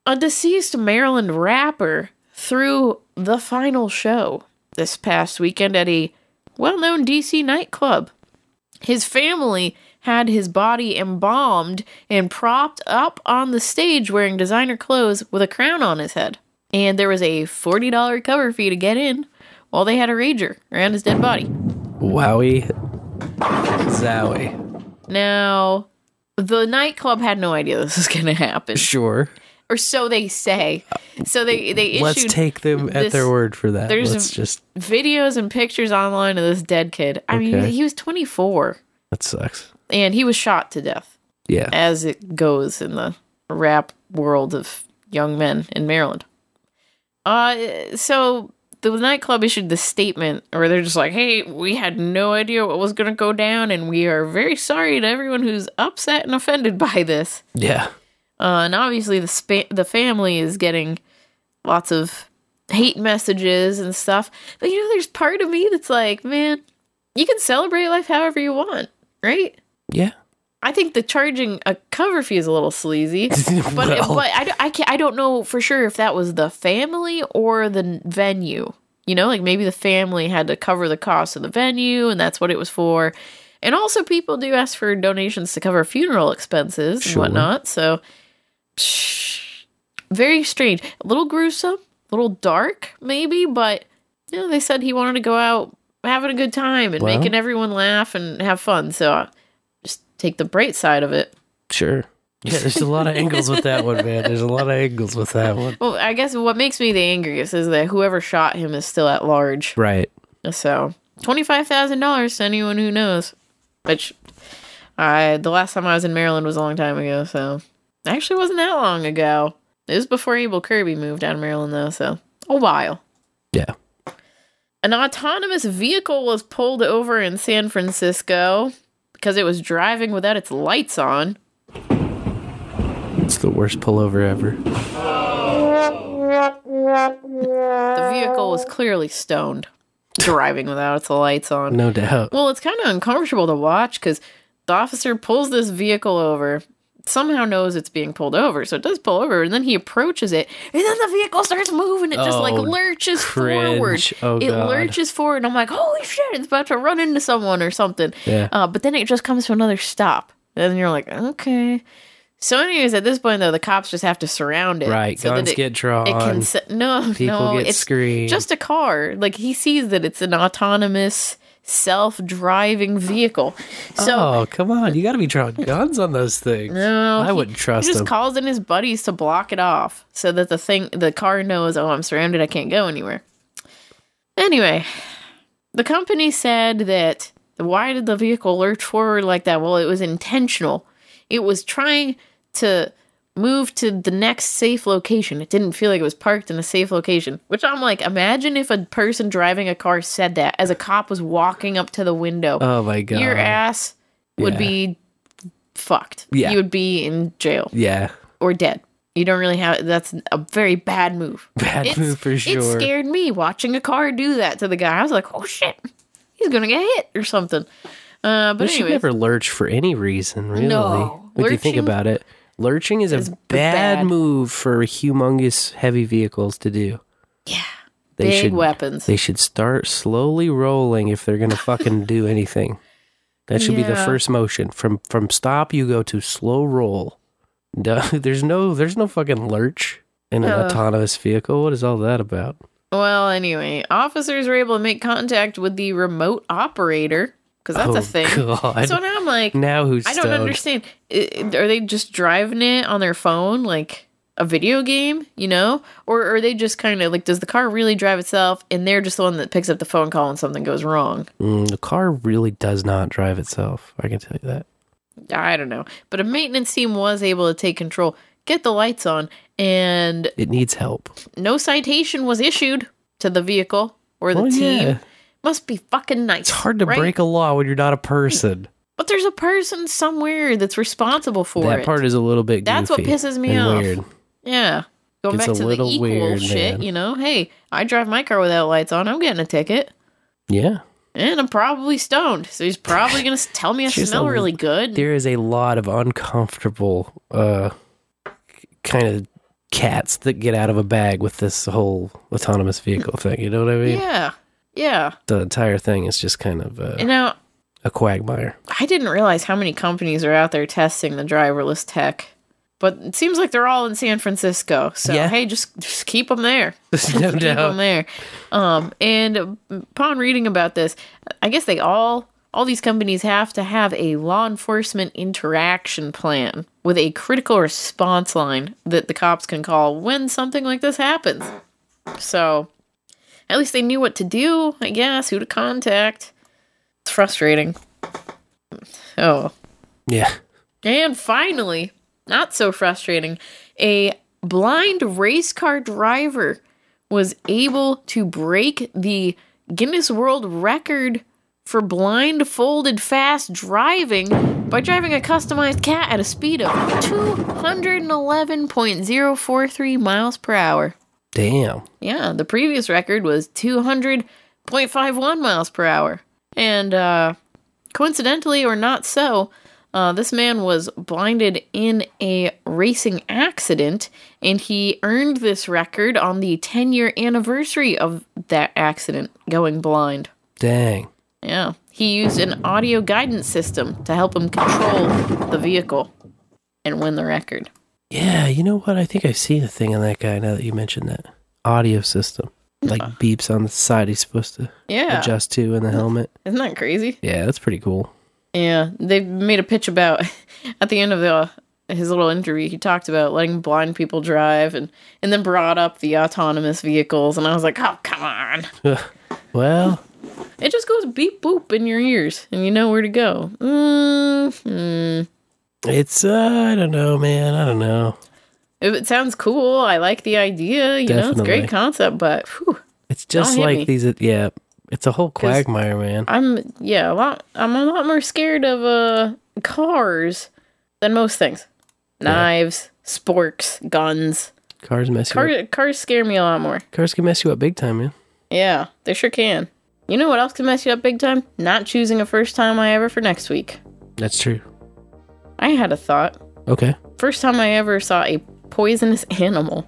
A deceased Maryland rapper threw the final show this past weekend at a well known DC nightclub. His family had his body embalmed and propped up on the stage wearing designer clothes with a crown on his head. And there was a $40 cover fee to get in while they had a rager around his dead body. Wowie. Zowie. Now, the nightclub had no idea this was going to happen. Sure. Or so they say. So they, they issued. Let's take them at this- their word for that. There's Let's just. videos and pictures online of this dead kid. I mean, he was 24 That sucks. and he was shot to death. Yeah. as it goes in the rap world of young men in Maryland. Uh, so the nightclub issued the statement, or they're just like, "Hey, we had no idea what was going to go down, and we are very sorry to everyone who's upset and offended by this." Yeah. Uh, and obviously, the spa- the family is getting lots of hate messages and stuff. But you know, there's part of me that's like, man, you can celebrate life however you want. right? Yeah. I think the charging a cover fee is a little sleazy, but Well. but I, don't- I can't I don't know for sure if that was the family or the venue. You know, like maybe the family had to cover the cost of the venue, and that's what it was for. And also, people do ask for donations to cover funeral expenses and whatnot. So, very strange, a little gruesome, a little dark, maybe. But you know, they said he wanted to go out having a good time and Well. making everyone laugh and have fun. So, uh, just take the bright side of it. Sure. Yeah, there's a lot of angles with that one, man. There's a lot of angles with that one. Well, I guess what makes me the angriest is that whoever shot him is still at large. Right. So twenty five thousand dollars to anyone who knows. Which I the last time I was in Maryland was a long time ago, so actually wasn't that long ago. It was before AbleKirby moved out of Maryland though, so a while. Yeah. An autonomous vehicle was pulled over in San Francisco because it was driving without its lights on. It's the worst pullover ever. The vehicle was clearly stoned, driving without its lights on. No doubt. Well, it's kind of uncomfortable to watch because the officer pulls this vehicle over, somehow knows it's being pulled over, so it does pull over, and then he approaches it, and then the vehicle starts moving. It just like Oh, lurches cringe. forward. Oh, it God. lurches forward, and I'm like, holy shit, it's about to run into someone or something. Yeah. Uh, but then it just comes to another stop, and you're like, okay. So, anyways, at this point though, the cops just have to surround it. Right, so that guns it- get drawn, It can se- no, people no, get it's screamed. just a car. Like he sees that it's an autonomous, self-driving vehicle. So oh, come on. You got to be drawing guns on those things. no, I he- wouldn't trust He just them. calls in his buddies to block it off, so that the thing, the car knows, oh, I'm surrounded. I can't go anywhere. Anyway, the company said that why did the vehicle lurch forward like that? Well, it was intentional. It was trying to move to the next safe location. It didn't feel like it was parked in a safe location. Which I'm like, imagine if a person driving a car said that as a cop was walking up to the window. Oh, my God. Your ass would Yeah. be fucked. Yeah. You would be in jail Yeah. or dead. You don't really have that's a very bad move. Bad It's- move for sure. It scared me watching a car do that to the guy. I was like, "Oh shit, he's gonna get hit or something." Uh, but But should never lurch for any reason, really. No. If you think about it, lurching is a bad, bad. move for humongous heavy vehicles to do. Yeah. They Big should, weapons. They should start slowly rolling if they're going to fucking do anything. That should be the first motion. From from stop, you go to slow roll. Duh, There's no there's no fucking lurch in an Uh. autonomous vehicle. What is all that about? well, anyway, officers were able to make contact with the remote operator because that's Oh, a thing. God. So now I'm like, Now who's I don't stoned? understand. Are they just driving it on their phone like a video game, you know? Or are they just kind of like, does the car really drive itself and they're just the one that picks up the phone call and something goes wrong? Mm, the car really does not drive itself. I can tell you that. I don't know. But a maintenance team was able to take control, get the lights on, and It needs help. no citation was issued to the vehicle or the Well, team. yeah. Must be fucking nice. It's hard to right? break a law when you're not a person. But there's a person somewhere that's responsible for that it. That part is a little bit That's what pisses me off. Weird. Yeah. Going It's back a to the equal weird, shit, man. you know? Hey, I drive my car without lights on. I'm getting a ticket. Yeah. And I'm probably stoned. So he's probably going to tell me I smell a- really good. There is a lot of uncomfortable uh kind of cats that get out of a bag with this whole autonomous vehicle thing. You know what I mean? Yeah. Yeah. The entire thing is just kind of uh, And now, a quagmire. I didn't realize how many companies are out there testing the driverless tech. But it seems like they're all in San Francisco. So Yeah. hey, just just keep them there. no keep doubt. them there. Um, and upon reading about this, I guess they all all these companies have to have a law enforcement interaction plan with a critical response line that the cops can call when something like this happens. So at least they knew what to do, I guess, who to contact. It's frustrating. Oh. Yeah. And finally, not so frustrating, a blind race car driver was able to break the Guinness World Record for blindfolded fast driving by driving a customized cat at a speed of 211.043 miles per hour. Damn. Yeah, the previous record was 200.51 miles per hour. And uh coincidentally or not so, uh, this man was blinded in a racing accident, and he earned this record on the 10 year anniversary of that accident going blind. Dang. Yeah. He used an audio guidance system to help him control the vehicle and win the record. Yeah, you know what? I think I've seen a thing on that guy now that you mentioned that. Audio system. Like beeps on the side he's supposed to Yeah. adjust to in the helmet. Isn't that crazy? Yeah, that's pretty cool. Yeah, they made a pitch about at the end of the his little interview. He talked about letting blind people drive, and and then brought up the autonomous vehicles, and I was like, oh come on! well, It just goes beep boop in your ears, and you know where to go. mm it's uh, I don't know, man. I don't know. It, it sounds cool. I like the idea. You know, it's a great concept, but whew, It's just like these. Yeah, it's a whole quagmire, man. I'm yeah a lot. I'm a lot more scared of uh cars than most things. Knives, sporks, guns. Cars mess Car, up. cars scare me a lot more. Cars can mess you up big time, man. Yeah, they sure can. You know what else can mess you up big time? Not choosing a first time I ever for next week. That's true. I had a thought. Okay. First time I ever saw a poisonous animal.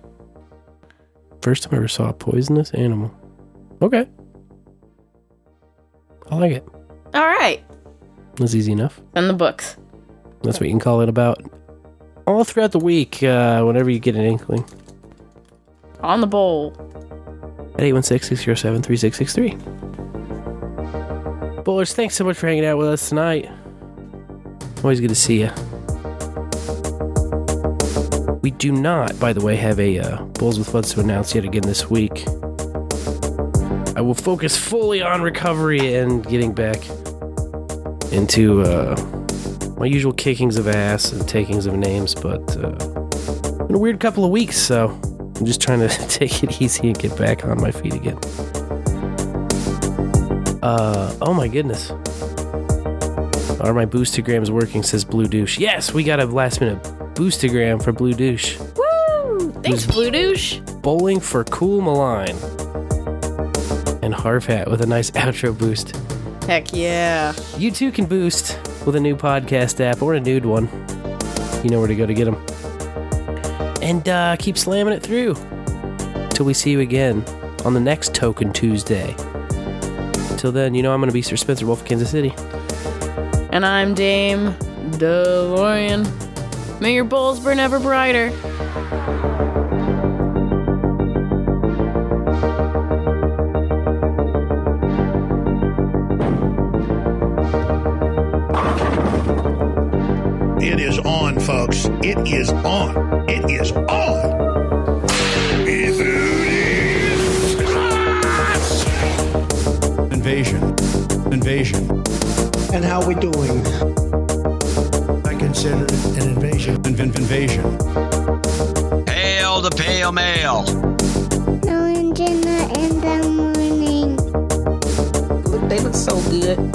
First time I ever saw a poisonous animal. Okay. I like it. All right, That's easy enough. and the books. That's what you can call it about all throughout the week, uh, whenever you get an inkling. On the bowl. At 816-607-3663. Bullers, thanks so much for hanging out with us tonight. Always good to see you. We do not, by the way, have a uh, Bulls with Floods to announce yet again this week. I will focus fully on recovery and getting back into uh, my usual kickings of ass and takings of names, but uh, been a weird couple of weeks, so I'm just trying to take it easy and get back on my feet again. Uh, oh my goodness. Are my boostograms working? Says BlueDouche. Yes, we got a last minute boostogram for BlueDouche. Woo! Thanks, BlueDouche. Bowling for Cool Malign. And Harv Hat with a nice outro boost. Heck yeah. You too can boost with a new podcast app or a nude one. You know where to go to get them. And uh, keep slamming it through. Till we see you again on the next Token Tuesday. Till then, you know I'm going to be Sir Spencer Wolf of Kansas City. And I'm Dame DeLorean. May your bowls burn ever brighter. It is on, folks. It is on. And how we doing? I consider it an invasion. Inv- inv- invasion. Hail the pale male. Knowing dinner in the morning. Look, they look so good.